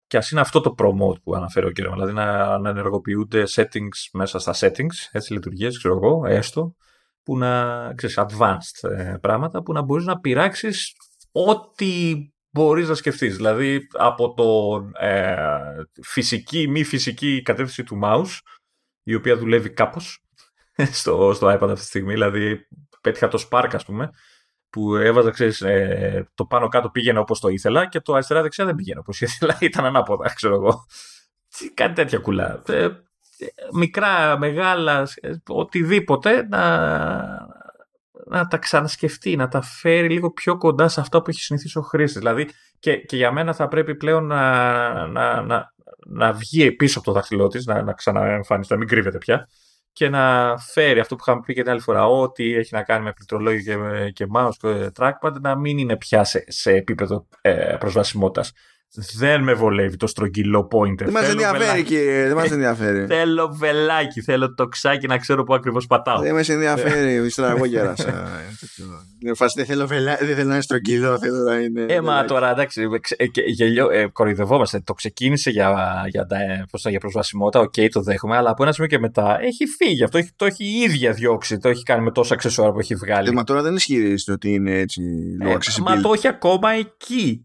Και ας είναι αυτό το promote που αναφέρω ο κύριος, δηλαδή να, να ενεργοποιούνται settings μέσα στα settings, έτσι λειτουργίες, ξέρω εγώ, έστω, που να, ξέρεις, advanced ε, πράγματα, που να μπορείς να πειράξεις ό,τι μπορείς να σκεφτείς. Δηλαδή, από το ε, φυσική, μη φυσική κατεύθυνση του mouse, η οποία δουλεύει κάπως, στο, στο iPad αυτή τη στιγμή. Δηλαδή, πέτυχα το Spark, ας πούμε, που έβαζα, ξέρεις, ε, το πάνω κάτω πήγαινε όπως το ήθελα και το αριστερά δεξιά δεν πήγαινε όπως ήθελα. Ήταν ανάποδα, ξέρω εγώ. Τι- Κάτι τέτοια κουλά. Ε, ε, μικρά, μεγάλα, ε, οτιδήποτε να, να τα ξανασκεφτεί, να τα φέρει λίγο πιο κοντά σε αυτά που έχει συνηθίσει ο χρήστης. Δηλαδή, και, και για μένα θα πρέπει πλέον να, να, να, να βγει πίσω από το δάχτυλό της, να, να ξαναεμφανιστεί, να μην κρύβεται πια και να φέρει αυτό που είχαμε πει και την άλλη φορά, ό,τι έχει να κάνει με πληκτρολόγιο και, και mouse και trackpad, να μην είναι πια σε, σε επίπεδο ε, προσβασιμότητας. Δεν με βολεύει το στρογγυλό pointer. Δεν μας Θέλω ενδιαφέρει, βελάκι. κύριε. Δεν μας ενδιαφέρει. Θέλω βελάκι, θέλω τοξάκι να ξέρω πού ακριβώς πατάω. Δεν με ενδιαφέρει, ύστερα εγώ γέρασα. Είναι φάση, δεν θέλω βελά- δεν θέλω να είναι στρογγυλό, θέλω να είναι. Ε, μα βελάκι. τώρα εντάξει, ξε- ε, και γελιό, ε, κοροϊδευόμαστε. Το ξεκίνησε για, για, τα- πώς το- για προσβασιμότητα, οκ, το δέχομαι, αλλά από ένα σημείο και μετά έχει φύγει αυτό. Έχει, το έχει η ίδια διώξει. Το έχει κάνει με τόσα αξεσουάρ που έχει βγάλει. Ε, Μα τώρα δεν ισχυρίζεται ότι είναι έτσι λόγω Ε, accessibility. μα το έχει ακόμα εκεί.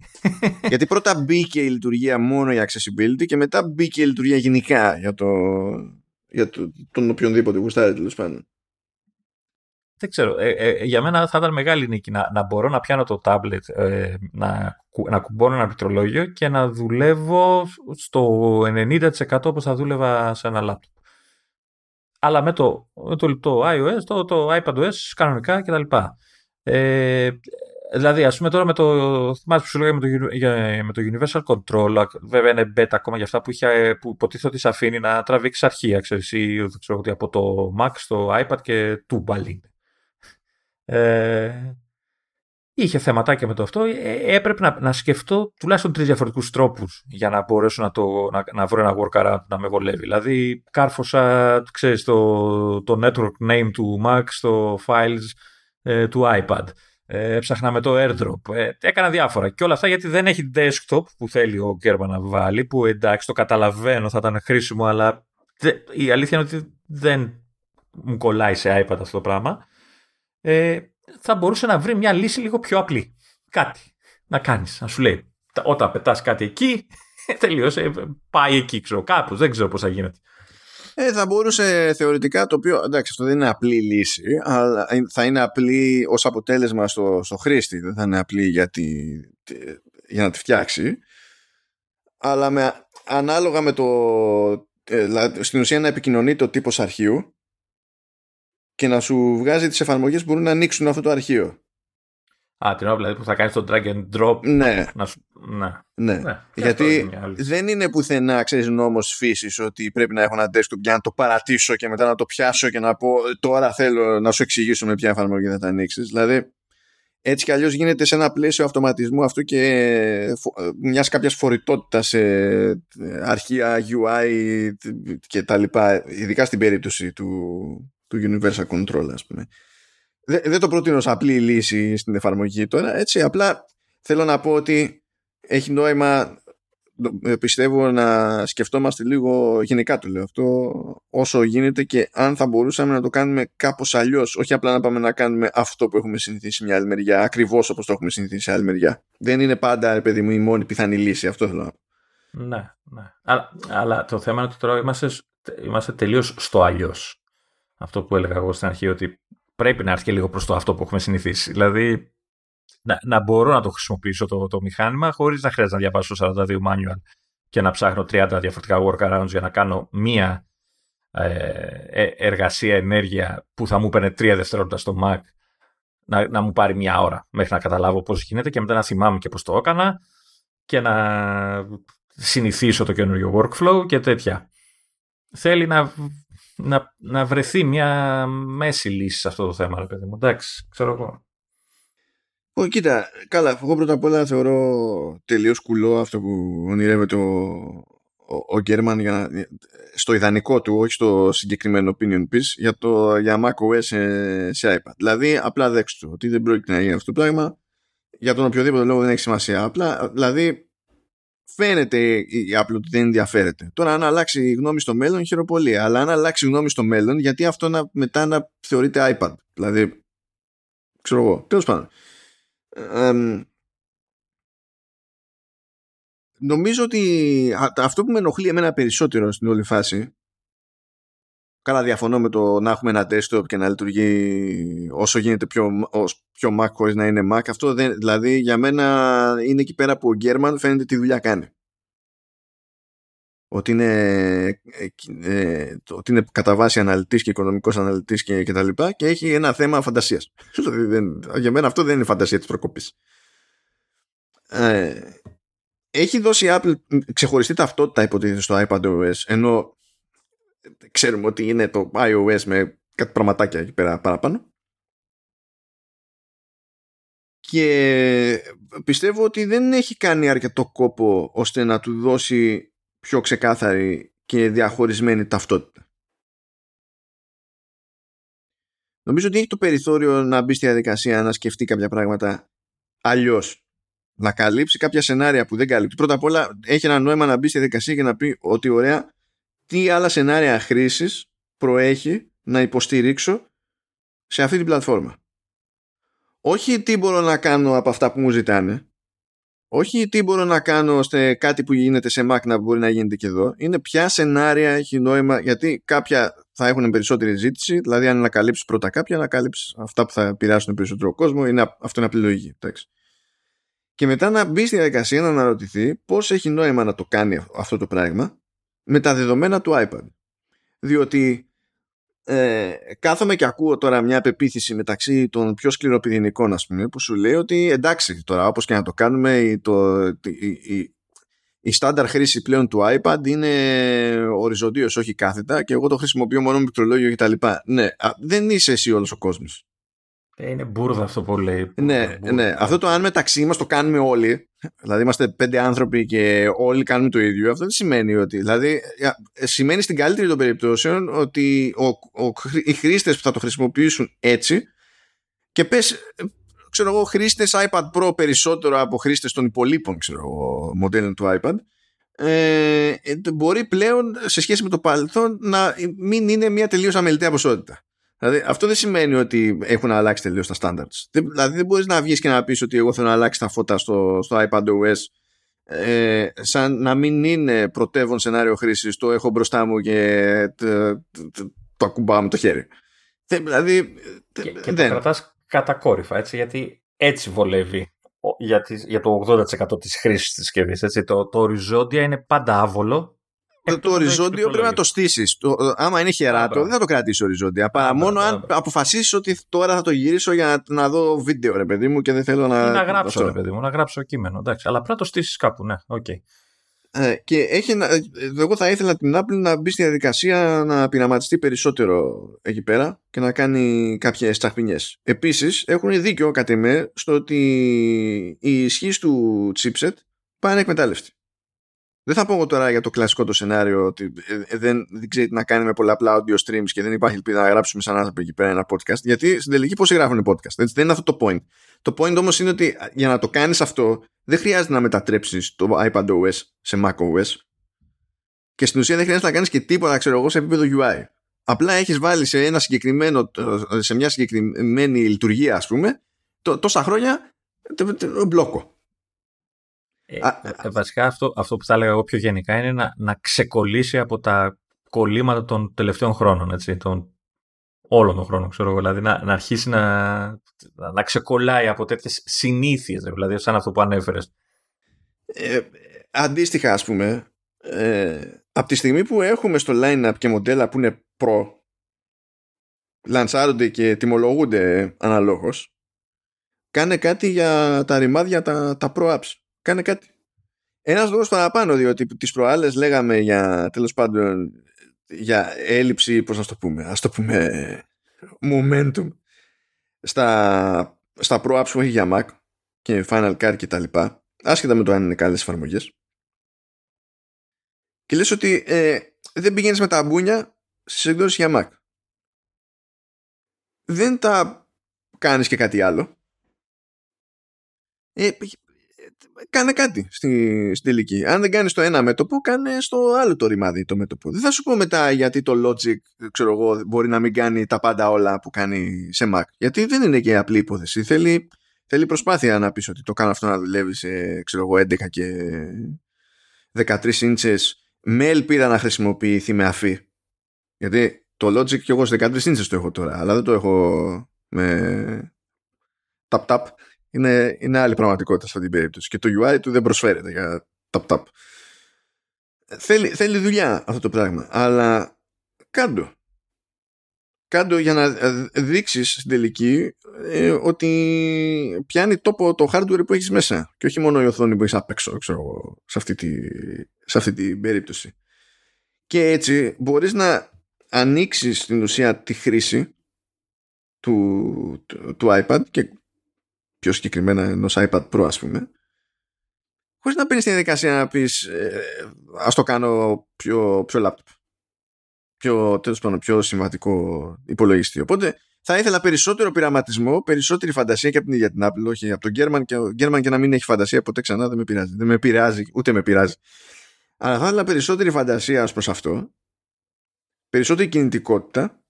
Γιατί πρώτα μπήκε η λειτουργία μόνο για accessibility και μετά μπήκε η λειτουργία γενικά για, το, για το, τον οποιονδήποτε γουστάρει τέλος πάντων. Δεν ξέρω. Ε, ε, για μένα θα ήταν μεγάλη νίκη να, να μπορώ να πιάνω το tablet, ε, να, κου- να κουμπώνω ένα πληκτρολόγιο και να δουλεύω στο 90% όπως θα δούλευα σε ένα laptop. Αλλά με το, με το, το iOS, το, το iPadOS κανονικά κτλ. Ε, δηλαδή, ας πούμε τώρα με το, θυμάσαι που σου λέγαμε με το, uni- για- με το Universal Control, α, βέβαια είναι beta ακόμα για αυτά που, είχε, που υποτίθεται ότι σε αφήνει να τραβήξεις αρχεία, ξέρεις, ή δεν ξέρω τι, από το Mac στο iPad και τούμπαλιν. Ε, είχε θεματάκια με το αυτό. Ε, έπρεπε να, να σκεφτώ τουλάχιστον τρεις διαφορετικούς τρόπους για να μπορέσω να, το, να, να βρω ένα workaround να με βολεύει. Δηλαδή, κάρφωσα ξέρεις, το, το network name του Mac στο files ε, του iPad. Ε, έψαχνα με το airdrop. Ε, έκανα διάφορα. Και όλα αυτά γιατί δεν έχει desktop που θέλει ο Κέρμα να βάλει. Που εντάξει, το καταλαβαίνω, θα ήταν χρήσιμο, αλλά δε- η αλήθεια είναι ότι δεν μου κολλάει σε iPad αυτό το πράγμα ε, θα μπορούσε να βρει μια λύση λίγο πιο απλή. Κάτι να κάνεις, να σου λέει. τα- Όταν πετάς κάτι εκεί, τελείωσε, ε, πάει εκεί, ξέρω, κάπως, δεν ξέρω πώς θα γίνεται. Ε, θα μπορούσε θεωρητικά το οποίο, εντάξει αυτό δεν είναι απλή λύση, αλλά θα είναι απλή ως αποτέλεσμα στο, στο χρήστη, δεν θα είναι απλή για, τη, τη- για να τη φτιάξει, αλλά με, ανάλογα με το, ε, δηλαδή, στην ουσία να επικοινωνεί το τύπος αρχείου και να σου βγάζει τις εφαρμογές που μπορούν να ανοίξουν αυτό το αρχείο. Α, την ώρα δηλαδή που θα κάνεις το drag and drop. Ναι, Να σου... Ναι. ναι. ναι. Και αυτό Γιατί είναι μια άλλη. δεν είναι πουθενά, ξέρεις, νόμος φύσης ότι πρέπει να έχω ένα desktop για να το παρατήσω και μετά να το πιάσω και να πω τώρα θέλω να σου εξηγήσω με ποια εφαρμογή θα τα ανοίξεις. Δηλαδή, έτσι κι αλλιώς γίνεται σε ένα πλαίσιο αυτοματισμού αυτού και φο- μιας κάποιας φορητότητας σε αρχεία UI και τα λοιπά, ειδικά στην περίπτωση του, του Universal Control, ας πούμε. Δεν, δεν το προτείνω ως απλή λύση στην εφαρμογή τώρα, έτσι, απλά θέλω να πω ότι έχει νόημα ε, πιστεύω να σκεφτόμαστε λίγο γενικά το λέω αυτό όσο γίνεται και αν θα μπορούσαμε να το κάνουμε κάπως αλλιώς όχι απλά να πάμε να κάνουμε αυτό που έχουμε συνηθίσει μια άλλη μεριά ακριβώς όπως το έχουμε συνηθίσει σε άλλη μεριά δεν είναι πάντα ρε παιδί μου η μόνη πιθανή λύση αυτό θέλω να πω Ναι, ναι. Αλλά, αλλά το θέμα είναι ότι τώρα είμαστε, είμαστε τελείως στο αλλιώς. Αυτό που έλεγα εγώ στην αρχή, ότι πρέπει να έρθει και λίγο προς το αυτό που έχουμε συνηθίσει. Δηλαδή, να, να μπορώ να το χρησιμοποιήσω το, το μηχάνημα χωρίς να χρειάζεται να διαβάσω 42 manual και να ψάχνω 30 διαφορετικά workarounds για να κάνω μία ε, ε, εργασία, ενέργεια που θα μου έπαιρνε 3 δευτερόλεπτα στο Mac να, να μου πάρει μια ώρα μέχρι να καταλάβω πώς γίνεται και μετά να θυμάμαι και πώς το έκανα και να συνηθίσω το καινούριο workflow και τέτοια. Θέλει να, να, να βρεθεί μια μέση λύση σε αυτό το θέμα, ρε παιδί μου. Εντάξει, ξέρω εγώ. Ω, κοίτα, καλά, εγώ πρώτα απ' όλα θεωρώ τελείως κουλό αυτό που ονειρεύεται ο, ο, ο Γκέρμαν για, στο ιδανικό του, όχι στο συγκεκριμένο opinion piece, για, το, για macOS σε, σε iPad. Δηλαδή, απλά δέξτε του ότι δεν πρόκειται να γίνει αυτό το πράγμα. Για τον οποιοδήποτε λόγο δεν έχει σημασία. Απλά, δηλαδή, φαίνεται η Apple ότι δεν ενδιαφέρεται. Τώρα, αν αλλάξει η γνώμη στο μέλλον, χειροπολία. Αλλά αν αλλάξει η γνώμη στο μέλλον, γιατί αυτό να, μετά να θεωρείται iPad. Δηλαδή, ξέρω εγώ. Τέλος πάντων. νομίζω ότι αυτό που με ενοχλεί εμένα περισσότερο στην όλη φάση Καλά διαφωνώ με το να έχουμε ένα desktop και να λειτουργεί όσο γίνεται πιο, πιο Mac χωρίς να είναι Mac. Αυτό δεν, δηλαδή για μένα είναι εκεί πέρα που ο Γκέρμαν φαίνεται τι δουλειά κάνει. Ότι είναι, ε, ε, ότι είναι κατά βάση αναλυτής και οικονομικός αναλυτής και, και τα λοιπά και έχει ένα θέμα φαντασίας. Δηλαδή για μένα αυτό δεν είναι φαντασία της προκοπής. Ε, έχει δώσει Apple ξεχωριστή ταυτότητα υποτίθεται στο iPadOS ενώ ξέρουμε ότι είναι το iOS με κάτι πραγματάκια εκεί πέρα παραπάνω και πιστεύω ότι δεν έχει κάνει αρκετό κόπο ώστε να του δώσει πιο ξεκάθαρη και διαχωρισμένη ταυτότητα. Νομίζω ότι έχει το περιθώριο να μπει στη διαδικασία να σκεφτεί κάποια πράγματα αλλιώς να καλύψει κάποια σενάρια που δεν καλύπτει. Πρώτα απ' όλα έχει ένα νόημα να μπει στη διαδικασία και να πει ότι ωραία, τι άλλα σενάρια χρήσης προέχει να υποστηρίξω σε αυτή την πλατφόρμα. Όχι τι μπορώ να κάνω από αυτά που μου ζητάνε. Όχι τι μπορώ να κάνω ώστε κάτι που γίνεται σε Mac να μπορεί να γίνεται και εδώ. Είναι ποια σενάρια έχει νόημα, γιατί κάποια θα έχουν περισσότερη ζήτηση, δηλαδή αν ανακαλύψεις πρώτα κάποια, ανακαλύψεις αυτά που θα επηρεάσουν περισσότερο κόσμο, είναι, αυτό είναι απλή λογική. Εντάξει και μετά να μπει στη διαδικασία να αναρωτηθεί πώς έχει νόημα να το κάνει αυτό το πράγμα με τα δεδομένα του iPad. Διότι ε, κάθομαι και ακούω τώρα μια πεποίθηση μεταξύ των πιο σκληροπηδηνικών ας πούμε που σου λέει ότι εντάξει τώρα όπως και να το κάνουμε το, η, η, η στάνταρ χρήση πλέον του iPad είναι οριζοντίως όχι κάθετα και εγώ το χρησιμοποιώ μόνο με πληκτρολόγιο κτλ. Ναι, δεν είσαι εσύ όλος ο κόσμος. Ε, είναι μπουρδα αυτό που λέει. Ναι, ναι. Αυτό το αν μεταξύ μας το κάνουμε όλοι, δηλαδή είμαστε πέντε άνθρωποι και όλοι κάνουμε το ίδιο, αυτό δεν σημαίνει ότι. Δηλαδή, σημαίνει στην καλύτερη των περιπτώσεων ότι ο, ο, οι χρήστες που θα το χρησιμοποιήσουν έτσι και πες, ξέρω εγώ, χρήστες iPad Pro περισσότερο από χρήστες των υπολείπων ξέρω εγώ, μοντέλων του iPad. Ε, μπορεί πλέον σε σχέση με το παρελθόν να μην είναι μια τελείως αμεληταία ποσότητα. Δηλαδή αυτό δεν σημαίνει ότι έχουν αλλάξει τελείως τα standards. Δηλαδή δεν μπορείς να βγεις και να πεις ότι εγώ θέλω να αλλάξει τα φώτα στο, στο iPadOS ε, σαν να μην είναι πρωτεύον σενάριο χρήσης το έχω μπροστά μου και το, το, το ακουμπάω με το χέρι. Δηλαδή. Και, και δεν. το κρατάς κατακόρυφα έτσι, γιατί έτσι βολεύει για, για το 80% της χρήσης της συσκευής. Το, το οριζόντια είναι πάντα άβολο το, το οριζόντιο πρέπει να το στήσεις. Άμα είναι χεράτο, δεν θα το κρατήσεις οριζόντια. Παρά μόνο αν αποφασίσεις ότι τώρα θα το γυρίσω για να, δω βίντεο, ρε παιδί μου, και δεν θέλω να. Ή να γράψω, ρε παιδί μου, να γράψω κείμενο. Εντάξει, αλλά πρέπει να το στήσεις κάπου, ναι, OK. Okay. Ε, και έχει, ε, εγώ θα ήθελα την Apple να μπει στη διαδικασία να πειραματιστεί περισσότερο εκεί πέρα και να κάνει κάποιες τσαχπινιές. Επίσης, έχουν δίκιο κατ' εμέ στο ότι η ισχύ του chipset πάει ανεκμετάλλευτη. Δεν θα πω εγώ τώρα για το κλασικό το σενάριο ότι ε, ε, δεν, δεν ξέρει τι να κάνει με πολλαπλά audio streams και δεν υπάρχει ελπίδα να γράψουμε σαν άνθρωποι εκεί πέρα ένα podcast. Γιατί στην τελική πόσοι γράφουν podcast. Έτσι, δεν είναι αυτό το point. Το point όμως είναι ότι για να το κάνεις αυτό δεν χρειάζεται να μετατρέψεις το iPadOS σε macOS. Και στην ουσία δεν χρειάζεται να κάνεις και τίποτα, ξέρω εγώ, σε επίπεδο UI. Απλά έχεις βάλει σε, ένα συγκεκριμένο, σε μια συγκεκριμένη λειτουργία, ας πούμε, τόσα χρόνια μπλόκο. Ε, ε, βασικά αυτό, αυτό που θα έλεγα εγώ πιο γενικά είναι να, να ξεκολλήσει από τα κολλήματα των τελευταίων χρόνων, έτσι, των όλων των χρόνων, ξέρω εγώ, δηλαδή να, να αρχίσει να, να ξεκολλάει από τέτοιες συνήθειες, δηλαδή σαν αυτό που ανέφερες. Ε, αντίστοιχα, ας πούμε, ε, από τη στιγμή που έχουμε στο line-up και μοντέλα που είναι προ, λανσάρονται και τιμολογούνται αναλόγως, κάνε κάτι για τα ρημάδια, τα, τα pro apps. Κάνε κάτι. Ένας λόγος παραπάνω, διότι τις προάλλες λέγαμε για, τέλος πάντων, για έλλειψη, πώς να το πούμε, ας το πούμε, momentum στα, στα pro apps που έχει για Mac και Final Cut και τα λοιπά, άσχετα με το αν είναι καλές εφαρμογές. Και λες ότι ε, δεν πηγαίνεις με τα μπούνια στις εκδόσεις για Mac. Δεν τα κάνεις και κάτι άλλο. Ε, κάνε κάτι στη, στην τελική. Αν δεν κάνεις το ένα μέτωπο, κάνε στο άλλο το ρημάδι το μέτωπο. Δεν θα σου πω μετά γιατί το Logic ξέρω εγώ, μπορεί να μην κάνει τα πάντα όλα που κάνει σε Mac. Γιατί δεν είναι και απλή υπόθεση. Θέλει, θέλει προσπάθεια να πεις ότι το κάνω αυτό να δουλεύει σε ξέρω εγώ, 11 και 13 ίντσες με ελπίδα να χρησιμοποιηθεί με αφή. Γιατί το Logic και εγώ σε 13 ίντσες το έχω τώρα, αλλά δεν το έχω με tap-tap είναι, είναι άλλη πραγματικότητα σε αυτή την περίπτωση. Και το UI του δεν προσφέρεται για tap-tap. Θέλει, θέλει δουλειά αυτό το πράγμα. Αλλά κάντο. Κάντο για να ε, δείξεις στην τελική ε, ότι πιάνει τόπο το hardware που έχεις μέσα και όχι μόνο η οθόνη που έχεις απ' έξω ξέρω, σε, αυτή τη, σε αυτή την περίπτωση. Και έτσι μπορείς να ανοίξεις στην ουσία τη χρήση του, του, του iPad και πιο συγκεκριμένα ενός iPad Pro ας πούμε χωρίς να παίρνει στη διαδικασία να πεις ε, ας το κάνω πιο, πιο laptop πιο, τέλος πάντων, πιο σημαντικό υπολογιστή οπότε θα ήθελα περισσότερο πειραματισμό, περισσότερη φαντασία και από την ίδια την Apple, όχι από τον Γκέρμαν και, Γκέρμαν και να μην έχει φαντασία ποτέ ξανά δεν με πειράζει. Δεν με πειράζει, ούτε με πειράζει. Αλλά θα ήθελα περισσότερη φαντασία ως προς αυτό, περισσότερη κινητικότητα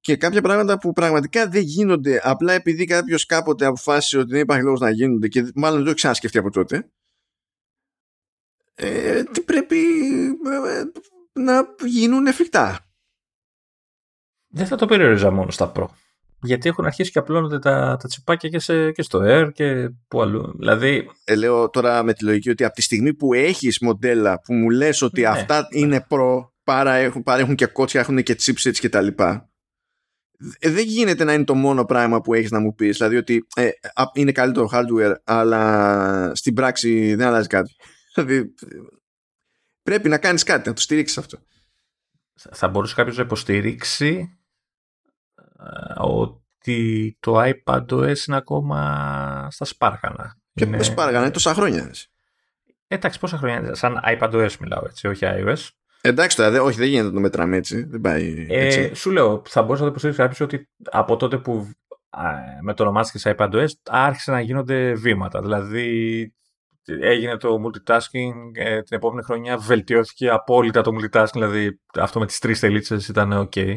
και κάποια πράγματα που πραγματικά δεν γίνονται απλά επειδή κάποιος κάποτε αποφάσισε ότι δεν υπάρχει λόγος να γίνονται και μάλλον δεν το έχει ξανασκεφτεί από τότε. Ε, τι πρέπει ε, να γίνουν εφικτά. Δεν θα το περιορίζα μόνο στα Pro. Γιατί έχουν αρχίσει και απλώνονται τα, τα τσιπάκια και, σε, και στο Air και που αλλού. Δηλαδή... Ε, λέω τώρα με τη λογική ότι από τη στιγμή που έχεις μοντέλα που μου λες ότι ναι, αυτά ναι. είναι Pro, παρά έχουν, παρά έχουν και κότσια, έχουν και chipsets και τα λοιπά ε, δεν γίνεται να είναι το μόνο πράγμα που έχεις να μου πεις. Δηλαδή ότι ε, είναι καλύτερο hardware αλλά στην πράξη δεν αλλάζει κάτι. Δηλαδή πρέπει να κάνεις κάτι να το στηρίξεις αυτό. Θα μπορούσε κάποιος να υποστηρίξει ε, ότι το iPadOS είναι ακόμα στα σπάργανα και είναι... σπάργανα είναι τόσα χρόνια εντάξει πόσα χρόνια σαν iPadOS μιλάω έτσι όχι iOS Εντάξει τώρα, όχι, δεν γίνεται να το μετράμε έτσι. Δεν πάει ε, έτσι. σου λέω, θα μπορούσα να το υποστηρίξει κάποιος ότι από τότε που με το ονομάστηκε σε iPadOS άρχισε να γίνονται βήματα. Δηλαδή έγινε το multitasking, ε, την επόμενη χρονιά βελτιώθηκε απόλυτα το multitasking, δηλαδή αυτό με τις τρεις τελίτσες ήταν ok. Ε,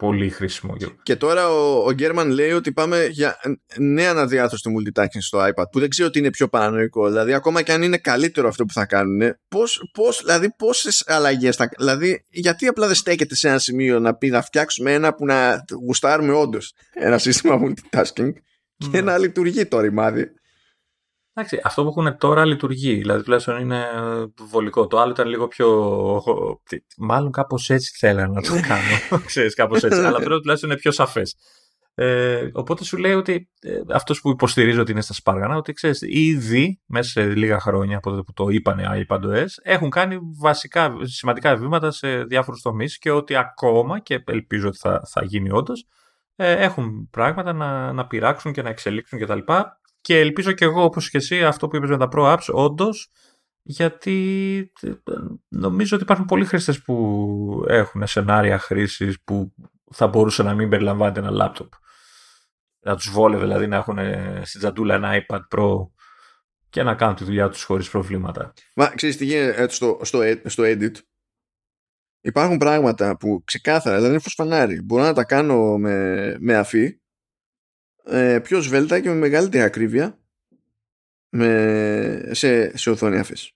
πολύ χρήσιμο. Και τώρα ο, ο Γκέρμαν λέει ότι πάμε για νέα αναδιάθρωση του multitasking στο iPad που δεν ξέρω ότι είναι πιο παρανοϊκό. Δηλαδή ακόμα και αν είναι καλύτερο αυτό που θα κάνουν πώς, πώς, δηλαδή πόσες αλλαγές θα Δηλαδή γιατί απλά δεν στέκεται σε ένα σημείο να πει να φτιάξουμε ένα που να γουστάρουμε όντως ένα σύστημα multitasking και να λειτουργεί το ρημάδι. Εντάξει, αυτό που έχουν τώρα λειτουργεί. Δηλαδή, τουλάχιστον είναι βολικό. Το άλλο ήταν λίγο πιο. Μάλλον κάπως έτσι θέλανε να το κάνω. Ξέρεις, κάπως έτσι. Αλλά τώρα τουλάχιστον είναι πιο σαφές. Ε, οπότε σου λέει ότι ε, αυτός που υποστηρίζει ότι είναι στα Σπάργανα, ότι ξέρεις, ήδη μέσα σε λίγα χρόνια από τότε που το είπανε οι iPadOS, έχουν κάνει βασικά σημαντικά βήματα σε διάφορους τομείς και ότι ακόμα, και ελπίζω ότι θα, θα γίνει όντως, ε, έχουν πράγματα να, να πειράξουν και να εξελίξουν κτλ. Και ελπίζω και εγώ όπως και εσύ αυτό που είπες με τα Pro Apps όντως, γιατί ε, νομίζω ότι υπάρχουν πολλοί χρήστες που έχουν σενάρια χρήσης που θα μπορούσε να μην περιλαμβάνεται ένα λάπτοπ. Να τους βόλευε δηλαδή να έχουν στην τζαντούλα ένα iPad Pro και να κάνουν τη δουλειά τους χωρίς προβλήματα. Μα ξέρεις τι γίνεται ε, στο, στο, στο edit υπάρχουν πράγματα που ξεκάθαρα, δηλαδή είναι φανάρι. Μπορώ να τα κάνω με, με αφή ε, πιο σβέλτα και με μεγαλύτερη ακρίβεια με, σε, σε οθόνη αφής.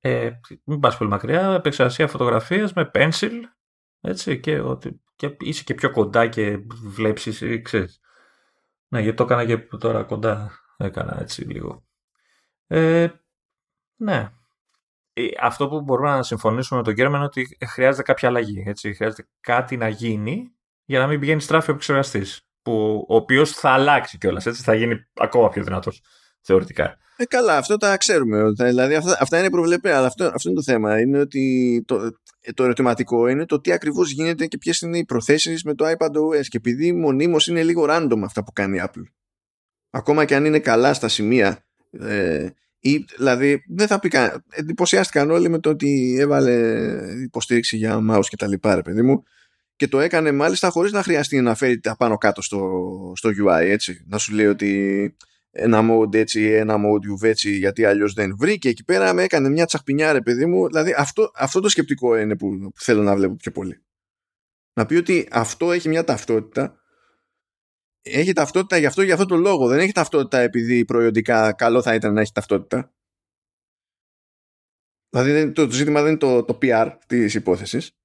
Ε, μην πας πολύ μακριά, επεξεργασία φωτογραφίας με pencil έτσι, και, ότι, και είσαι και πιο κοντά και βλέπεις, ξέρεις. Ναι, γιατί το έκανα και τώρα κοντά έκανα έτσι λίγο. Ε, ναι. Ε, αυτό που μπορούμε να συμφωνήσουμε με τον κύριο είναι ότι χρειάζεται κάποια αλλαγή. Έτσι. Χρειάζεται κάτι να γίνει για να μην πηγαίνει στράφη ο επεξεργαστής. Που, ο οποίος θα αλλάξει κιόλας. Έτσι θα γίνει ακόμα πιο δυνατός θεωρητικά. Ε, καλά, αυτό τα ξέρουμε. Δηλαδή, αυτά, αυτά είναι προβλεπέ, αλλά αυτό, αυτό είναι το θέμα. Είναι ότι το, το ερωτηματικό είναι το τι ακριβώς γίνεται και ποιες είναι οι προθέσεις με το iPadOS. Και επειδή μονίμως είναι λίγο random αυτά που κάνει η Apple. Ακόμα και αν είναι καλά στα σημεία. Ε, ή, δηλαδή, δεν θα πει καν. Εντυπωσιάστηκαν όλοι με το ότι έβαλε υποστήριξη για mouse και τα λοιπά, ρε παιδί μου. Και το έκανε μάλιστα χωρίς να χρειαστεί να φέρει τα πάνω κάτω στο, στο UI, έτσι. Να σου λέει ότι ένα mode έτσι, ένα mode UV έτσι, γιατί αλλιώς δεν βρήκε. Εκεί πέρα με έκανε μια τσαχπινιά, ρε παιδί μου. Δηλαδή, αυτό, αυτό το σκεπτικό είναι που, που θέλω να βλέπω πιο πολύ. Να πει ότι αυτό έχει μια ταυτότητα έχει ταυτότητα γι' αυτό, για αυτό το λόγο. Δεν έχει ταυτότητα επειδή προϊόντικά καλό θα ήταν να έχει ταυτότητα. Δηλαδή το, το ζήτημα δεν είναι το, το PR της υπόθεσης.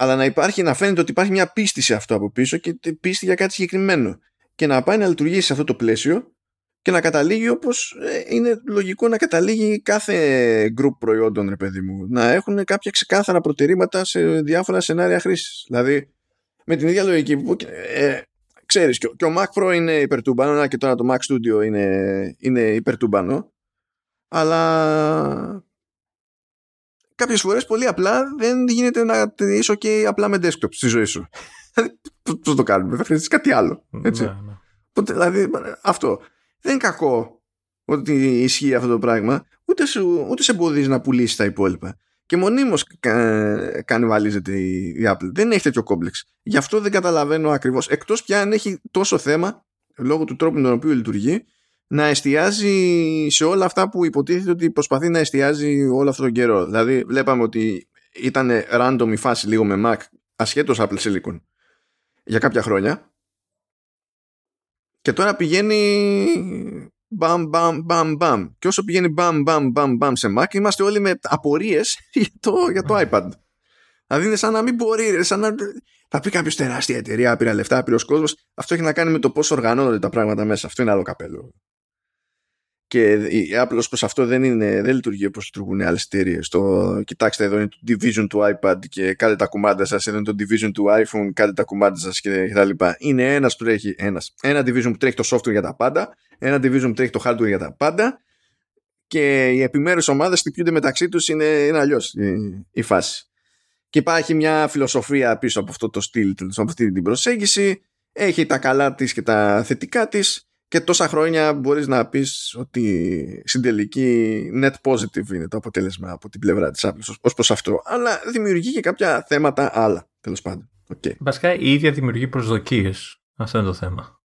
Αλλά να υπάρχει, να φαίνεται ότι υπάρχει μια πίστη σε αυτό από πίσω και πίστη για κάτι συγκεκριμένο. Και να πάει να λειτουργήσει σε αυτό το πλαίσιο και να καταλήγει όπως ε, είναι λογικό να καταλήγει κάθε group προϊόντων, ρε παιδί μου. Να έχουν κάποια ξεκάθαρα προτερήματα σε διάφορα σενάρια χρήσης. Δηλαδή, με την ίδια λογική που ε, ξέρεις, και, ο, και ο Mac Pro είναι υπερτούμπανο, και τώρα το Mac Studio είναι, είναι υπερτούμπανο, αλλά κάποιες φορές πολύ απλά δεν γίνεται να είσαι ok απλά με desktop στη ζωή σου. Πώς το κάνουμε, θα χρειαστείς κάτι άλλο. Έτσι. Ναι, ναι. δηλαδή, αυτό. Δεν είναι κακό ότι ισχύει αυτό το πράγμα, ούτε, σου, ούτε σε εμποδίζει να πουλήσεις τα υπόλοιπα και μονίμως κανιβαλίζεται η Apple. Δεν έχει τέτοιο κόμπλεξ. Γι' αυτό δεν καταλαβαίνω ακριβώς. Εκτός πια αν έχει τόσο θέμα, λόγω του τρόπου με τον οποίο λειτουργεί, να εστιάζει σε όλα αυτά που υποτίθεται ότι προσπαθεί να εστιάζει όλο αυτόν τον καιρό. Δηλαδή, βλέπαμε ότι ήταν random η φάση λίγο με Mac, ασχέτως Apple Silicon, για κάποια χρόνια. Και τώρα πηγαίνει μπαμ, μπαμ, μπαμ, μπαμ. Και όσο πηγαίνει μπαμ, μπαμ, μπαμ, μπαμ σε Mac, είμαστε όλοι με απορίες για το, για το iPad. Δηλαδή είναι σαν να μην μπορεί, σαν να... Θα πει κάποιος τεράστια εταιρεία, πήρα λεφτά, πήρε ο κόσμος. Αυτό έχει να κάνει με το πώς οργανώνονται τα πράγματα μέσα. Αυτό είναι άλλο καπέλο. Και η Apple ως προς αυτό δεν, είναι, δεν λειτουργεί όπως λειτουργούν άλλες εταιρείες. Το κοιτάξτε εδώ είναι το division του iPad και κάντε τα κουμάντα σας, εδώ είναι το division του iPhone, κάντε τα κουμάντα σας και, τα λοιπά. Είναι ένας που τρέχει, ένας. Ένα division που τρέχει το software για τα πάντα, ένα division που τρέχει το hardware για τα πάντα και οι επιμέρους ομάδες χτυπιούνται μεταξύ τους, είναι, είναι αλλιώς η, η φάση. Και υπάρχει μια φιλοσοφία πίσω από αυτό το στυλ, από αυτή την προσέγγιση, έχει τα καλά της και τα θετικά της και τόσα χρόνια μπορείς να πεις ότι στην τελική net positive είναι το αποτέλεσμα από την πλευρά της Apple ως προς αυτό αλλά δημιουργεί και κάποια θέματα άλλα τέλος πάντων. Okay. Βασικά η ίδια δημιουργεί προσδοκίες αυτό είναι το θέμα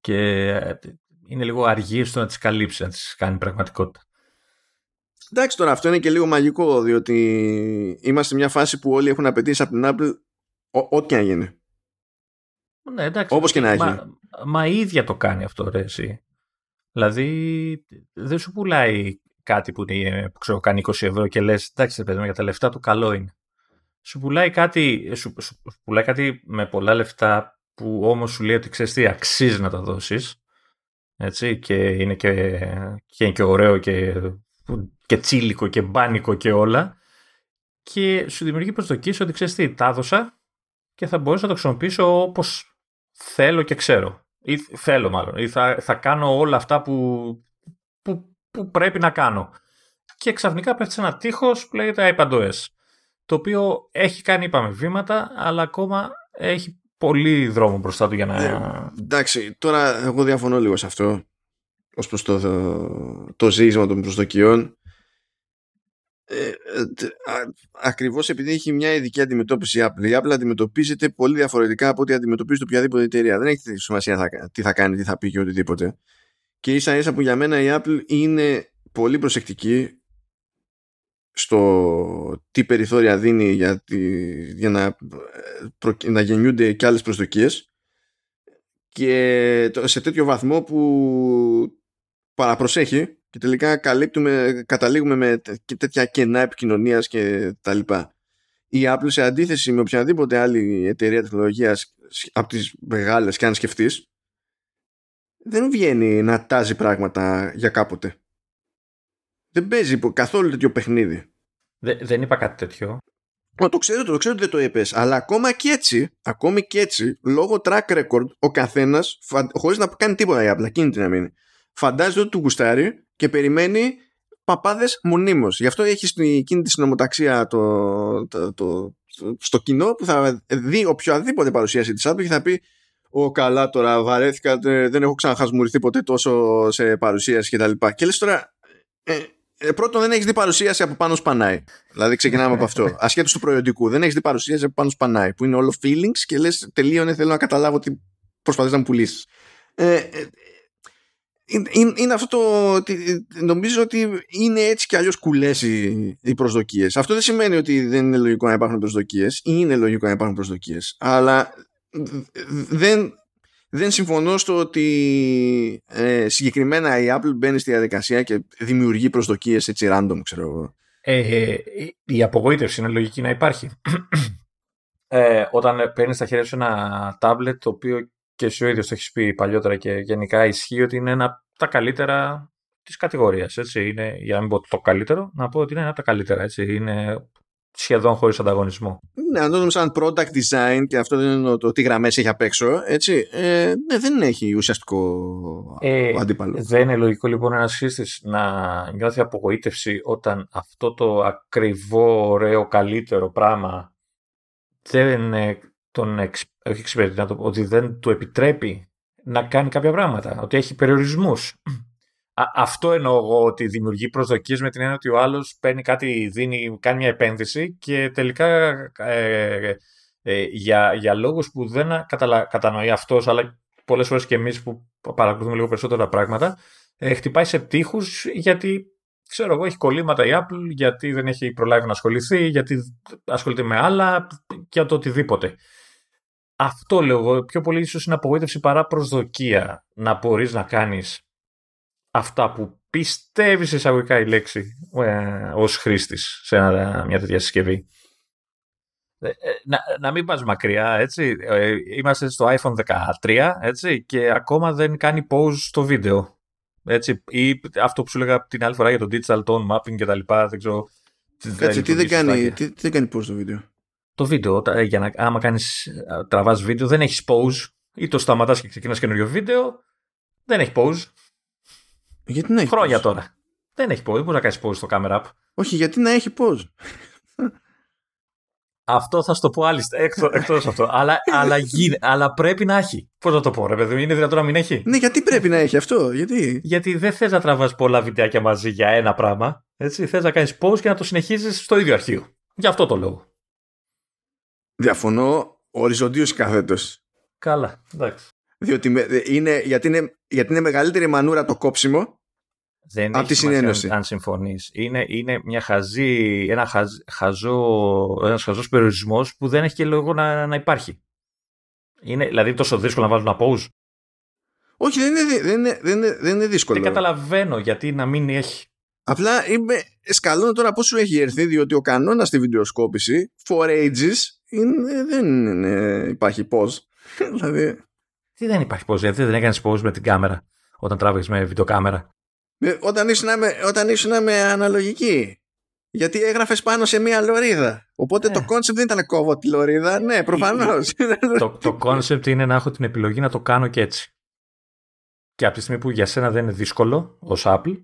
και ε, είναι λίγο αργή στο να τις καλύψει να τις κάνει πραγματικότητα. Εντάξει τώρα αυτό είναι και λίγο μαγικό διότι είμαστε σε μια φάση που όλοι έχουν απαιτήσει από την Apple ό,τι να γίνει. Ναι, εντάξει, Όπως και να έχει. Μα, μα η ίδια το κάνει αυτό ρε εσύ. Δηλαδή δεν σου πουλάει κάτι που, είναι, που ξέρω, κάνει 20 ευρώ και λες εντάξει παιδί για τα λεφτά του καλό είναι. Σου πουλάει κάτι, σου, σου, πουλάει κάτι με πολλά λεφτά που όμως σου λέει ότι ξέρεις τι αξίζει να τα δώσεις έτσι και είναι και, και, είναι και ωραίο και, και τσίλικο και μπάνικο και όλα και σου δημιουργεί προσδοκίες ότι ξέρεις τι τα έδωσα και θα μπορέσω να το χρησιμοποιήσω όπως θέλω και ξέρω. Ή θέλω μάλλον. Ή θα, θα κάνω όλα αυτά που, που, που πρέπει να κάνω. Και ξαφνικά πέφτει σε ένα τείχος που λέγεται iPadOS. Το οποίο έχει κάνει, είπαμε, βήματα, αλλά ακόμα έχει πολύ δρόμο μπροστά του για να... Ε, εντάξει, τώρα εγώ διαφωνώ λίγο σε αυτό ως προς το, το, το ζήτημα των προσδοκιών ε, ε ακριβώς επειδή έχει μια ειδική αντιμετώπιση η Apple. Η Apple αντιμετωπίζεται πολύ διαφορετικά από ό,τι αντιμετωπίζει οποιαδήποτε εταιρεία. Δεν έχει σημασία τι θα κάνει, τι θα πει και οτιδήποτε. Και ίσα ίσα που για μένα η Apple είναι πολύ προσεκτική στο τι περιθώρια δίνει για, για να, προ, να γεννιούνται και άλλες προσδοκίες και σε τέτοιο βαθμό που παραπροσέχει και τελικά καλύπτουμε, καταλήγουμε με τέτοια κενά επικοινωνίας και τα λοιπά. Η Apple σε αντίθεση με οποιαδήποτε άλλη εταιρεία τεχνολογίας από τις μεγάλες και αν σκεφτείς, δεν βγαίνει να τάζει πράγματα για κάποτε. Δεν παίζει καθόλου τέτοιο παιχνίδι. δεν είπα κάτι τέτοιο. το ξέρω, το ξέρω ότι δεν το είπες, αλλά ακόμα και έτσι, ακόμη και έτσι, λόγω track record, ο καθένας, χωρίς να κάνει τίποτα για απλά κίνητη να μείνει, φαντάζεται ότι του γουστάρει και περιμένει παπάδες μονίμως. Γι' αυτό έχει εκείνη τη συνομοταξία το, το, το, στο κοινό που θα δει οποιαδήποτε παρουσίαση της Apple και θα πει ο καλά τώρα βαρέθηκα, δεν έχω ξαναχασμουριστεί ποτέ τόσο σε παρουσίαση κτλ. Και, και λες τώρα, ε, ε, πρώτον δεν έχεις δει παρουσίαση από πάνω σπανάει. Δηλαδή ξεκινάμε από αυτό. Ασχέτως του προϊόντικού. Δεν έχεις δει παρουσίαση από πάνω σπανάει. Που είναι όλο feelings και λες τελείωνε, θέλω να καταλάβω τι προσπαθείς να μου πουλήσεις. Ε, ε, είναι, είναι αυτό το. Νομίζω ότι είναι έτσι κι αλλιώς κουλές οι, οι προσδοκίες. Αυτό δεν σημαίνει ότι δεν είναι λογικό να υπάρχουν προσδοκίες. Είναι λογικό να υπάρχουν προσδοκίες. Αλλά δεν, δεν συμφωνώ στο ότι ε, συγκεκριμένα η Apple μπαίνει στη διαδικασία και δημιουργεί προσδοκίες έτσι random, ξέρω εγώ. Ε, ε, η απογοήτευση είναι λογική να υπάρχει. Ε, όταν παίρνεις στα χέρια σου ένα τάμπλετ το οποίο και εσύ ο ίδιος το έχεις πει παλιότερα και γενικά ισχύει ότι είναι ένα από τα καλύτερα της κατηγορίας. Είναι, για να μην πω το καλύτερο, να πω ότι είναι ένα από τα καλύτερα. Έτσι. Είναι σχεδόν χωρίς ανταγωνισμό. Ναι, αν το δούμε σαν product design και αυτό δεν είναι το τι γραμμές έχει απ' έξω, έτσι, ε, ναι, δεν έχει ουσιαστικό ε, αντίπαλο. Δεν είναι λογικό λοιπόν ένας χρήστη να νιώθει απογοήτευση όταν αυτό το ακριβό, ωραίο, καλύτερο πράγμα δεν τον εξ, όχι εξυπηρετεί, ότι δεν του επιτρέπει να κάνει κάποια πράγματα, ότι έχει περιορισμούς αυτό εννοώ εγώ ότι δημιουργεί προσδοκίες με την έννοια ότι ο άλλος παίρνει κάτι, δίνει, κάνει μια επένδυση και τελικά ε, ε, για, για λόγους που δεν καταλα, κατανοεί αυτός, αλλά πολλές φορές και εμείς που παρακολουθούμε λίγο περισσότερα πράγματα, ε, χτυπάει σε πτύχους γιατί ξέρω εγώ, έχει κολλήματα η Apple, γιατί δεν έχει προλάβει να ασχοληθεί, γιατί ασχολείται με άλλα, για το οτιδήποτε. Αυτό λέω εγώ, πιο πολύ ίσως είναι απογοήτευση παρά προσδοκία να μπορείς να κάνεις αυτά που πιστεύεις εισαγωγικά η λέξη ε, ως χρήστης σε μια τέτοια συσκευή. Ε, ε, να, να μην πας μακριά, έτσι. Ε, είμαστε στο iPhone 13, έτσι, και ακόμα δεν κάνει pause στο βίντεο. Έτσι, ή αυτό που σου έλεγα την άλλη φορά για το digital tone mapping και τα λοιπά, δεν ξέρω. Κάτσε, τι, δεν κάνει, τι, τι δεν κάνει pause στο βίντεο; Το βίντεο, για να, άμα κάνεις, τραβάς βίντεο, δεν έχεις pause, ή το σταματάς και ξεκινάς καινούριο βίντεο, δεν έχει pause. Γιατί να έχει Χρόνια τώρα. Δεν έχει pause. Δεν μπορεί να κάνεις pause στο camera app. Όχι, γιατί να έχει pause; Αυτό θα σου το πω άλλη εκτός αυτό. αλλά, αλλά, αλλά πρέπει να έχει. Πώς να το πω, ρε παιδί είναι δυνατόν να μην έχει; Ναι, γιατί πρέπει να έχει αυτό, γιατί; Γιατί δεν θες να τραβάς πολλά βιντεάκια μαζί για ένα πράγμα. Έτσι, θες να κάνεις pause και να το συνεχίζεις στο ίδιο αρχείο. Γι' αυτό το λόγο. Διαφωνώ οριζοντίως καθέτος. Καλά, εντάξει. Διότι είναι, γιατί, είναι, γιατί είναι μεγαλύτερη μανούρα το κόψιμο δεν από τη συνένωση. Αν συμφωνείς. Είναι, είναι μια χαζή, ένα χαζ, χαζό, ένας χαζός περιορισμός που δεν έχει και λόγο να, να υπάρχει. Είναι δηλαδή τόσο δύσκολο να βάλουν pause. Όχι, δεν είναι, δεν, είναι, δεν, είναι, δεν είναι δύσκολο. Δεν καταλαβαίνω γιατί να μην έχει. Απλά είμαι σκαλώνω τώρα πώς σου έχει έρθει, διότι ο κανόνας στη βιντεοσκόπηση for ages είναι, δεν είναι, υπάρχει pause. δηλαδή... Τι δεν υπάρχει pause, γιατί δεν έκανες pause με την κάμερα όταν τράβηξες με βιντεοκάμερα; Όταν ήσουν, με, όταν ήσουν με αναλογική. Γιατί έγραφες πάνω σε μία λωρίδα. Οπότε το concept δεν ήταν κόβω τη λωρίδα. Ναι, προφανώς. το, το concept είναι να έχω την επιλογή να το κάνω και έτσι. Και από τη στιγμή που για σένα δεν είναι δύσκολο ως Apple,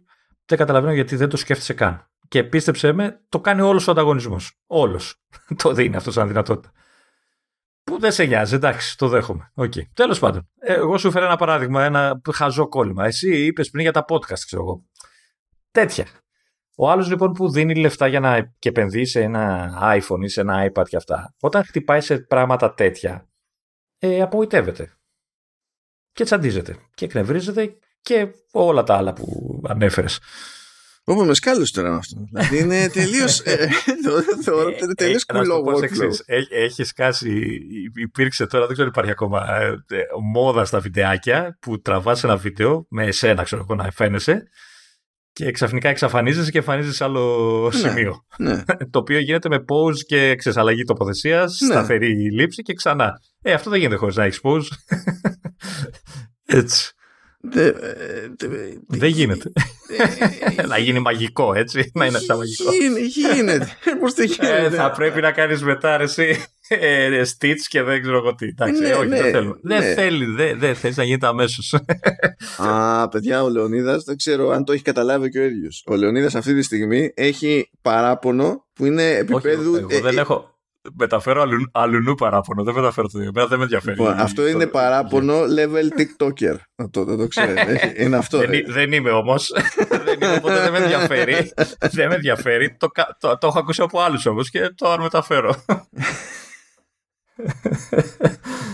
δεν καταλαβαίνω γιατί δεν το σκέφτεσαι καν. Και πίστεψε με, το κάνει όλος ο ανταγωνισμός. Όλος. το δίνει αυτό σαν δυνατότητα. Που δεν σε νοιάζει, εντάξει, το δέχομαι. Okay. Τέλος πάντων, εγώ σου φέρω ένα παράδειγμα, ένα χαζό κόλλημα. Εσύ είπες πριν για τα podcast, ξέρω εγώ. Τέτοια. Ο άλλος λοιπόν που δίνει λεφτά για να και επενδύει σε ένα iPhone ή σε ένα iPad και αυτά, όταν χτυπάει σε πράγματα τέτοια, ε, απογοητεύεται. Και τσαντίζεται. Και εκνευρίζεται και όλα τα άλλα που ανέφερες. Όπω με σκάλωσε τώρα αυτό. Δηλαδή είναι τελείως. Ε, θεωρώ ότι είναι τελείως κουλό Έχει σκάσει. Υπήρξε τώρα, δεν ξέρω αν υπάρχει ακόμα ε, μόδα στα βιντεάκια που τραβάς ένα βίντεο με εσένα, ξέρω εγώ, να φαίνεσαι και ξαφνικά εξαφανίζεσαι και εμφανίζει άλλο ναι, σημείο. Ναι. το οποίο γίνεται με pause και ξεσαλλαγή τοποθεσίας, ναι. σταθερή λήψη και ξανά. Ε, αυτό δεν γίνεται χωρίς να έχεις pause. Έτσι. Δεν γίνεται. να γίνει μαγικό, έτσι. Να είναι σαν μαγικό. Γίνεται. Πώς δεν γίνεται. θα πρέπει να κάνεις μετά εσύ Stitch και δεν ξέρω εγώ τι. Εντάξει, Ναι, όχι, ναι, δεν θέλω. ναι. Δεν θέλει, δεν, δεν θέλει να γίνεται αμέσως. Α, παιδιά, ο Λεωνίδας δεν ξέρω αν το έχει καταλάβει και ο ίδιος. Ο Λεωνίδας αυτή τη στιγμή έχει παράπονο που είναι επίπεδου. εγώ ε, δεν ε, έχω. Μεταφέρω αλλου, αλλουνού παράπονο. Δεν μεταφέρω το ίδιο. Εμένα δεν με ενδιαφέρει. λοιπόν, αυτό είναι Το- παράπονο level TikToker. Να το, να το ξέρετε. είναι αυτό. Δεν, ε. εί- δεν είμαι όμως. δεν είμαι, οπότε δεν με ενδιαφέρει. δεν με ενδιαφέρει. Το, κα- το, το έχω ακούσει από άλλους όμως και το μεταφέρω.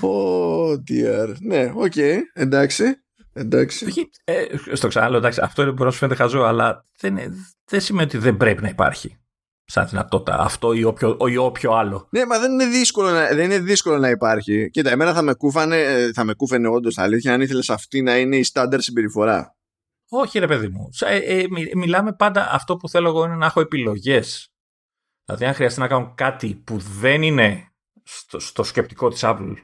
Oh dear. Ναι, οκ. Εντάξει. Εντάξει. Όχι, ε, στο ξαναλέω, εντάξει, αυτό είναι μπορεί να σου φαίνεται χαζό, αλλά δεν, είναι- δεν σημαίνει ότι δεν πρέπει να υπάρχει σαν δυνατότητα αυτό ή όποιο, ή όποιο άλλο. Ναι, μα δεν είναι δύσκολο να, δεν είναι δύσκολο να υπάρχει. Κοίτα, εμένα θα με κούφανε, ε, θα με κούφαινε όντως αλήθεια αν ήθελες αυτή να είναι η στάνταρ συμπεριφορά. Όχι, ρε παιδί μου. Σα- ε, ε, μι- μιλάμε πάντα. Αυτό που θέλω εγώ είναι να έχω επιλογές. Δηλαδή, αν χρειαστεί να κάνω κάτι που δεν είναι στο, στο σκεπτικό της Apple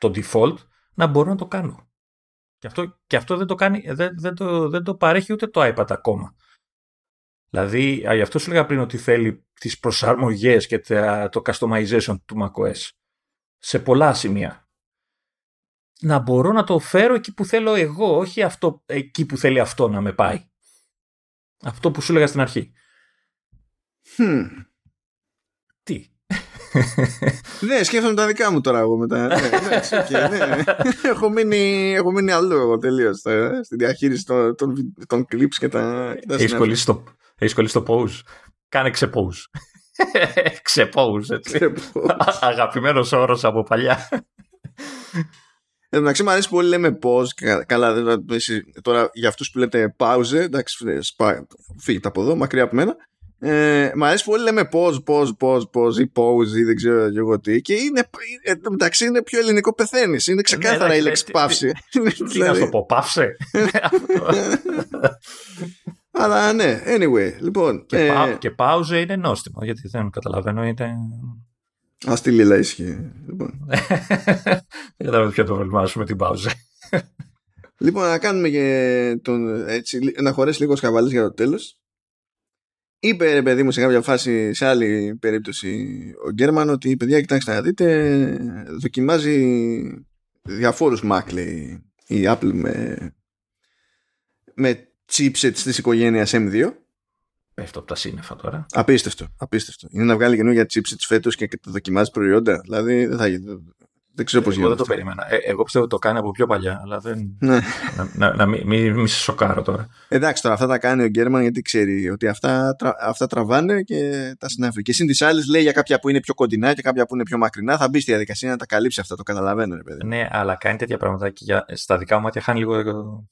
το default, να μπορώ να το κάνω. Και αυτό, και αυτό δεν, το κάνει, δεν, δεν, το, δεν το παρέχει ούτε το iPad ακόμα. Δηλαδή, α, γι' αυτό σου λέγα πριν ότι θέλει τις προσαρμογές και τα- το customization του macOS σε πολλά σημεία. Να μπορώ να το φέρω εκεί που θέλω εγώ, όχι αυτό, εκεί που θέλει αυτό να με πάει. Αυτό που σου έλεγα στην αρχή. Hm. Τι; Ναι, σκέφτομαι τα δικά μου τώρα εγώ μετά. Ναι, εντάξει, οκ, ναι. έχω, μείνει, έχω μείνει αλλού εγώ τελείως στη διαχείριση των, των, των clips και τα. και τα Έχεις συναφή. κολλήσει το, έχεις κολλήσει το pause. Κάνε ξεπose. ξεπose, έτσι. Αγαπημένος όρος από παλιά. Εν τω μεταξύ μου αρέσει πολύ λέμε pause. και κα- Καλά, δεν- εσύ, τώρα για αυτούς που λέτε pause, εντάξει, ε, σπα, φύγετε από εδώ, μακριά από μένα. Ε, μ' αρέσει πολύ λέμε pause, pause, pause, pause ή pause ή δεν ξέρω και εγώ τι. Και είναι, ε, εν τω μεταξύ είναι πιο ελληνικό πεθαίνεις. Είναι ξεκάθαρα ναι, η ναι, λέξη τι- παύση. Τι να Δηλαδή, σου πω, πάυσε. Αλλά ναι, anyway, λοιπόν. και, ε, πα, και παύζε είναι νόστιμο, γιατί δεν καταλαβαίνω, είναι... Ας τη λίλα ισχύει. Λοιπόν. δεν καταλαβαίνω ποιο το πρόβλημά σου με την παύζε. Λοιπόν, να κάνουμε και τον, έτσι, να χωρέσει λίγο σκαβαλής για το τέλος. Είπε ρε παιδί μου σε κάποια φάση, σε άλλη περίπτωση, ο Γκέρμαν ότι παιδιά κοιτάξτε να δείτε, δοκιμάζει διαφόρους Mac λέει η Apple με, με chipset της οικογένειας M2. Πέφτω από τα σύννεφα τώρα. Απίστευτο, απίστευτο. Είναι να βγάλει καινούργια chipset φέτος και το δοκιμάζει προϊόντα. Δηλαδή δεν θα γίνει. Δεν ξέρω πώς Εγώ δεν γίνεται. το περίμενα. Ε, εγώ πιστεύω ότι το κάνει από πιο παλιά, αλλά δεν. Ναι. να να, να μην μη, μη σε σοκάρω τώρα. Εντάξει, τώρα αυτά τα κάνει ο Γκέρμαν γιατί ξέρει ότι αυτά, τρα- αυτά τραβάνε και τα συνάφη. Και συν τι άλλε λέει για κάποια που είναι πιο κοντινά και κάποια που είναι πιο μακρινά. Θα μπει στη διαδικασία να τα καλύψει αυτά. Το καταλαβαίνω, ρε παιδί. Ναι, αλλά κάνει τέτοια πράγματα και για, στα δικά μου μάτια χάνει λίγο ε, ο-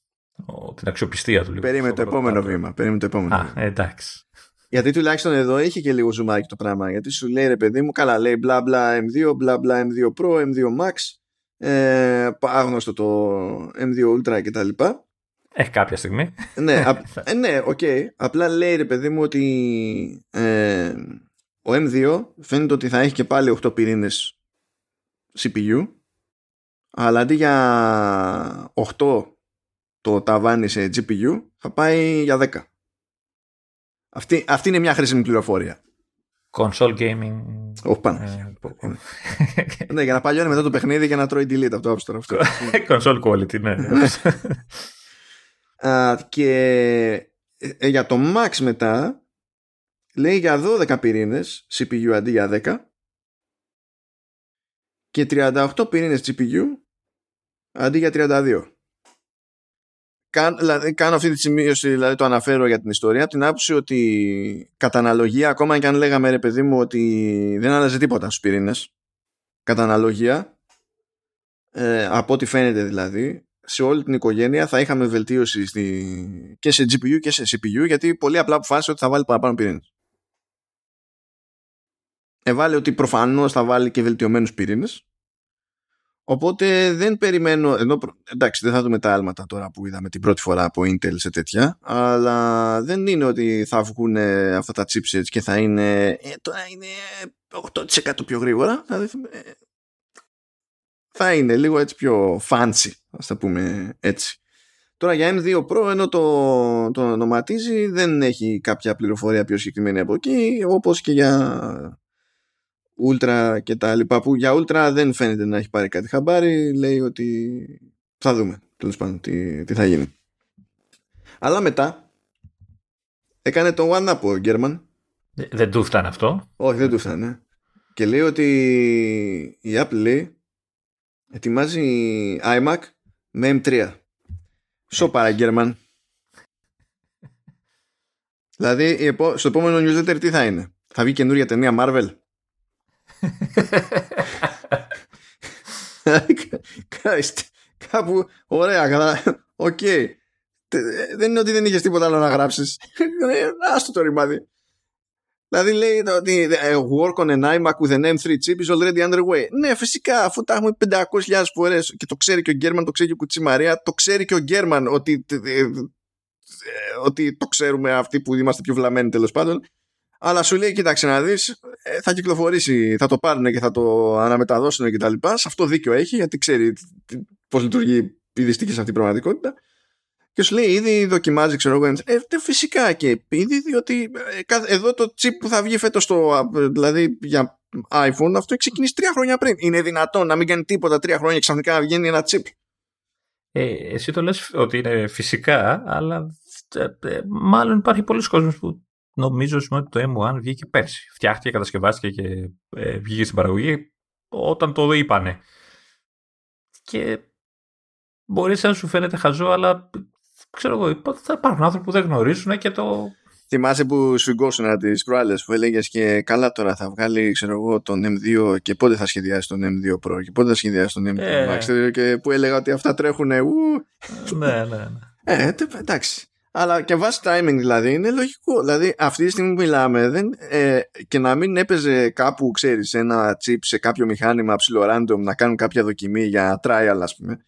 την αξιοπιστία του. Λίγο, Περίμενε το στο πρώτο επόμενο κάτω. βήμα. Περίμενε το επόμενο. Α, βήμα. εντάξει. Γιατί τουλάχιστον εδώ έχει και λίγο ζουμάκι το πράγμα. Γιατί σου λέει ρε παιδί μου, καλά, λέει μπλα μπλα M2, μπλα μπλα M2 Pro, M2 Max, ε, άγνωστο το M2 Ultra κτλ. Ε, κάποια στιγμή. ναι, α, ε, ναι, οκ. Απλά λέει ρε παιδί μου ότι ε, ο M2 φαίνεται ότι θα έχει και πάλι 8 πυρήνες CPU αλλά αντί για 8 το ταβάνι σε GPU θα πάει για 10. Αυτή, αυτή είναι μια χρήσιμη πληροφορία. Console gaming. Όχι πάνω. ε, που- ναι, για να παλιώνει μετά το παιχνίδι και να τρώει delete από το App Store αυτό. Console quality, ναι. Α, και ε, ε, για το Max μετά λέει για 12 πυρήνες CPU αντί για 10 και 38 πυρήνες GPU αντί για 32. Κάν, δηλαδή, κάνω αυτή τη σημείωση, δηλαδή το αναφέρω για την ιστορία, από την άποψη ότι κατά αναλογία, ακόμα και αν λέγαμε ρε παιδί μου ότι δεν άλλαζε τίποτα στους πυρήνες, κατά αναλογία, ε, από ό,τι φαίνεται δηλαδή, σε όλη την οικογένεια θα είχαμε βελτίωση στη... και σε GPU και σε CPU γιατί πολύ απλά αποφάσισε ότι θα βάλει παραπάνω πυρήνες. Εβάλε ότι προφανώς θα βάλει και βελτιωμένους πυρήνες οπότε δεν περιμένω ενώ, προ- εντάξει δεν θα δούμε τα άλματα τώρα που είδαμε την πρώτη φορά από Intel σε τέτοια αλλά δεν είναι ότι θα βγουν αυτά τα chipsets και θα είναι ε, τώρα είναι 8% πιο γρήγορα δηλαδή, ε, θα είναι λίγο έτσι πιο fancy ας τα πούμε έτσι. Τώρα για M2 Pro ενώ το, το ονοματίζει δεν έχει κάποια πληροφορία πιο συγκεκριμένη από εκεί όπως και για Ultra και τα λοιπά που για Ultra δεν φαίνεται να έχει πάρει κάτι χαμπάρι λέει ότι θα δούμε τέλος πάντων τι, τι θα γίνει. Αλλά μετά έκανε το One Up ο Γκέρμαν. Δεν του φτάνει αυτό. Όχι δεν του φτάνει και λέει ότι η Apple λέει ετοιμάζει iMac με M3 Σοπαρα Γκέρμαν. Δηλαδή στο επόμενο newsletter τι θα είναι; Θα βγει καινούρια ταινία Marvel; Κάπου ωραία, οκ. Δεν είναι ότι δεν είχες τίποτα άλλο να γράψεις. Ε, άστο το ρημάδι. Δηλαδή λέει ότι ε, work on an iMac with an M3 chip is already underway. Ναι, φυσικά, αφού τα έχουμε 500.000 φορές και το ξέρει και ο Gurman, το ξέρει και η κουτσή Μαρία, το ξέρει και ο Gurman ότι, ε, ότι το ξέρουμε αυτοί που είμαστε πιο βλαμμένοι τέλος πάντων. Αλλά σου λέει, κοίταξε να δεις, ε, θα κυκλοφορήσει, θα το πάρουν και θα το αναμεταδώσουν και τα λοιπά. Σε αυτό δίκιο έχει, γιατί ξέρει πώς λειτουργεί η δυστυχή σε αυτή η πραγματικότητα. Και σου λέει, ήδη δοκιμάζει, ξέρω εγώ. Ε, φυσικά και ήδη, διότι ε, εδώ το chip που θα βγει φέτος, δηλαδή για iPhone, αυτό έχει ξεκινήσει τρία χρόνια πριν. Είναι δυνατόν να μην κάνει τίποτα τρία χρόνια και ξαφνικά να βγαίνει ένα chip; Ε, εσύ το λες ότι είναι φυσικά, αλλά ε, μάλλον υπάρχει πολλοί κόσμος που νομίζω ότι το M1 βγήκε πέρσι. Φτιάχτηκε, κατασκευάστηκε και ε, βγήκε στην παραγωγή όταν το είπανε. Και μπορείς να σου φαίνεται χαζό, αλλά ξέρω εγώ, θα υπάρχουν άνθρωποι που δεν γνωρίζουν και το. Θυμάσαι που σφιγγώσουν τις προάλλες που έλεγες και καλά τώρα θα βγάλει ξέρω εγώ, τον M2 και πότε θα σχεδιάσει τον M2 Pro και πότε θα σχεδιάσει τον M2 ε. Max και που έλεγα ότι αυτά τρέχουν. ναι, ναι, ναι. Ε, εντάξει. Αλλά και βάσει timing δηλαδή είναι λογικό. Δηλαδή αυτή τη στιγμή που μιλάμε δεν, ε, και να μην έπαιζε κάπου, ξέρεις, ένα chip σε κάποιο μηχάνημα ψηλό random να κάνουν κάποια δοκιμή για trial ας πούμε.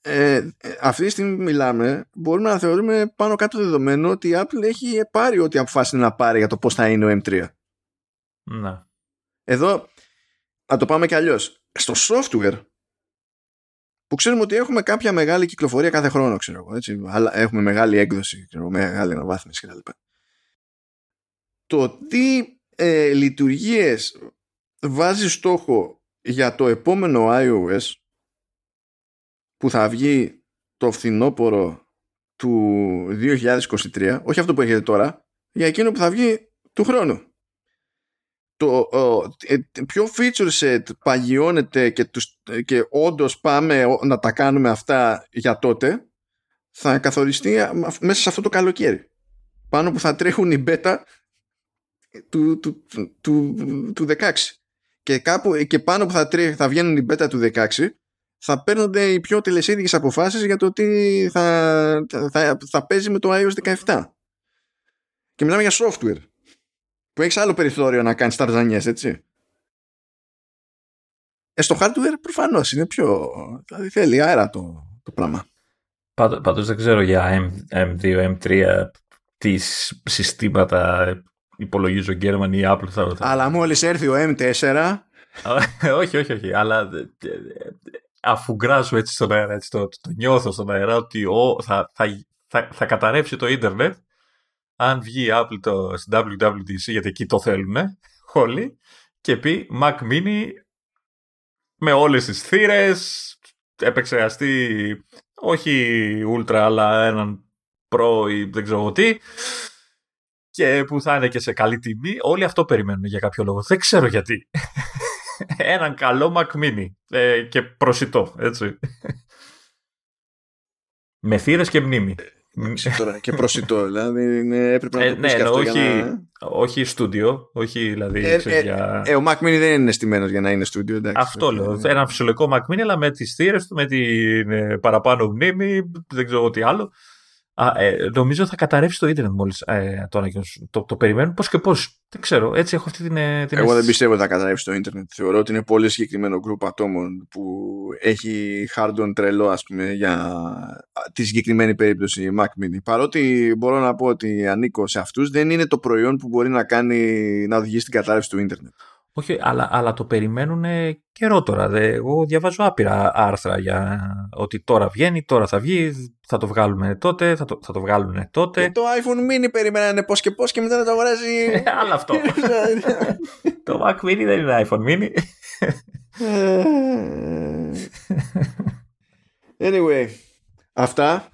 Ε, αυτή τη στιγμή που μιλάμε μπορούμε να θεωρούμε πάνω κάτω δεδομένο ότι η Apple έχει πάρει ό,τι αποφάσισε να πάρει για το πώς θα είναι ο M3. Να. Εδώ, να το πάμε κι αλλιώς. Στο software που ξέρουμε ότι έχουμε κάποια μεγάλη κυκλοφορία κάθε χρόνο, ξέρω εγώ, έτσι, αλλά έχουμε μεγάλη έκδοση, ξέρω, μεγάλη αναβάθμιση κτλ. Το τι ε, λειτουργίες βάζει στόχο για το επόμενο iOS που θα βγει το φθινόπωρο του 2023, όχι αυτό που έχετε τώρα, για εκείνο που θα βγει του χρόνου το ε, ποιο feature set παγιώνεται και, τους, και όντως πάμε να τα κάνουμε αυτά για τότε θα καθοριστεί μέσα σε αυτό το καλοκαίρι. Πάνω που θα τρέχουν οι beta του, του, του, του 16 και, κάπου, και πάνω που θα, τρέχει, θα βγαίνουν οι beta του 16 θα παίρνονται οι πιο τελεσίδικες αποφάσεις για το τι θα, θα, θα παίζει με το iOS 17 και μιλάμε για software που έχεις άλλο περιθώριο να κάνεις ταρζανιές, έτσι. Ε, στο hardware προφανώς είναι πιο. Δηλαδή θέλει αέρα το, το πράγμα. Πάντω δεν ξέρω για M, 2 M3 τι συστήματα υπολογίζει ο Γκέρμαν ή η Apple. Θα, Αλλά μόλις έρθει ο M4. όχι, όχι, όχι. Αλλά αφού γκράζω έτσι στον αέρα, έτσι, το, το, νιώθω στον αέρα ότι ο, θα, θα, θα, θα καταρρεύσει το ίντερνετ αν βγει η Apple το, στην WWDC, γιατί εκεί το θέλουν όλοι, και πει Mac Mini με όλες τις θύρες, επεξεργαστεί όχι Ultra αλλά έναν Pro ή δεν ξέρω τι, και που θα είναι και σε καλή τιμή. Όλοι αυτό περιμένουν για κάποιο λόγο. Δεν ξέρω γιατί. Έναν καλό Mac Mini ε, και προσιτό, έτσι. Με θύρες και μνήμη και προσιτό, δηλαδή είναι, έπρεπε να ε, το πεις ναι, αυτό όχι, για να... όχι στούντιο, όχι δηλαδή ε, ε, για... ε, ο Mac Mini δεν είναι στημένος για να είναι στούντιο. Αυτό λέω, ένα φυσιολογικό Mac Mini αλλά με τις θύρες του, με την ε, παραπάνω μνήμη, δεν ξέρω τι άλλο. Α, ε, νομίζω θα καταρρεύσει το ίντερνετ μόλις ε, το ανακοινώσουν. Το, το περιμένουν πώς και πώς. Δεν ξέρω. Έτσι έχω αυτή την. Ε, την Εγώ δεν πιστεύω ότι θα καταρρεύσει το ίντερνετ. Θεωρώ ότι είναι πολύ συγκεκριμένο γκρουπ ατόμων που έχει hard τρελό, ας πούμε, για τη συγκεκριμένη περίπτωση Mac Mini. Παρότι μπορώ να πω ότι ανήκω σε αυτούς, δεν είναι το προϊόν που μπορεί να κάνει να οδηγήσει στην κατάρρευση του ίντερνετ. Όχι, αλλά, αλλά το περιμένουν καιρό τώρα. Δε. Εγώ διαβάζω άπειρα άρθρα για ότι τώρα βγαίνει, τώρα θα βγει, θα το βγάλουμε τότε, θα το, θα το βγάλουν τότε. Και το iPhone mini περιμένανε πώς και πώς και μετά να το αγοράζει. Άλλο αυτό. το Mac mini δεν είναι iPhone mini. anyway, αυτά.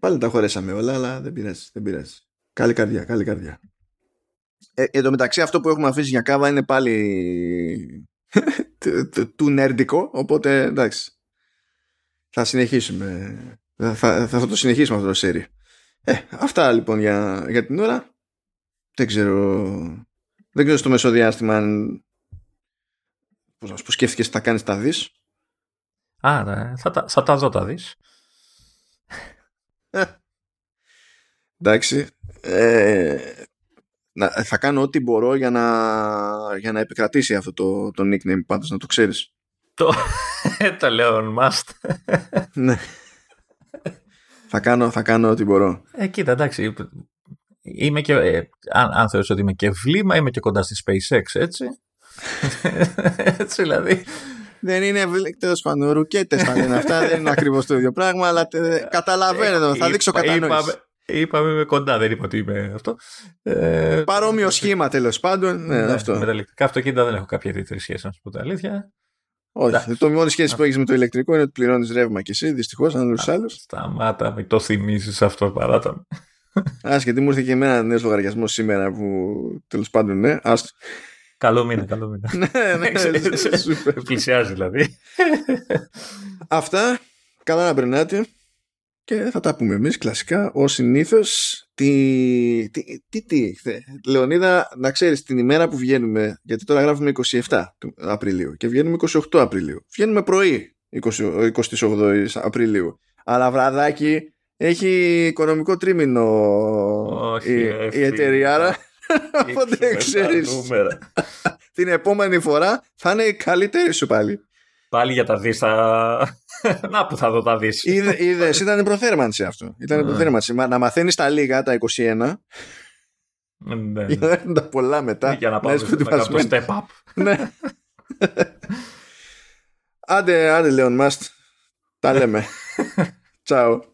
Πάλι τα χωρέσαμε όλα, αλλά δεν πειράζει. Δεν πειράζει. Καλή καρδιά, καλή καρδιά. Ε, εν τω μεταξύ αυτό που έχουμε αφήσει για κάβα είναι πάλι του νέρντικο, οπότε εντάξει. Θα συνεχίσουμε. Θα, θα, θα το συνεχίσουμε αυτό το σέρι. Ε, αυτά λοιπόν για, για την ώρα. Δεν ξέρω. Δεν ξέρω στο μεσοδιάστημα αν. Πώς να σου πω, σκέφτηκες θα κάνεις τα δεις. Α, ναι, θα, τα, θα τα δω τα δεις. Ε, εντάξει. Ε, να, θα κάνω ό,τι μπορώ για να, για να επικρατήσει αυτό το, το nickname πάντως, να το ξέρεις. Το, το λέω must. ναι. θα, κάνω, θα κάνω ό,τι μπορώ. Ε, κοίτα, εντάξει. Είμαι και, ε, αν, αν θεωρείς ότι είμαι και βλήμα, είμαι και κοντά στη SpaceX, έτσι. έτσι δηλαδή. Δεν είναι τέλος πάντων. Ρουκέτες θα λένε αυτά. δεν είναι ακριβώς το ίδιο πράγμα, αλλά καταλαβαίνετε. θα δείξω κατανόηση. Είπαμε είμαι κοντά, δεν είπα ότι είμαι αυτό. Ε, Παρόμοιο σχήμα τέλος πάντων. Ναι, ναι, αυτό. Με τα ηλεκτρικά αυτοκίνητα δεν έχω κάποια ιδιαίτερη σχέση, να σου πω τα αλήθεια. Όχι. Το μόνη σχέση που έχεις με το ηλεκτρικό είναι ότι πληρώνεις ρεύμα και εσύ, δυστυχώς, αν όλου του άλλους. Σταμάτα, μην το θυμίζεις αυτό, παράτα Α, γιατί μου ήρθε και εμένα νέος λογαριασμός σήμερα που τέλος πάντων, ναι. Άστο. Καλό μήνα, καλό μήνα. ναι, ναι, Πλησιάζει δηλαδή. Αυτά. Καλά να περνάτε και θα τα πούμε εμείς κλασικά ως συνήθως τι, τι, τι, τι Λεωνίδα να ξέρεις την ημέρα που βγαίνουμε γιατί τώρα γράφουμε 27 Απριλίου και βγαίνουμε 28 Απριλίου. Βγαίνουμε πρωί 20, 28 Απριλίου. Αλλά βραδάκι έχει οικονομικό τρίμηνο Όχι, η, η εταιρεία άρα οπότε ξέρεις. την επόμενη φορά θα είναι η καλύτερη σου πάλι Πάλι για τα δεις θα... Να που θα δω τα δεις. Είδε, είδες, ήταν προθέρμανση αυτό. Ήταν ναι. προθέρμανση. Να μαθαίνεις τα λίγα, τα 21. Ναι, Για να έχουν τα πολλά μετά. Για να πάμε να κάνουμε step up. ναι. άντε, άντε, Λέον Μάστ. Τα λέμε. Τσάου.